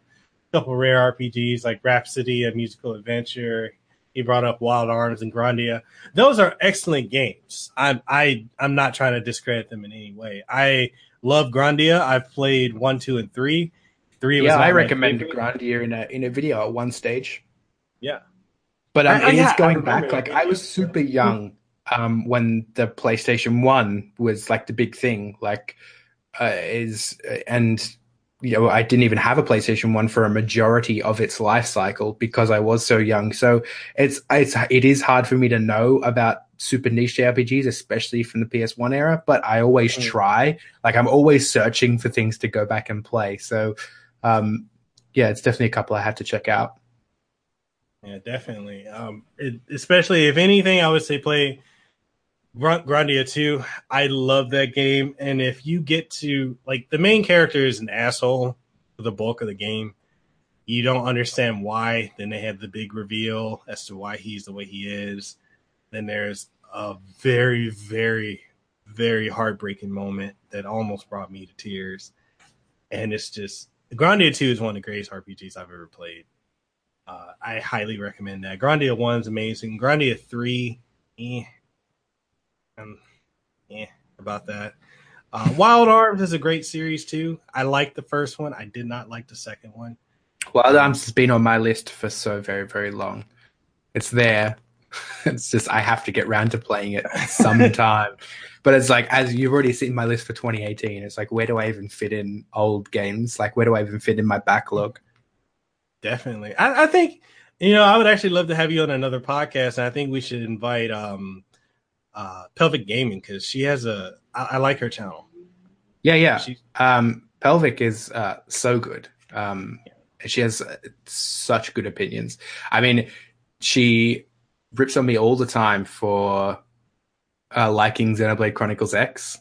couple rare RPGs like Rhapsody, a musical adventure. He brought up Wild Arms and Grandia. Those are excellent games. I'm I I'm not trying to discredit them in any way. I love Grandia. I've played one, two, and three. Three. yeah, I recommend Grandia in a in a video at one stage. Yeah, but um, I, it I, is going back. Like I was super young um, when the PlayStation One was like the big thing. Like uh, is and you know I didn't even have a PlayStation One for a majority of its life cycle because I was so young. So it's it's it is hard for me to know about super niche RPGs, especially from the PS1 era, but I always mm. try. Like I'm always searching for things to go back and play. So um, yeah, it's definitely a couple I had to check out. Yeah, definitely. Um, it, especially if anything, I would say play Grandia 2. I love that game. And if you get to like the main character is an asshole for the bulk of the game, you don't understand why. Then they have the big reveal as to why he's the way he is. Then there's a very, very, very heartbreaking moment that almost brought me to tears. And it's just Grandia 2 is one of the greatest RPGs I've ever played. Uh, I highly recommend that. Grandia 1 is amazing. Grandia 3, eh. Um, eh, about that. Uh, Wild Arms is a great series too. I like the first one. I did not like the second one. Wild Arms has been on my list for so very, very long. It's there. It's just I have to get round to playing it sometime. but it's like as you've already seen my list for 2018, it's like where do I even fit in old games? Like where do I even fit in my backlog? Definitely. I, I think you know, I would actually love to have you on another podcast, and I think we should invite um uh Pelvic Gaming because she has a I, I, like her channel. Yeah, yeah. um Pelvic is uh so good. Um yeah. she has uh, such good opinions. I mean, she rips on me all the time for uh liking Xenoblade Chronicles X.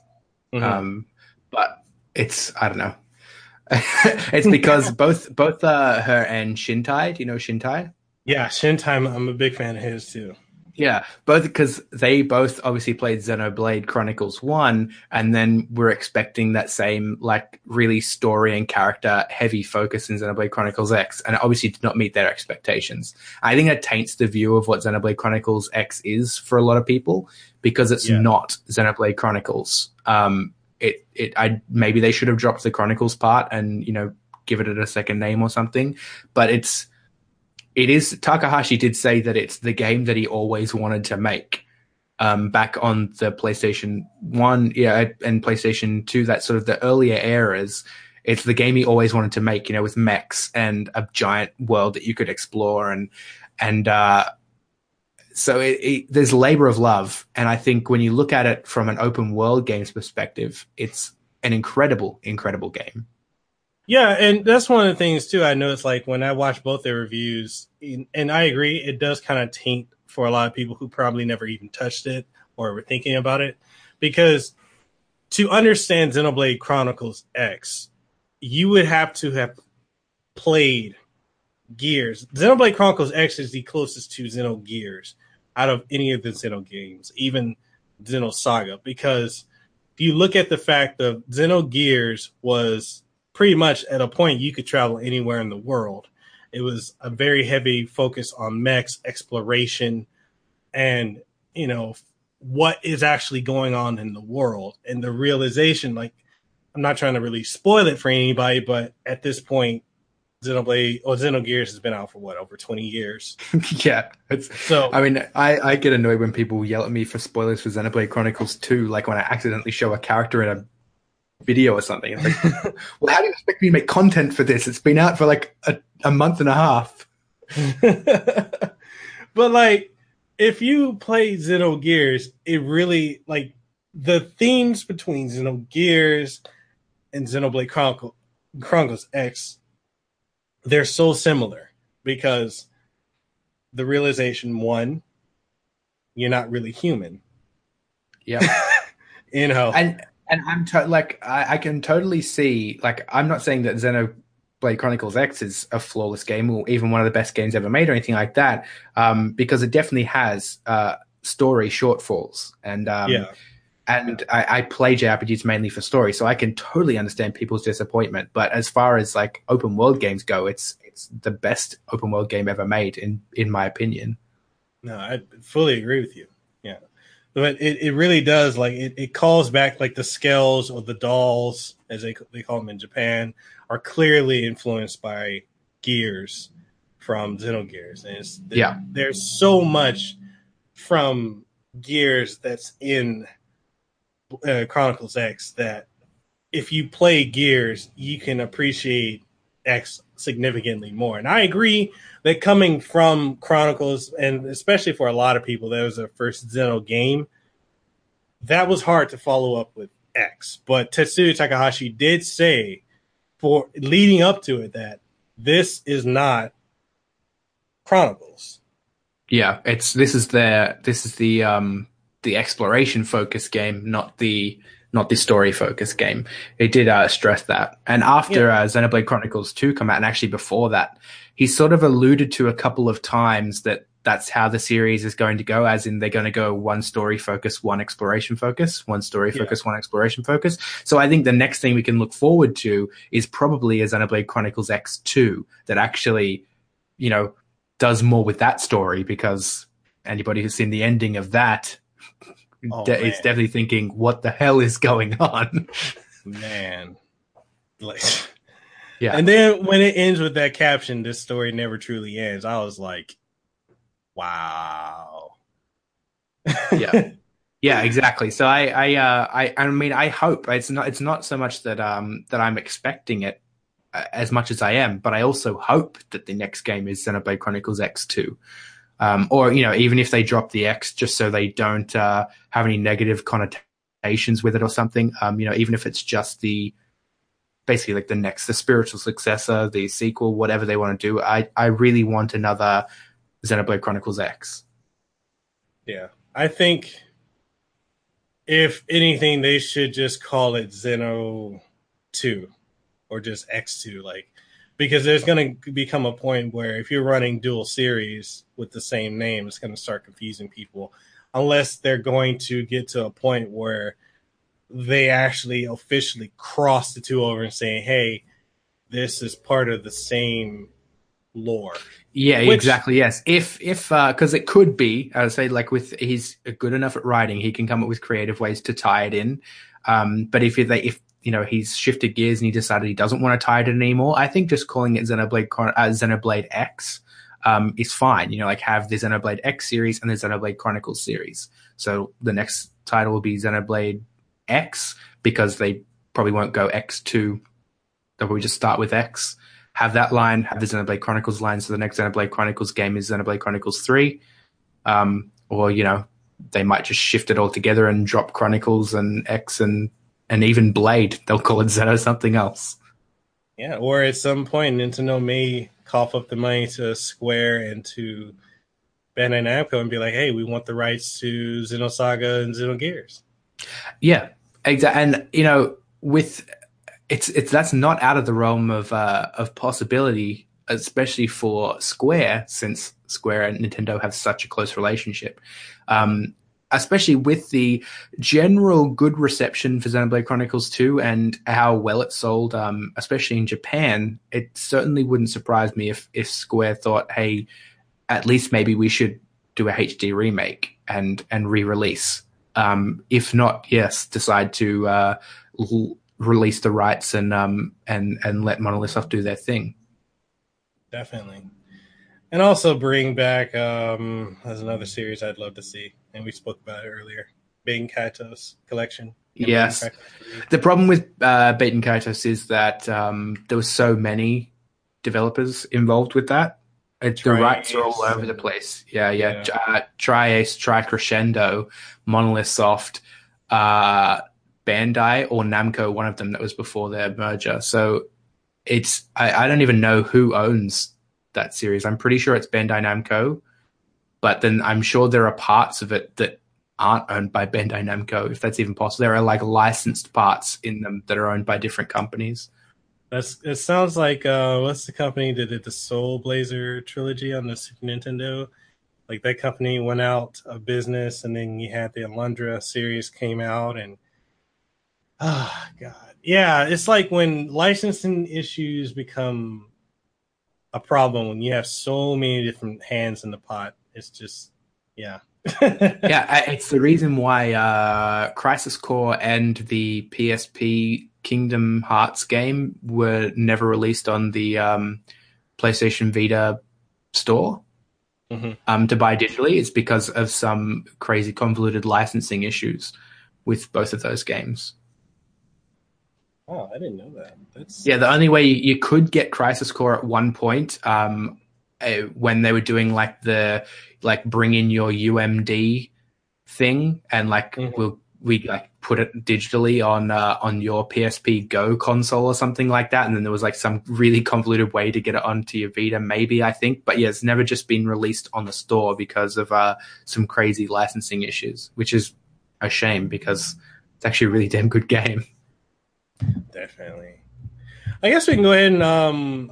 Mm-hmm. Um but it's I don't know. it's because both both uh, her and Shintai. Do you know Shintai? Yeah, Shintai. I'm a big fan of his too. Yeah, both because they both obviously played Xenoblade Chronicles 1, and then we're expecting that same, like, really story and character heavy focus in Xenoblade Chronicles X, and it obviously did not meet their expectations. I think that taints the view of what Xenoblade Chronicles X is for a lot of people because it's yeah. not Xenoblade Chronicles. Um, it, it, I maybe they should have dropped the Chronicles part and, you know, give it a second name or something, but it's it is Takahashi did say that it's the game that he always wanted to make. Um, back on the PlayStation One, yeah, and PlayStation Two, that sort of the earlier eras, it's the game he always wanted to make. You know, with mechs and a giant world that you could explore, and and uh, so it, it, there's labor of love. And I think when you look at it from an open world games perspective, it's an incredible, incredible game. Yeah, and that's one of the things too. I noticed like when I watch both their reviews, and I agree, it does kind of taint for a lot of people who probably never even touched it or were thinking about it, because to understand Xenoblade Chronicles X, you would have to have played Gears. Xenoblade Chronicles X is the closest to Xenogears out of any of the Xeno games, even Xenosaga, because if you look at the fact of Xenogears was pretty much at a point you could travel anywhere in the world. It was a very heavy focus on mechs, exploration, and you know what is actually going on in the world and the realization. Like, I'm not trying to really spoil it for anybody, but at this point, Xenoblade or Xenogears has been out for what over 20 years. yeah, so I mean, I I get annoyed when people yell at me for spoilers for Xenoblade Chronicles 2, like when I accidentally show a character in a video or something. It's like, well, how do you expect me to make content for this? It's been out for like a, a month and a half. but like, if you play Xenogears, it really like the themes between Zeno Gears and Xenoblade Chronicle, Chronicles X, they're so similar because the realization one, you're not really human. Yeah. you know. And and I'm to- like, I, I, can totally see. Like, I'm not saying that Xenoblade Chronicles X is a flawless game or even one of the best games ever made or anything like that, um, because it definitely has uh, story shortfalls. And um, yeah. And I, I play JRPGs mainly for story, so I can totally understand people's disappointment. But as far as like open world games go, it's it's the best open world game ever made, in in my opinion. No, I fully agree with you but it, it really does like it, it calls back like the scales or the dolls as they, they call them in japan are clearly influenced by gears from xenogears and it's, yeah. there's so much from gears that's in uh, chronicles x that if you play gears you can appreciate x significantly more and i agree that coming from Chronicles, and especially for a lot of people, that was their first Xeno game. That was hard to follow up with X. But Tetsuya Takahashi did say for leading up to it that this is not Chronicles. Yeah, it's this is the this is the um the exploration focus game, not the not this story focused game. It did uh, stress that. And after yeah. uh, Xenoblade Chronicles 2 come out, and actually before that, he sort of alluded to a couple of times that that's how the series is going to go, as in they're going to go one story focus, one exploration focus, one story focus, yeah. one exploration focus. So I think the next thing we can look forward to is probably a Xenoblade Chronicles X2 that actually, you know, does more with that story because anybody who's seen the ending of that oh, de- is definitely thinking, what the hell is going on? man. Like, yeah. And then when it ends with that caption, this story never truly ends, I was like, Wow. yeah. Yeah, exactly. So I, I, uh, I, I mean, I hope it's not, it's not so much that, um, that I'm expecting it uh, as much as I am, but I also hope that the next game is Xenoblade Chronicles X2. Um, or, you know, even if they drop the X just so they don't, uh, have any negative connotations with it or something, um, you know, even if it's just the, basically like the next, the spiritual successor, the sequel, whatever they want to do, I, I really want another Xenoblade Chronicles X. Yeah, I think if anything, they should just call it Xeno Two or just X Two, like because there's going to become a point where if you're running dual series with the same name, it's going to start confusing people unless they're going to get to a point where they actually officially cross the two over and saying, "Hey, this is part of the same lore." Yeah, Which, exactly. Yes, if if because uh, it could be, I would say, like with he's good enough at writing, he can come up with creative ways to tie it in. Um, but if they if you know he's shifted gears and he decided he doesn't want to tie it anymore, I think just calling it Xenoblade uh, Xenoblade X um, is fine. You know, like have the Xenoblade X series and the Xenoblade Chronicles series. So the next title will be Xenoblade X because they probably won't go X two. They'll probably just start with X have that line, have the Xenoblade Chronicles line. So the next Xenoblade Chronicles game is Xenoblade Chronicles 3. Um, or, you know, they might just shift it all together and drop Chronicles and X and, and even Blade. They'll call it Xeno something else. Yeah, or at some point, Nintendo may cough up the money to Square and to Bandai Namco and be like, hey, we want the rights to Xenosaga and Xenogears. Yeah, exactly. And, you know, with it's it's that's not out of the realm of uh, of possibility, especially for Square, since Square and Nintendo have such a close relationship. Um, especially with the general good reception for Xenoblade Chronicles 2 and how well it sold, um, especially in Japan, it certainly wouldn't surprise me if, if Square thought, hey, at least maybe we should do a HD remake and, and re-release. Um, if not, yes, decide to, uh, l- release the rights and um and and let Monolith do their thing. Definitely, and also bring back um as another series I'd love to see, and we spoke about it earlier. Baten Kaitos collection. Yes, the problem with uh, Baten Kaitos is that um, there were so many developers involved with that. It, the rights are all over the place. Yeah, yeah. yeah. Uh, Tri-Ace, Tri Crescendo, Monolith Soft, uh, Bandai or Namco, one of them that was before their merger. So it's I, I don't even know who owns that series. I'm pretty sure it's Bandai Namco, but then I'm sure there are parts of it that aren't owned by Bandai Namco, if that's even possible. There are like licensed parts in them that are owned by different companies. That's it sounds like uh what's the company that did the Soul Blazer trilogy on the Super Nintendo? Like that company went out of business and then you had the Alundra series came out and Oh God, yeah. It's like when licensing issues become a problem when you have so many different hands in the pot. It's just, yeah. yeah, it's the reason why uh, Crisis Core and the PSP Kingdom Hearts game were never released on the um, PlayStation Vita store mm-hmm. um, to buy digitally. It's because of some crazy convoluted licensing issues with both of those games. Oh, I didn't know that. That's yeah. The only way you could get Crisis Core at one point, um, uh, when they were doing like the like bring in your UMD thing, and like mm-hmm. we'll we like put it digitally on uh, on your PSP Go console or something like that, and then there was like some really convoluted way to get it onto your Vita, maybe I think, but yeah, it's never just been released on the store because of uh, some crazy licensing issues, which is a shame because it's actually a really damn good game. Definitely. I guess we can go ahead and um,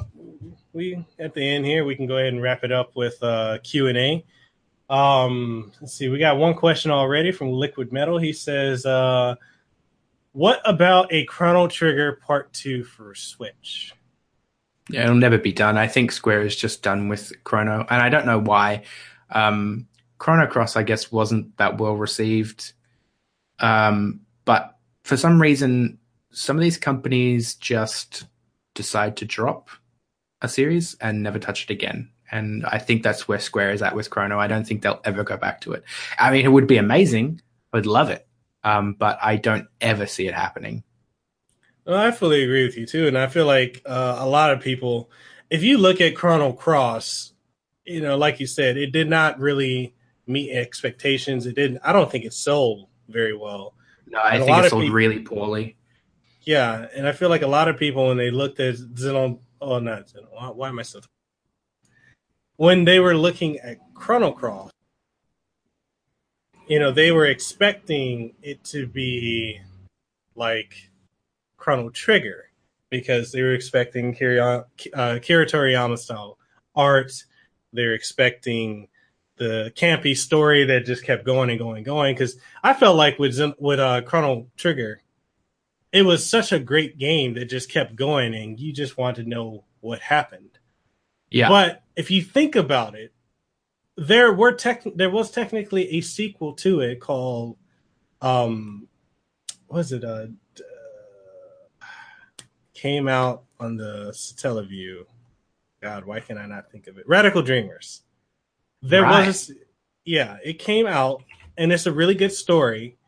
we at the end here we can go ahead and wrap it up with uh, Q and A. Um, let's see, we got one question already from Liquid Metal. He says, uh, "What about a Chrono Trigger Part Two for Switch?" Yeah, it'll never be done. I think Square is just done with Chrono, and I don't know why. Um, Chrono Cross, I guess, wasn't that well received, um, but for some reason, some of these companies just decide to drop a series and never touch it again. And I think that's where Square is at with Chrono. I don't think they'll ever go back to it. I mean, it would be amazing. I would love it. Um, but I don't ever see it happening. Well, I fully agree with you too. And I feel like uh, a lot of people, if you look at Chrono Cross, you know, like you said, it did not really meet expectations. It didn't, I don't think it sold very well. No, I think it sold people, really poorly. Yeah. And I feel like a lot of people, when they looked at Xenon, oh, not why, why am I still when they were looking at Chrono Cross, you know, they were expecting it to be like Chrono Trigger because they were expecting Kira, uh, Kira Toriyama style art. They're expecting the campy story that just kept going and going and going. Because I felt like with with uh, Chrono Trigger, it was such a great game that just kept going, and you just want to know what happened. Yeah. But if you think about it, there were tech there was technically a sequel to it called um was it uh, uh came out on the Satellaview. God, why can I not think of it? Radical Dreamers. There right. was yeah, it came out and it's a really good story,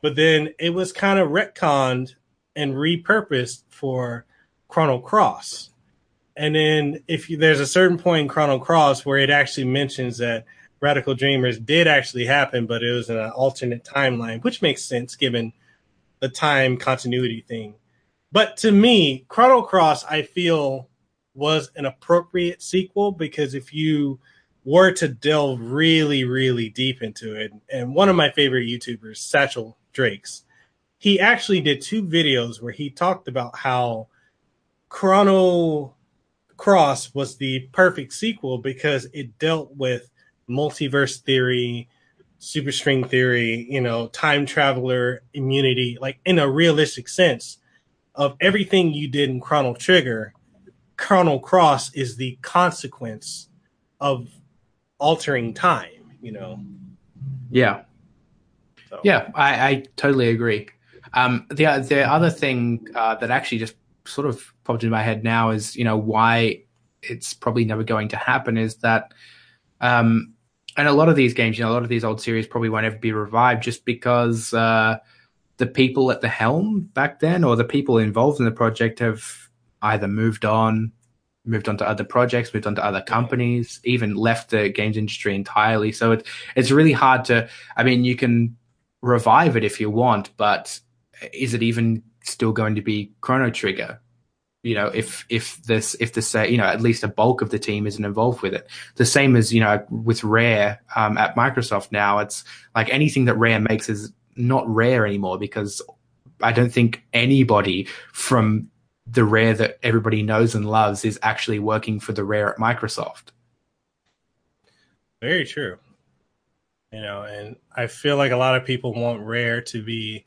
but then it was kind of retconned and repurposed for Chrono Cross. And then if you, there's a certain point in Chrono Cross where it actually mentions that Radical Dreamers did actually happen, but it was in an alternate timeline, which makes sense given the time continuity thing. But to me, Chrono Cross, I feel, was an appropriate sequel because if you were to delve really, really deep into it, and one of my favorite YouTubers, Satchel Drakes, he actually did two videos where he talked about how Chrono Cross was the perfect sequel because it dealt with multiverse theory, superstring theory, you know, time traveler immunity, like in a realistic sense of everything you did in Chrono Trigger. Chrono Cross is the consequence of altering time, you know. Yeah. So. Yeah, I, I totally agree. Um, the the other thing uh, that actually just sort of popped into my head now is you know why it's probably never going to happen is that um and a lot of these games you know a lot of these old series probably won't ever be revived just because uh the people at the helm back then or the people involved in the project have either moved on moved on to other projects moved on to other companies even left the games industry entirely. So it, it's really hard to i mean you can revive it if you want but is it even still going to be Chrono Trigger. You know, if if this if the say you know at least a bulk of the team isn't involved with it, the same as you know with Rare um, at Microsoft now, it's like anything that Rare makes is not Rare anymore because I don't think anybody from the Rare that everybody knows and loves is actually working for the Rare at Microsoft. Very true. You know, and I feel like a lot of people want Rare to be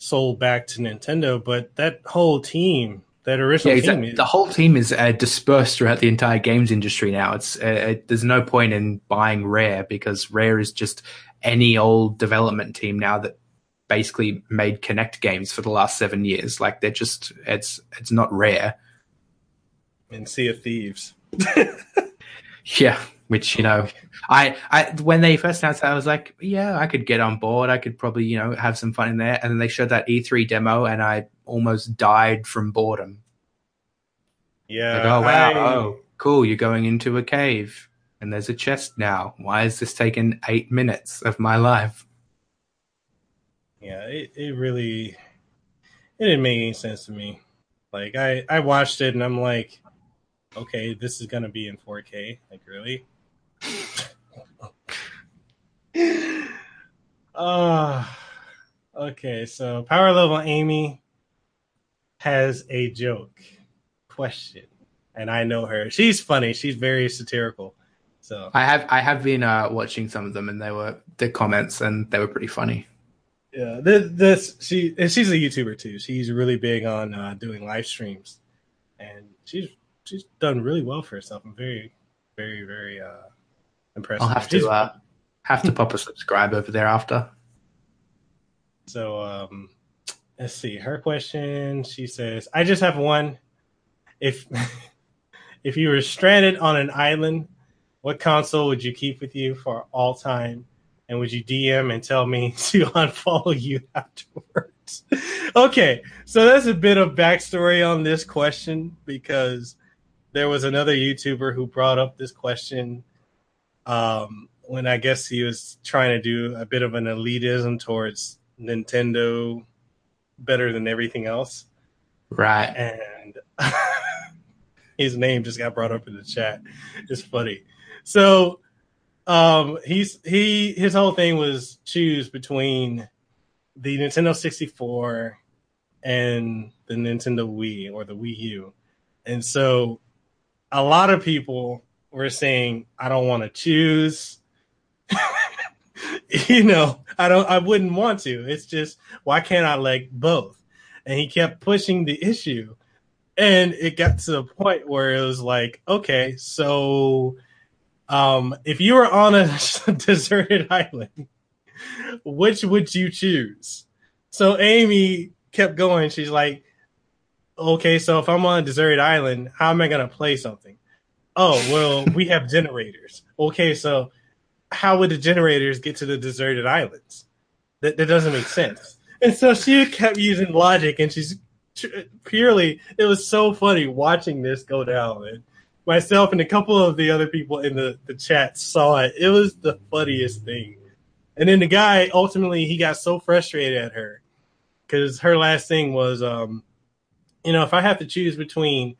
sold back to Nintendo, but that whole team, that original yeah, team, is- the whole team is uh, dispersed throughout the entire games industry now. It's uh, it, there's no point in buying Rare because Rare is just any old development team now that basically made Kinect games for the last seven years. Like they're just it's it's not Rare. And Sea of Thieves. yeah, which you know I, I when they first announced that, I was like, yeah, I could get on board. I could probably you know have some fun in there. And then they showed that E3 demo, and I almost died from boredom. Yeah. Like, oh wow! I... Oh, cool. You're going into a cave, and there's a chest now. Why is this taking eight minutes of my life? Yeah, it, it really it didn't make any sense to me. Like I I watched it and I'm like, okay, this is gonna be in 4K. Like really? Uh, Okay, so power level Amy has a joke question, and I know her. She's funny. She's very satirical. So I have I have been uh, watching some of them, and they were the comments, and they were pretty funny. Yeah, this, this she and she's a YouTuber too. She's really big on uh, doing live streams, and she's she's done really well for herself. I'm very, very, very uh, impressed. I'll have to uh, have to pop a subscribe over there after. So um, let's see. Her question. She says, "I just have one. If if you were stranded on an island, what console would you keep with you for all time? And would you DM and tell me to unfollow you afterwards?" okay, so that's a bit of backstory on this question because there was another YouTuber who brought up this question um, when I guess he was trying to do a bit of an elitism towards Nintendo better than everything else. Right. And his name just got brought up in the chat. It's funny. So um he's he his whole thing was choose between the Nintendo 64 and the Nintendo Wii or the Wii U. And so a lot of people were saying I don't want to choose you know, I don't I wouldn't want to. It's just why can't I like both? And he kept pushing the issue. And it got to the point where it was like, okay, so um if you were on a deserted island, which would you choose? So Amy kept going. She's like, okay, so if I'm on a deserted island, how am I going to play something? Oh, well, we have generators. Okay, so how would the generators get to the deserted islands? That, that doesn't make sense. And so she kept using logic, and she's purely. It was so funny watching this go down. And myself and a couple of the other people in the, the chat saw it. It was the funniest thing. And then the guy ultimately he got so frustrated at her because her last thing was, um, you know, if I have to choose between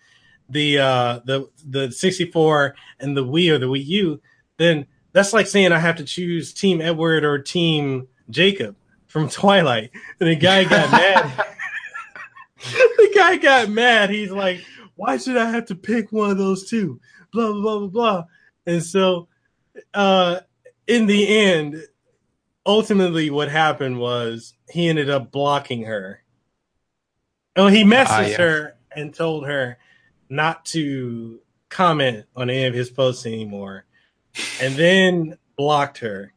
the uh, the the 64 and the Wii or the Wii U, then that's like saying I have to choose Team Edward or Team Jacob from Twilight. And the guy got mad. the guy got mad. He's like, why should I have to pick one of those two? Blah blah blah blah blah. And so, uh, in the end, ultimately, what happened was he ended up blocking her. Oh, he messaged Ah, yes. her and told her not to comment on any of his posts anymore, and then blocked her.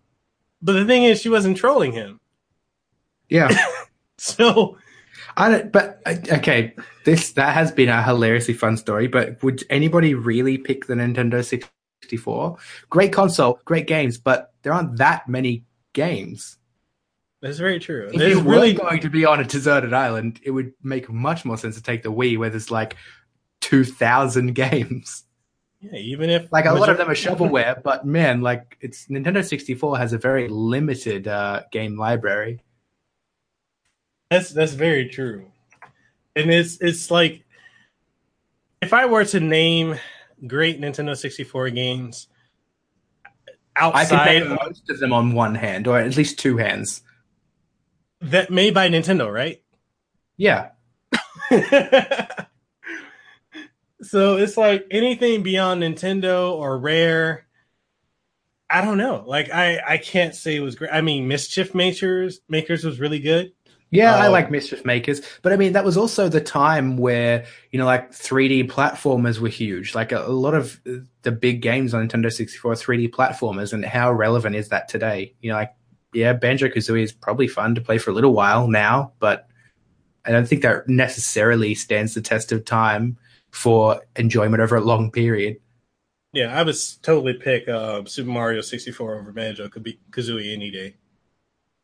But the thing is, she wasn't trolling him. Yeah. So I don't, but okay, this that has been a hilariously fun story. But would anybody really pick the Nintendo 64? Great console, great games, but there aren't that many games. that's very true. If you really going to be on a deserted island, it would make much more sense to take the Wii, where there's like two thousand games. yeah, even if Like a lot of them are shovelware, but man, like it's Nintendo 64 has a very limited uh, game library. That's that's very true, and it's it's like if I were to name great Nintendo 64 games I outside name most of them on one hand, or at least two hands. that made by Nintendo, right? Yeah, so it's like anything beyond Nintendo or Rare. I don't know. Like I, I can't say it was great. I mean, Mischief Makers Makers was really good. Yeah, I Oh. like Mischief Makers, but I mean that was also the time where you know like 3D platformers were huge. Like a, a lot of the big games on Nintendo 64 3D platformers, and how relevant is that today? You know, like yeah, Banjo Kazooie is probably fun to play for a little while now, but I don't think that necessarily stands the test of time for enjoyment over a long period. Yeah, I would totally pick uh, Super Mario 64 over Banjo could be Kazooie any day.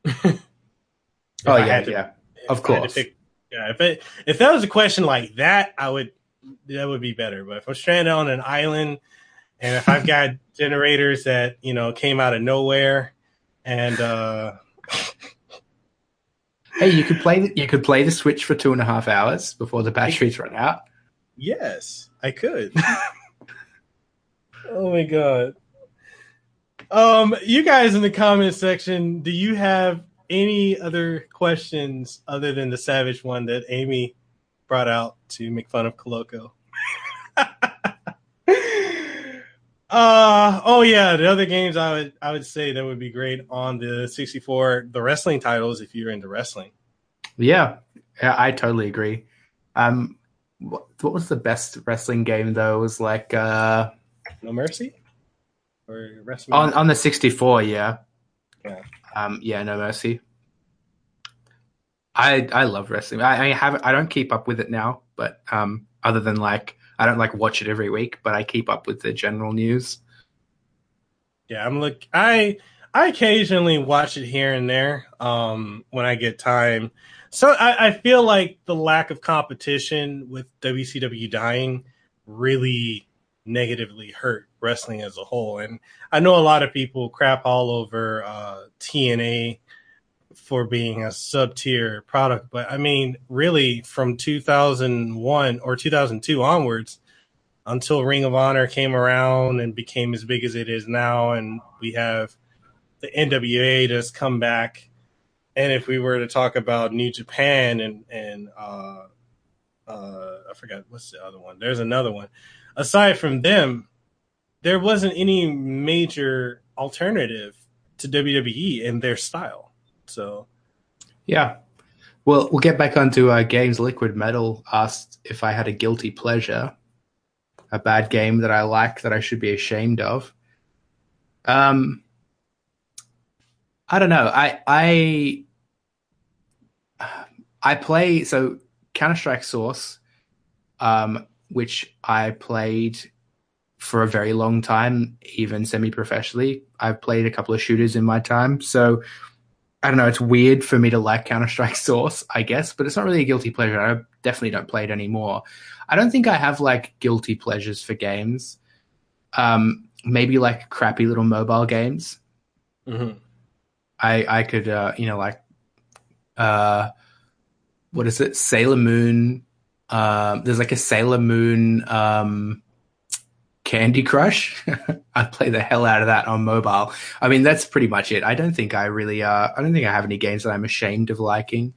Oh yeah, to- yeah, of I had to course. pick- yeah, if it if that was a question like that, I would that would be better. But if I'm stranded on an island, and if I've got generators that you know came out of nowhere, and uh, Hey, you could play the, you could play the Switch for two and a half hours before the batteries run out. Yes, I could. oh my god. Um, you guys in the comment section, do you have any other questions other than the savage one that Amy brought out to make fun of Coloco? uh oh yeah, the other games I would I would say that would be great on the 64, the wrestling titles if you're into wrestling. Yeah, yeah, I totally agree. Um, what, what was the best wrestling game though? It was like uh, No Mercy or wrestling on on the sixty four. Yeah, Yeah. um, yeah, No Mercy. I I love wrestling. I, I have I don't keep up with it now, but um, other than like I don't like watch it every week, but I keep up with the general news. Yeah, I'm look. I I occasionally watch it here and there um, when I get time. So I, I feel like the lack of competition with WCW dying really negatively hurt wrestling as a whole. And I know a lot of people crap all over uh, TNA for being a sub tier product, but I mean, really, from 2001 or 2002 onwards, until Ring of Honor came around and became as big as it is now, and we have the NWA that's come back. And if we were to talk about New Japan and and uh, uh, I forgot what's the other one. There's another one. Aside from them, there wasn't any major alternative to WWE in their style. So Yeah. Well, we'll get back onto uh, games. Liquid Metal asked if I had a guilty pleasure, a bad game that I like that I should be ashamed of. Um, I don't know. I I I play so Counter Strike Source, um, which I played for a very long time, even semi professionally. I've played a couple of shooters in my time, so I don't know. It's weird for me to like Counter Strike Source, I guess, but it's not really a guilty pleasure. I definitely don't play it anymore. I don't think I have like guilty pleasures for games. Um, maybe like crappy little mobile games. mhm. I I could uh, you know like uh, what is it? Sailor Moon. Um, there's like a Sailor Moon um, Candy Crush. I play the hell out of that on mobile. I mean, that's pretty much it. I don't think I really. Uh, I don't think I have any games that I'm ashamed of liking.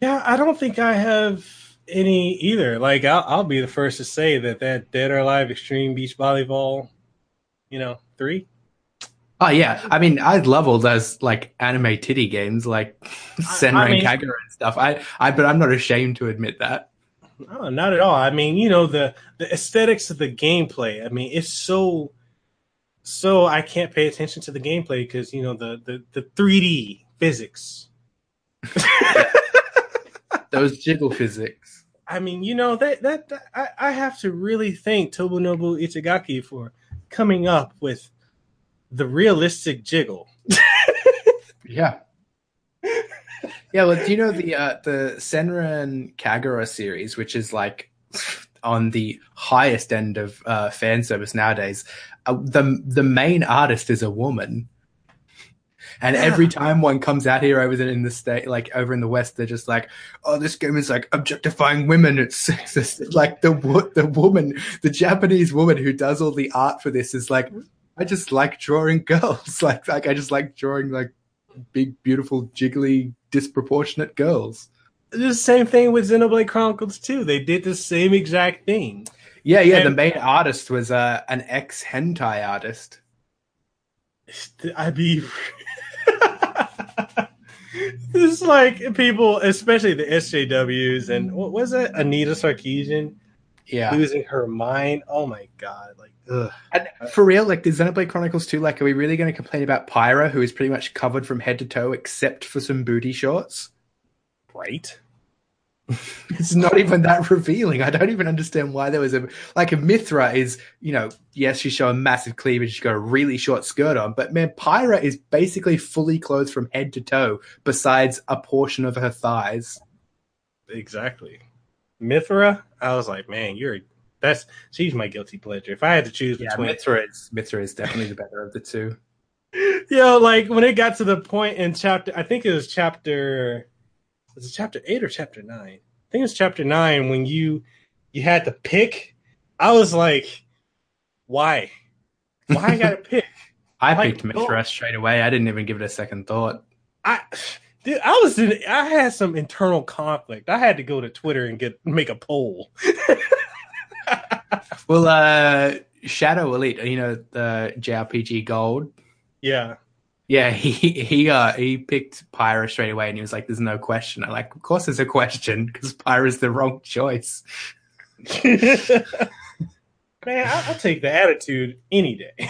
Yeah, I don't think I have any either. Like, I'll, I'll be the first to say that that Dead or Alive Extreme Beach Volleyball, you know, three. Oh yeah, I mean, I love all those like anime titty games, like Senran I mean- Kagura and stuff. I, I, but I'm not ashamed to admit that. No, not at all. I mean, you know, the the aesthetics of the gameplay. I mean, it's so so I can't pay attention to the gameplay because you know the the the 3D physics. Those jiggle physics. I mean, you know that that, that I, I have to really thank Tomonobu Itagaki for coming up with the realistic jiggle. Yeah. yeah, well, do you know the uh, the Senran Kagura series, which is like on the highest end of uh, fan service nowadays? Uh, the the main artist is a woman, and Yeah. every time one comes out here over in the state, like over in the west, they're just like, "Oh, this game is like objectifying women. It's sexist." Like the the woman, the Japanese woman who does all the art for this is like, I just like drawing girls. Like like I just like drawing like big, beautiful, jiggly, disproportionate girls. the same thing with Xenoblade Chronicles 2. They did the same exact thing. Yeah, yeah. the main artist was uh, an ex hentai artist. I be it's like people, especially the SJWs and what was it? Anita Sarkeesian Yeah. losing her mind. Oh my god! Like, ugh. And for real, like the Xenoblade Chronicles 2, like, are we really going to complain about Pyra, who is pretty much covered from head to toe except for some booty shorts? right? It's not even that revealing. I don't even understand why there was a like a Mithra is, you know, yes, she's showing massive cleavage, she's got a really short skirt on, but man, Pyra is basically fully clothed from head to toe, besides a portion of her thighs. Exactly. Mithra. I was like, man, you're that's she's my guilty pleasure. If I had to choose Yeah, between, Mithra is Mithra is definitely the better of the two. you know, like when it got to the point in chapter, I think it was chapter, was it chapter eight or chapter nine? I think it was chapter nine when you you had to pick. I was like, why? Why I got to pick? I Like, picked. Mithras straight away. I didn't even give it a second thought. I dude, I was in I had some internal conflict. I had to go to Twitter and get make a poll. Well, uh, Shadow Elite, you know, the JRPG Gold. Yeah. Yeah, he he uh he picked Pyra straight away, and he was like, "There's no question." I'm like, "Of course, there's a question because Pyra's the wrong choice." Man, I, I'll take the attitude any day.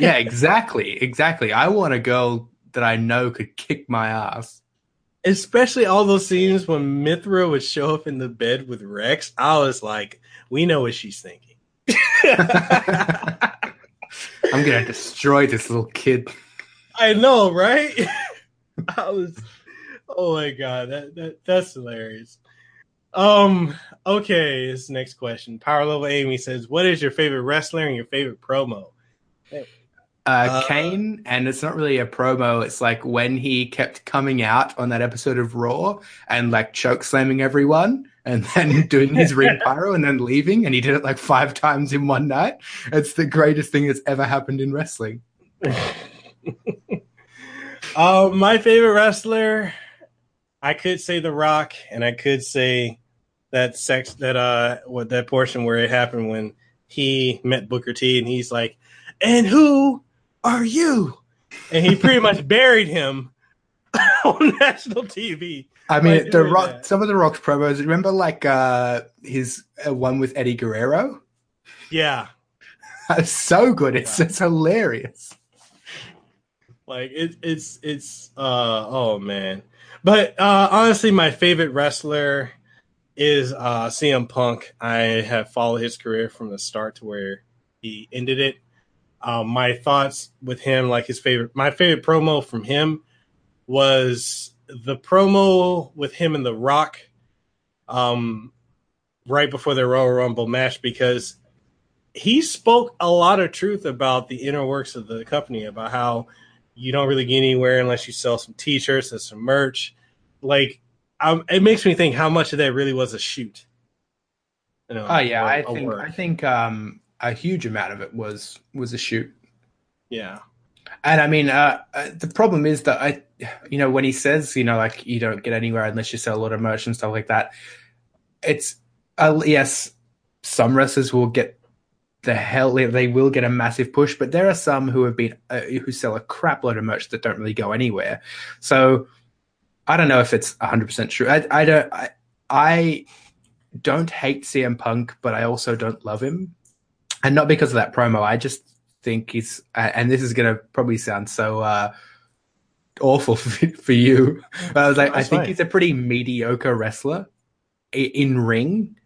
yeah, exactly, exactly. I want a girl that I know could kick my ass. Especially all those scenes when Mithra would show up in the bed with Rex. I was like, we know what she's thinking. I'm gonna destroy this little kid. I know, right? I was oh my god, that, that that's hilarious. Um, okay, this next question. Power level Amy says, What is your favorite wrestler and your favorite promo? Uh, Uh, Kane, and it's not really a promo. It's like when he kept coming out on that episode of Raw and like choke slamming everyone and then doing his ring pyro and then leaving. And he did it like five times in one night. It's the greatest thing that's ever happened in wrestling. Uh, my favorite wrestler, I could say The Rock, and I could say that sex that uh what that portion where it happened when he met Booker T and he's like, and who are you? And he pretty much buried him on national TV. I mean, the rock, that. some of the Rock's promos. Remember, like uh, his uh, one with Eddie Guerrero. Yeah, It's so good. It's it's hilarious. like it, it's it's uh oh man. But uh honestly, my favorite wrestler is uh CM Punk. I have followed his career from the start to where he ended it. Um, my thoughts with him, like his favorite, my favorite promo from him was the promo with him and The Rock, um, right before the Royal Rumble match because he spoke a lot of truth about the inner works of the company, about how you don't really get anywhere unless you sell some T-shirts and some merch. Like, um, it makes me think how much of that really was a shoot. You know, Oh yeah, or I think work. I think um, a huge amount of it was was a shoot. yeah. And I mean, uh, uh, the problem is that I, you know, when he says, you know, like you don't get anywhere unless you sell a lot of merch and stuff like that. It's uh, yes, some wrestlers will get the hell they will get a massive push, but there are some who have been uh, who sell a crap load of merch that don't really go anywhere. So I don't know if it's 100 percent true. I, I don't. I, I don't hate CM Punk, but I also don't love him, and not because of that promo. I just think he's, and this is going to probably sound so uh, awful for, for you. But I was like, I think fine. he's a pretty mediocre wrestler in ring.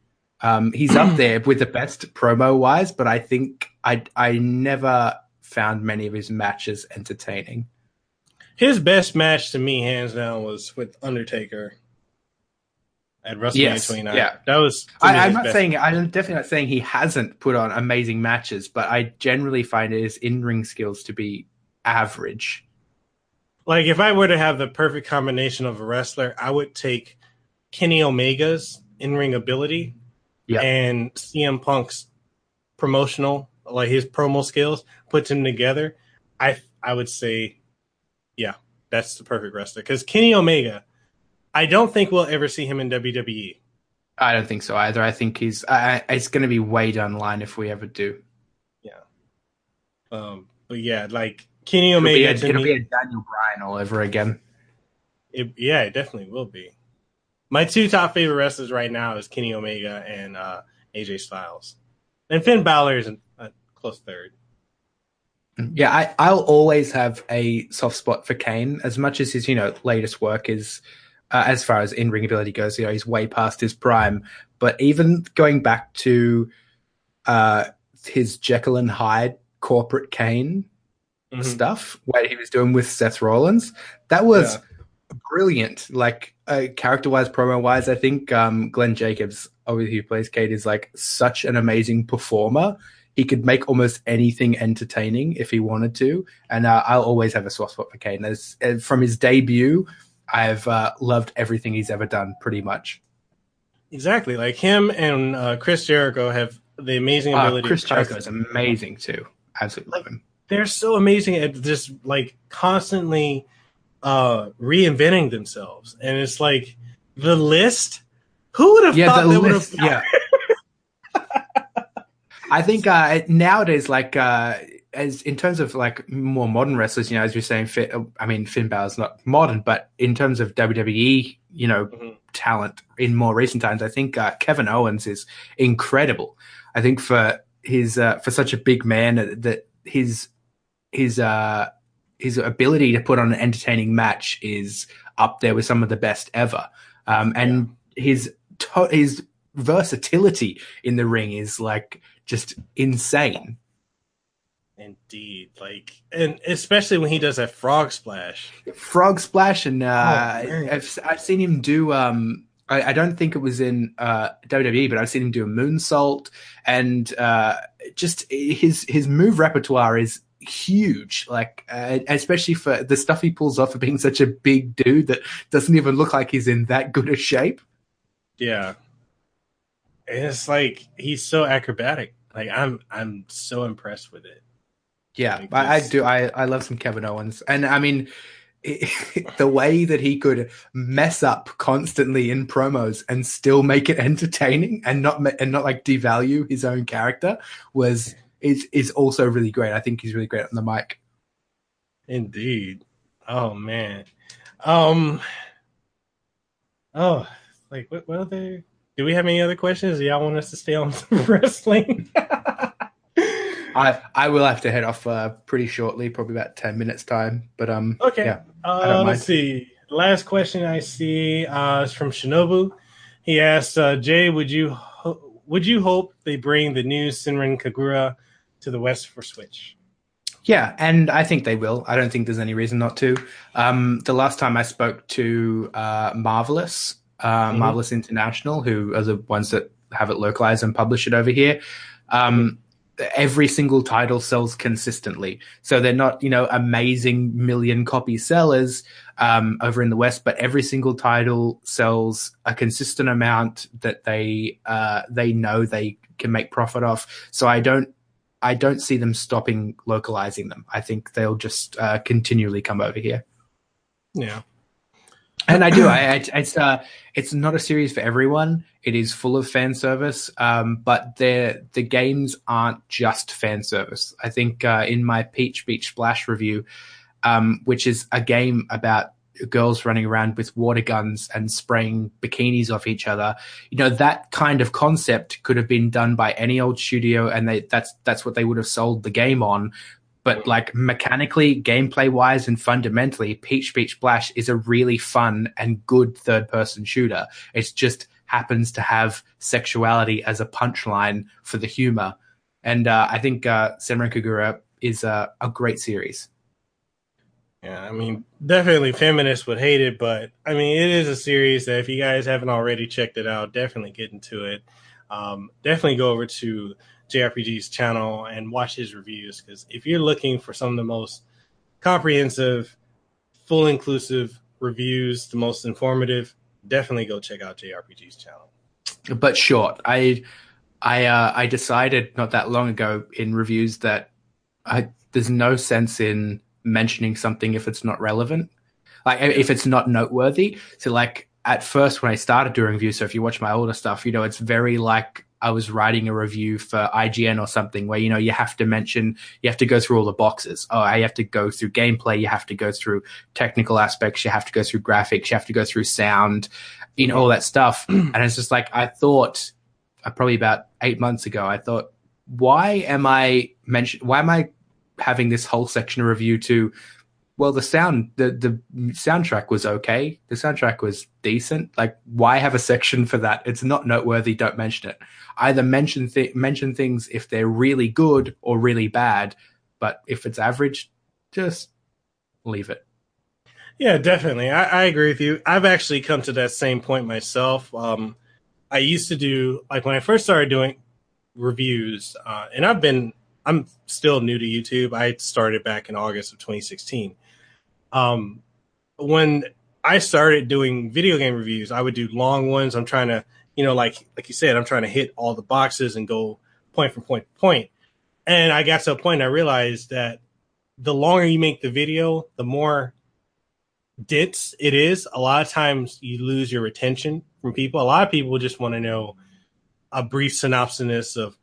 Um, he's up there with the best promo wise, but I think I I never found many of his matches entertaining. His best match to me, hands down, was with Undertaker at WrestleMania Yes, 29. yeah. That was. I, I'm not best saying I'm definitely not saying he hasn't put on amazing matches, but I generally find his in ring skills to be average. Like if I were to have the perfect combination of a wrestler, I would take Kenny Omega's in-ring ability Yeah. and CM Punk's promotional, like his promo skills, put them together. I I would say, yeah, that's the perfect wrestler. Because Kenny Omega, I don't think we'll ever see him in. WWE. I don't think so either. I think he's. I, I- it's going to be way down the line if we ever do. Yeah. Um, but yeah, like Kenny It'll, be Omega, a, to it'll me- be a Daniel Bryan all over again. It, yeah, it definitely will be. My two top favorite wrestlers right now is Kenny Omega and uh, AJ Styles, and Finn Balor is a, a close third. Yeah, I, I'll always have a soft spot for Kane, as much as his you know latest work is, uh, as far as in ring ability goes. You know, he's way past his prime. But even going back to uh, his Jekyll and Hyde corporate Kane Mhm. stuff, what he was doing with Seth Rollins, that was Yeah. brilliant. Like uh, character wise, promo wise, I think um, Glenn Jacobs, obviously who plays Kane, is like such an amazing performer. He could make almost anything entertaining if he wanted to, and uh, I'll always have a soft spot for Kane. As, uh, from his debut, I've uh, loved everything he's ever done, pretty much. Exactly, like him and uh, Chris Jericho have the amazing Uh, ability. Chris to Jericho is amazing too. Absolutely love him. they're so amazing at just like constantly uh reinventing themselves. And it's like the list. Who would have Yeah, thought the they would list, have yeah. I think uh, nowadays, like uh, as in terms of like more modern wrestlers, you know, as you're saying, Finn, I mean, Finn Balor's not modern, but in terms of WWE, you know, Mhm. talent in more recent times, I think uh, Kevin Owens is incredible. I think for his uh, for such a big man uh, that his his uh his ability to put on an entertaining match is up there with some of the best ever. Um, and his to- his versatility in the ring is like just insane. Indeed. Like and especially when he does that frog splash. Frog splash, and uh, Oh. I've I've seen him do. Um, I, I don't think it was in uh, WWE, but I've seen him do a moonsault, and uh, just his his move repertoire is huge. Like uh, especially for the stuff he pulls off for being such a big dude that doesn't even look like he's in that good a shape. Yeah. And it's like he's so acrobatic. Like I'm I'm so impressed with it. Yeah, Like I, I do. I, I love some Kevin Owens, and I mean, the way that he could mess up constantly in promos and still make it entertaining and not and not like devalue his own character was is is also really great. I think he's really great on the mic. Indeed. Oh man. Um Oh, like what what other do we have any other questions? Do y'all want us to stay on wrestling? I I will have to head off uh, pretty shortly, probably about ten minutes time. But um, Okay. yeah, Uh, let's see. Last question I see uh, is from Shinobu. He asked, uh, "Jay, would you ho- would you hope they bring the new Senran Kagura to the West for Switch?" Yeah, and I think they will. I don't think there's any reason not to. Um, the last time I spoke to uh, Marvelous, uh, Mhm. Marvelous International, who are the ones that have it localized and publish it over here, um, every single title sells consistently. So they're not, you know, amazing million copy sellers um, over in the West, but every single title sells a consistent amount that they uh, they know they can make profit off. So I don't I don't see them stopping localizing them. I think they'll just uh, continually come over here. Yeah. And I do. I, I it's uh, it's not a series for everyone. It is full of fan service, um, but the the games aren't just fan service. I think uh, in my Peach Beach Splash review, um, which is a game about girls running around with water guns and spraying bikinis off each other, you know that kind of concept could have been done by any old studio, and they that's that's what they would have sold the game on. But like mechanically, gameplay wise, and fundamentally, Peach Beach Splash is a really fun and good third person shooter. It just happens to have sexuality as a punchline for the humor. And uh, I think uh, Senran Kagura is uh, a great series. Yeah, I mean, definitely feminists would hate it, but I mean, it is a series that if you guys haven't already checked it out, definitely get into it. Um, definitely go over to Jay RPG's channel and watch his reviews because if you're looking for some of the most comprehensive, full inclusive reviews, the most informative, definitely go check out Jay RPG's channel. But short, I I uh, I decided not that long ago in reviews that I, there's no sense in mentioning something if it's not relevant, like if it's not noteworthy. So like at first when I started doing reviews, so if you watch my older stuff, you know it's very like I was writing a review for IGN or something where you know you have to mention you have to go through all the boxes. Oh, I have to go through gameplay, you have to go through technical aspects, you have to go through graphics, you have to go through sound, you know all that stuff. and it's just like I thought uh, probably about 8 months ago, I thought why am I mention why am I having this whole section of review to well the sound the the soundtrack was okay the soundtrack was decent like why have a section for that it's not noteworthy don't mention it either mention th- mention things if they're really good or really bad but if it's average just leave it Yeah, definitely. I, I agree with you. I've actually come to that same point myself. Um, I used to do like when I first started doing reviews, uh, and I've been I'm still new to YouTube. I started back in August of 2016. Um, when I started doing video game reviews, I would do long ones. I'm trying to, you know, like like you said, I'm trying to hit all the boxes and go point from point to point. And I got to a point I realized that the longer you make the video, the more dense it is. A lot of times you lose your retention from people. A lot of people just want to know a brief synopsis of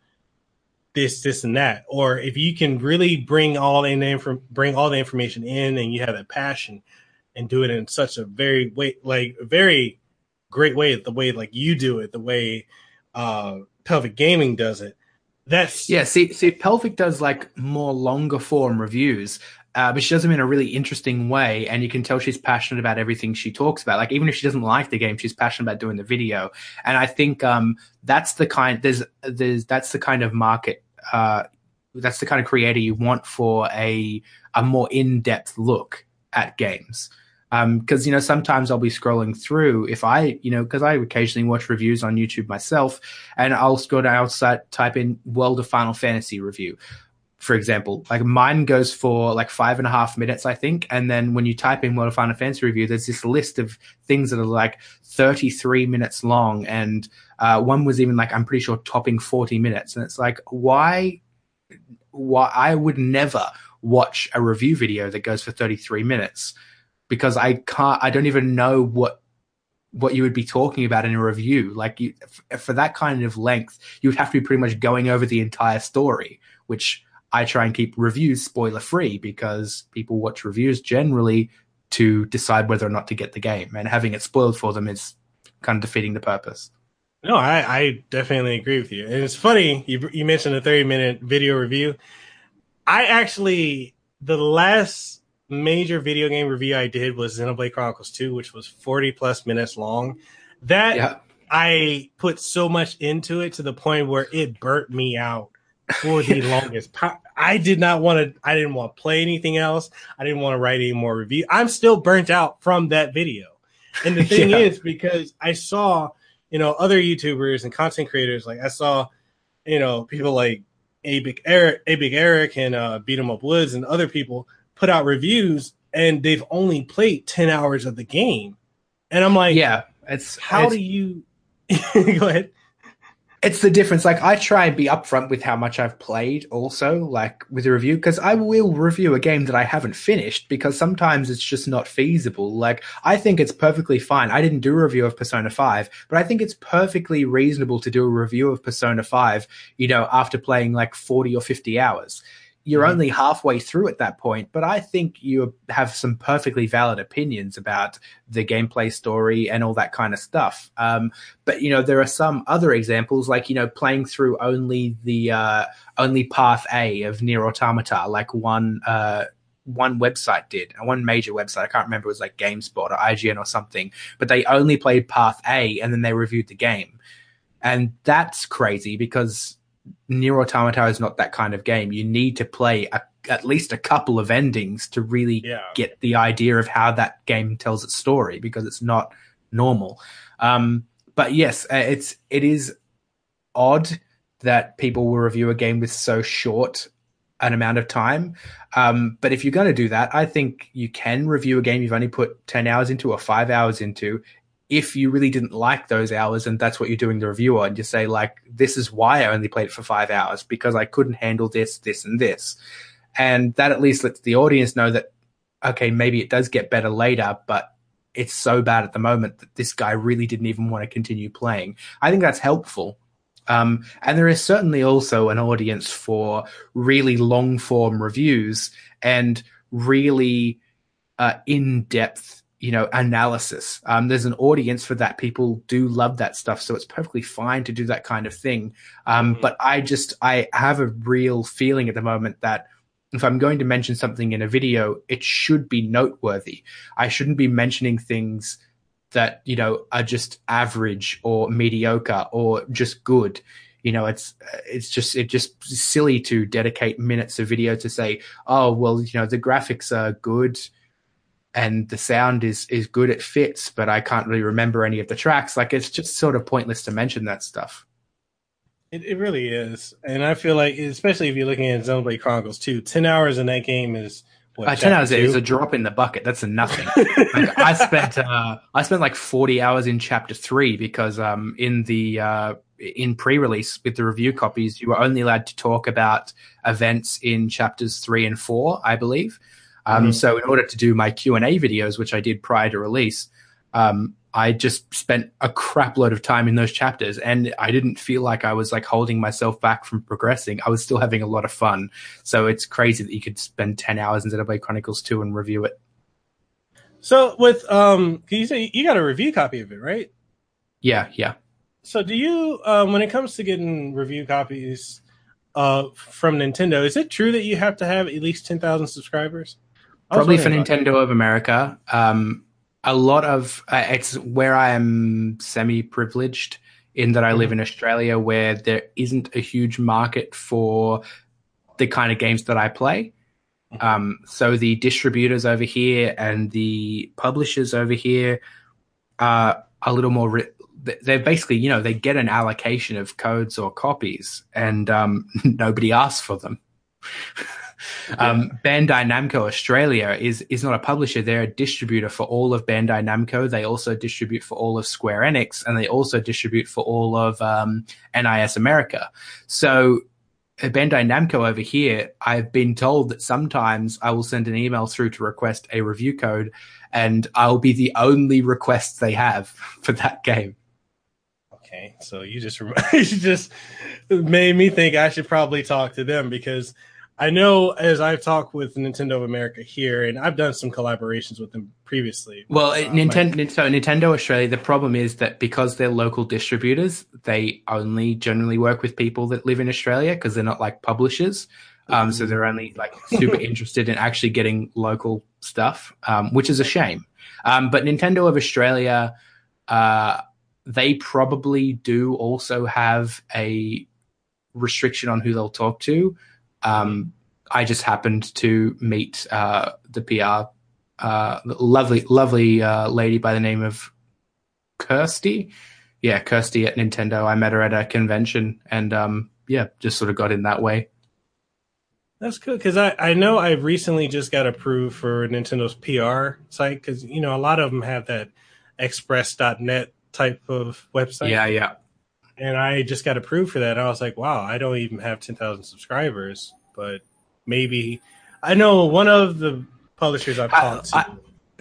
this, this, and that. Or if you can really bring all in the inf- bring all the information in, and you have that passion, and do it in such a very way, like very great way, the way like you do it, the way uh Pelvic Gaming does it. That's yeah. See, see, Pelvic does like more longer form reviews, uh, but she does them in a really interesting way, and you can tell she's passionate about everything she talks about. Like even if she doesn't like the game, she's passionate about doing the video, and I think um, that's the kind there's there's that's the kind of market. Uh, that's the kind of creator you want for a a more in depth look at games because um, you know sometimes I'll be scrolling through if I you know because I occasionally watch reviews on YouTube myself, and I'll scroll down, I'll type in World of Final Fantasy review, for example. Like mine goes for like five and a half minutes, I think, and then when you type in World of Final Fantasy review, there's this list of things that are like 33 minutes long, and uh, one was even like I'm pretty sure topping 40 minutes, and it's like why, why I would never watch a review video that goes for 33 minutes because I can't, I don't even know what what you would be talking about in a review. Like you, f- for that kind of length, you would have to be pretty much going over the entire story, which I try and keep reviews spoiler free because people watch reviews generally to decide whether or not to get the game, and having it spoiled for them is kind of defeating the purpose. No, I, I definitely agree with you. And it's funny you you mentioned a thirty minute video review. I actually the last major video game review I did was Xenoblade Chronicles 2, which was 40 plus minutes long. That yeah. I put so much into it to the point where it burnt me out for the longest. I did not want to. I didn't want to play anything else. I didn't want to write any more review. I'm still burnt out from that video. And the thing yeah. is, because I saw, you know, other YouTubers and content creators, like I saw, you know, people like A Big Eric, A Big Eric, and uh, Beat 'em Up Woods, and other people put out reviews and they've only played 10 hours of the game. And I'm like, yeah, it's how it's, do you go ahead? It's the difference. Like I try and be upfront with how much I've played also, like with a review, because I will review a game that I haven't finished because sometimes it's just not feasible. Like I think it's perfectly fine. I didn't do a review of Persona 5, but I think it's perfectly reasonable to do a review of Persona 5, you know, after playing like 40 or 50 hours you're mm-hmm. only halfway through at that point, but I think you have some perfectly valid opinions about the gameplay story and all that kind of stuff. Um, but you know, there are some other examples, like you know, playing through only the uh, only path A of Nier Automata, like one uh, one website did, one major website. I can't remember it was like GameSpot or IGN or something, but they only played path A and then they reviewed the game, and that's crazy because Nier Automata is not that kind of game. You need to play a, at least a couple of endings to really yeah. get the idea of how that game tells its story because it's not normal. Um, but yes, uh, it's it is odd that people will review a game with so short an amount of time. Um, but if you're going to do that, I think you can review a game you've only put 10 hours into or five hours into if you really didn't like those hours and that's what you're doing the review on, you say like, this is why I only played it for five hours because I couldn't handle this, this, and this. And that at least lets the audience know that, okay, maybe it does get better later, but it's so bad at the moment that this guy really didn't even want to continue playing. I think that's helpful. Um, and there is certainly also an audience for really long form reviews and really uh, in depth you know analysis. Um, there's an audience for that. People do love that stuff so it's perfectly fine to do that kind of thing. Um, mm-hmm. but i just i have a real feeling at the moment that if i'm going to mention something in a video it should be noteworthy. I shouldn't be mentioning things that you know are just average or mediocre or just good. You know it's it's just it just silly to dedicate minutes of video to say oh well you know the graphics are good and the sound is is good it fits but i can't really remember any of the tracks. Like it's just sort of pointless to mention that stuff. It, it really is. And i feel like especially if you're looking at xenoblade chronicles 2 10 hours in that game is what, uh, 10 hours two? is a drop in the bucket. That's a nothing. Like, i spent uh, i spent like 40 hours in chapter 3 because um in the uh in pre-release with the review copies, you were only allowed to talk about events in chapters three and four, I believe. Um, mm-hmm. So in order to do my Q and A videos, which I did prior to release, um, I just spent a crap load of time in those chapters, and I didn't feel like I was like holding myself back from progressing. I was still having a lot of fun. So it's crazy that you could spend ten hours in Xenoblade Chronicles Two and review it. So with um, can you say you got a review copy of it, right? Yeah, yeah. So do you, um, when it comes to getting review copies uh, from Nintendo, is it true that you have to have at least ten thousand subscribers? Probably for Nintendo of America. Um, a lot of uh, it's where I am semi privileged in that I live mm-hmm. in Australia, where there isn't a huge market for the kind of games that I play. Mm-hmm. Um, so the distributors over here and the publishers over here are a little more. Ri- they're basically, you know, they get an allocation of codes or copies, and um, nobody asks for them. Um, Bandai Namco Australia is is not a publisher; they're a distributor for all of Bandai Namco. They also distribute for all of Square Enix, and they also distribute for all of um, NIS America. So uh, Bandai Namco over here, I've been told that sometimes I will send an email through to request a review code, and I'll be the only request they have for that game. Okay, so you just you just made me think I should probably talk to them because I know as I've talked with Nintendo of America here, and I've done some collaborations with them previously. Well, uh, Nintendo, so Nintendo Australia, the problem is that because they're local distributors, they only generally work with people that live in Australia because they're not like publishers. Um, so they're only like super interested in actually getting local stuff, um, which is a shame. Um, but Nintendo of Australia, uh, they probably do also have a restriction on who they'll talk to. Um, I just happened to meet uh, the PR uh, lovely, lovely uh, lady by the name of Kirsty. Yeah, Kirsty at Nintendo. I met her at a convention, and um, yeah, just sort of got in that way. That's good because I, I know I recently just got approved for Nintendo's PR site because you know a lot of them have that express.net type of website. Yeah, yeah and I just got approved for that. I was like, wow, I don't even have 10,000 subscribers, but maybe I know one of the publishers I've talked to. I,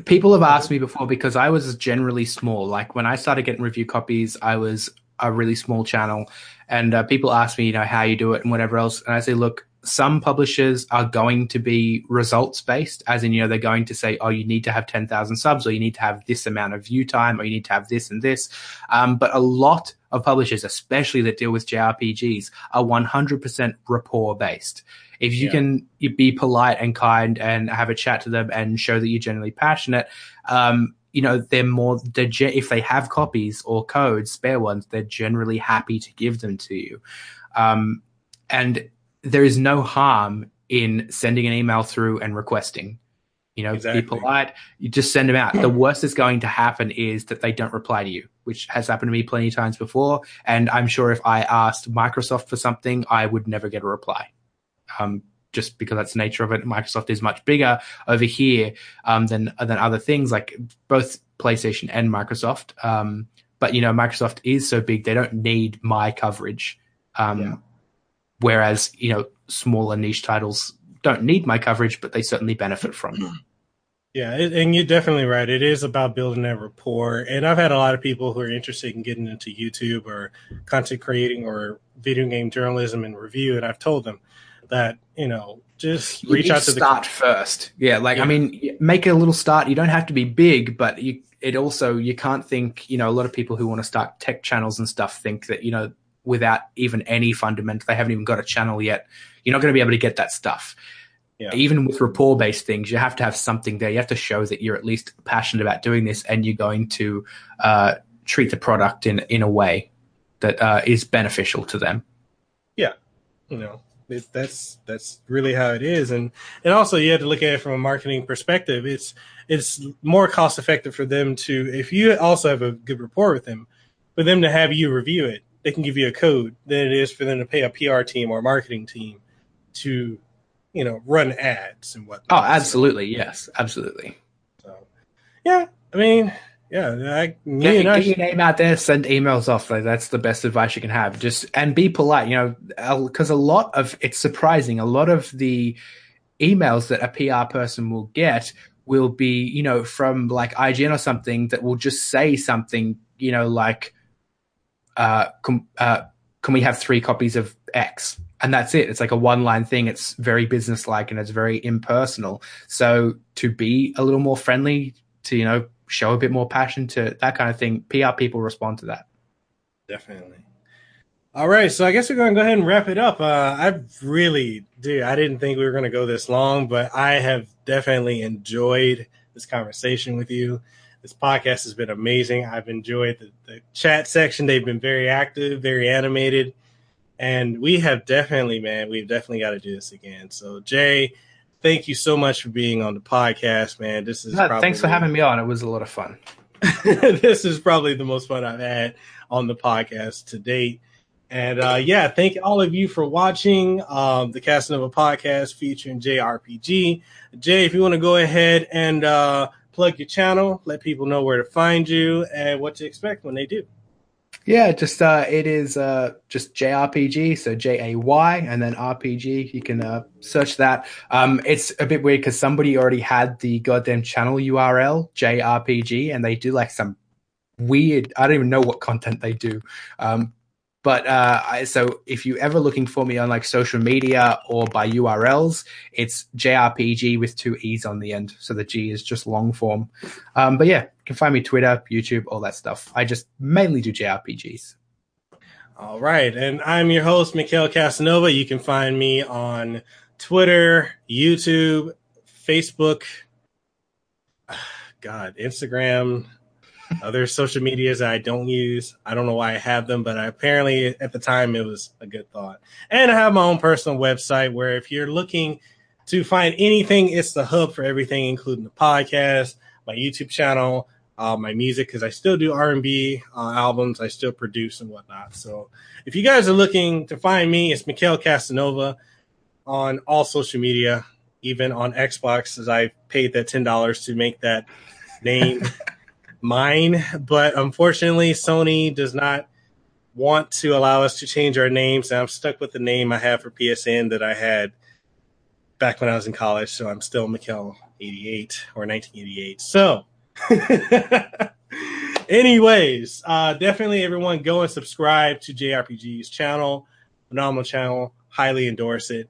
people have asked me before because I was generally small. Like when I started getting review copies, I was a really small channel, and uh, people ask me, you know, how you do it and whatever else, and I say, look, some publishers are going to be results based, as in, you know, they're going to say, oh, you need to have 10,000 subs, or you need to have this amount of view time, or you need to have this and this. Um, but a lot of publishers, especially that deal with JRPGs, are 100% rapport based. If you yeah. can be polite and kind and have a chat to them and show that you're genuinely passionate, um, you know, they're more, they're, if they have copies or codes, spare ones, they're generally happy to give them to you. Um, and there is no harm in sending an email through and requesting. You know, exactly. be polite. You just send them out. The worst that's going to happen is that they don't reply to you, which has happened to me plenty of times before. And I'm sure if I asked Microsoft for something, I would never get a reply. Um, just because that's the nature of it. Microsoft is much bigger over here um, than than other things, like both PlayStation and Microsoft. Um, but you know, Microsoft is so big; they don't need my coverage. Um, yeah. Whereas, you know, smaller niche titles don't need my coverage, but they certainly benefit from it. Yeah, and you're definitely right. It is about building that rapport. And I've had a lot of people who are interested in getting into YouTube or content creating or video game journalism and review, and I've told them that you know just reach you out to start the first. Yeah, like yeah. I mean, make a little start. You don't have to be big, but you it also you can't think. You know, a lot of people who want to start tech channels and stuff think that you know without even any fundamental. They haven't even got a channel yet. You're not going to be able to get that stuff. Yeah. Even with rapport based things, you have to have something there. You have to show that you're at least passionate about doing this and you're going to uh, treat the product in, in a way that uh, is beneficial to them. Yeah. You know, it, that's that's really how it is, and and also you have to look at it from a marketing perspective. It's it's more cost effective for them to if you also have a good rapport with them, for them to have you review it they can give you a code than it is for them to pay a PR team or marketing team to, you know, run ads and what. Oh, absolutely, so, yes, absolutely. So, yeah, I mean, Yeah, I, get, get your name out there, send emails off. Like that's the best advice you can have. Just and be polite. You know, because a lot of it's surprising. A lot of the emails that a PR person will get will be, you know, from like IGN or something that will just say something, you know, like, uh, com- uh, can we have three copies of X? And that's it. It's like a one line thing. It's very business like and it's very impersonal. So to be a little more friendly, to, you know, show a bit more passion to that kind of thing, PR people respond to that. Definitely. All right, so I guess we're going to go ahead and wrap it up. Uh, I really, dude, I didn't think we were going to go this long, but I have definitely enjoyed this conversation with you. This podcast has been amazing. I've enjoyed the, the chat section. They've been very active, very animated, and we have definitely, man, we've definitely got to do this again. So, Jay, thank you so much for being on the podcast, man. This is probably, thanks for having me on. It was a lot of fun. this is probably the most fun I've had on the podcast to date. And uh, yeah, thank all of you for watching um, the Kasanova podcast featuring Jay RPG. Jay, if you want to go ahead and uh, plug your channel, let people know where to find you and what to expect when they do. Yeah, just uh, it is uh, just Jay RPG, so J A Y and then RPG. You can uh, search that. Um, it's a bit weird because somebody already had the goddamn channel URL JRPG, and they do like some weird. I don't even know what content they do. Um, but uh, I, so if you're ever looking for me on like social media or by URLs, it's JRPG with two E's on the end. So the G is just long form. Um, but yeah, you can find me Twitter, YouTube, all that stuff. I just mainly do JRPGs. All right. And I'm your host, Mikhail Kasanova. You can find me on Twitter, YouTube, Facebook, God, Instagram, other social medias I don't use. I don't know why I have them, but I, apparently at the time it was a good thought. And I have my own personal website where if you're looking to find anything, it's the hub for everything, including the podcast, my YouTube channel, uh, my music, because I still do R&B uh, albums. I still produce and whatnot. So if you guys are looking to find me, it's Mikhail Kasanova on all social media, even on Xbox, as I paid that $10 to make that name. mine, but unfortunately, Sony does not want to allow us to change our names. And I'm stuck with the name I have for PSN that I had back when I was in college. So I'm still Mikhail 88 or 1988. So, anyways, uh, definitely everyone go and subscribe to Jay RPG's channel, phenomenal channel. Highly endorse it.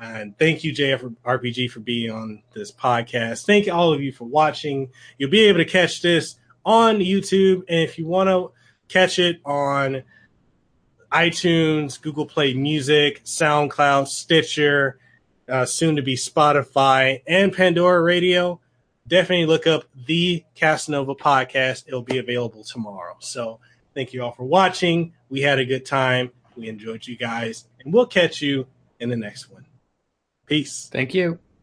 And thank you, Jay RPG, for being on this podcast. Thank all of you for watching. You'll be able to catch this on YouTube. And if you want to catch it on iTunes, Google Play Music, SoundCloud, Stitcher, uh, soon to be Spotify, and Pandora Radio, definitely look up the Kasanova podcast. It'll be available tomorrow. So thank you all for watching. We had a good time. We enjoyed you guys, and we'll catch you in the next one. Peace. Thank you.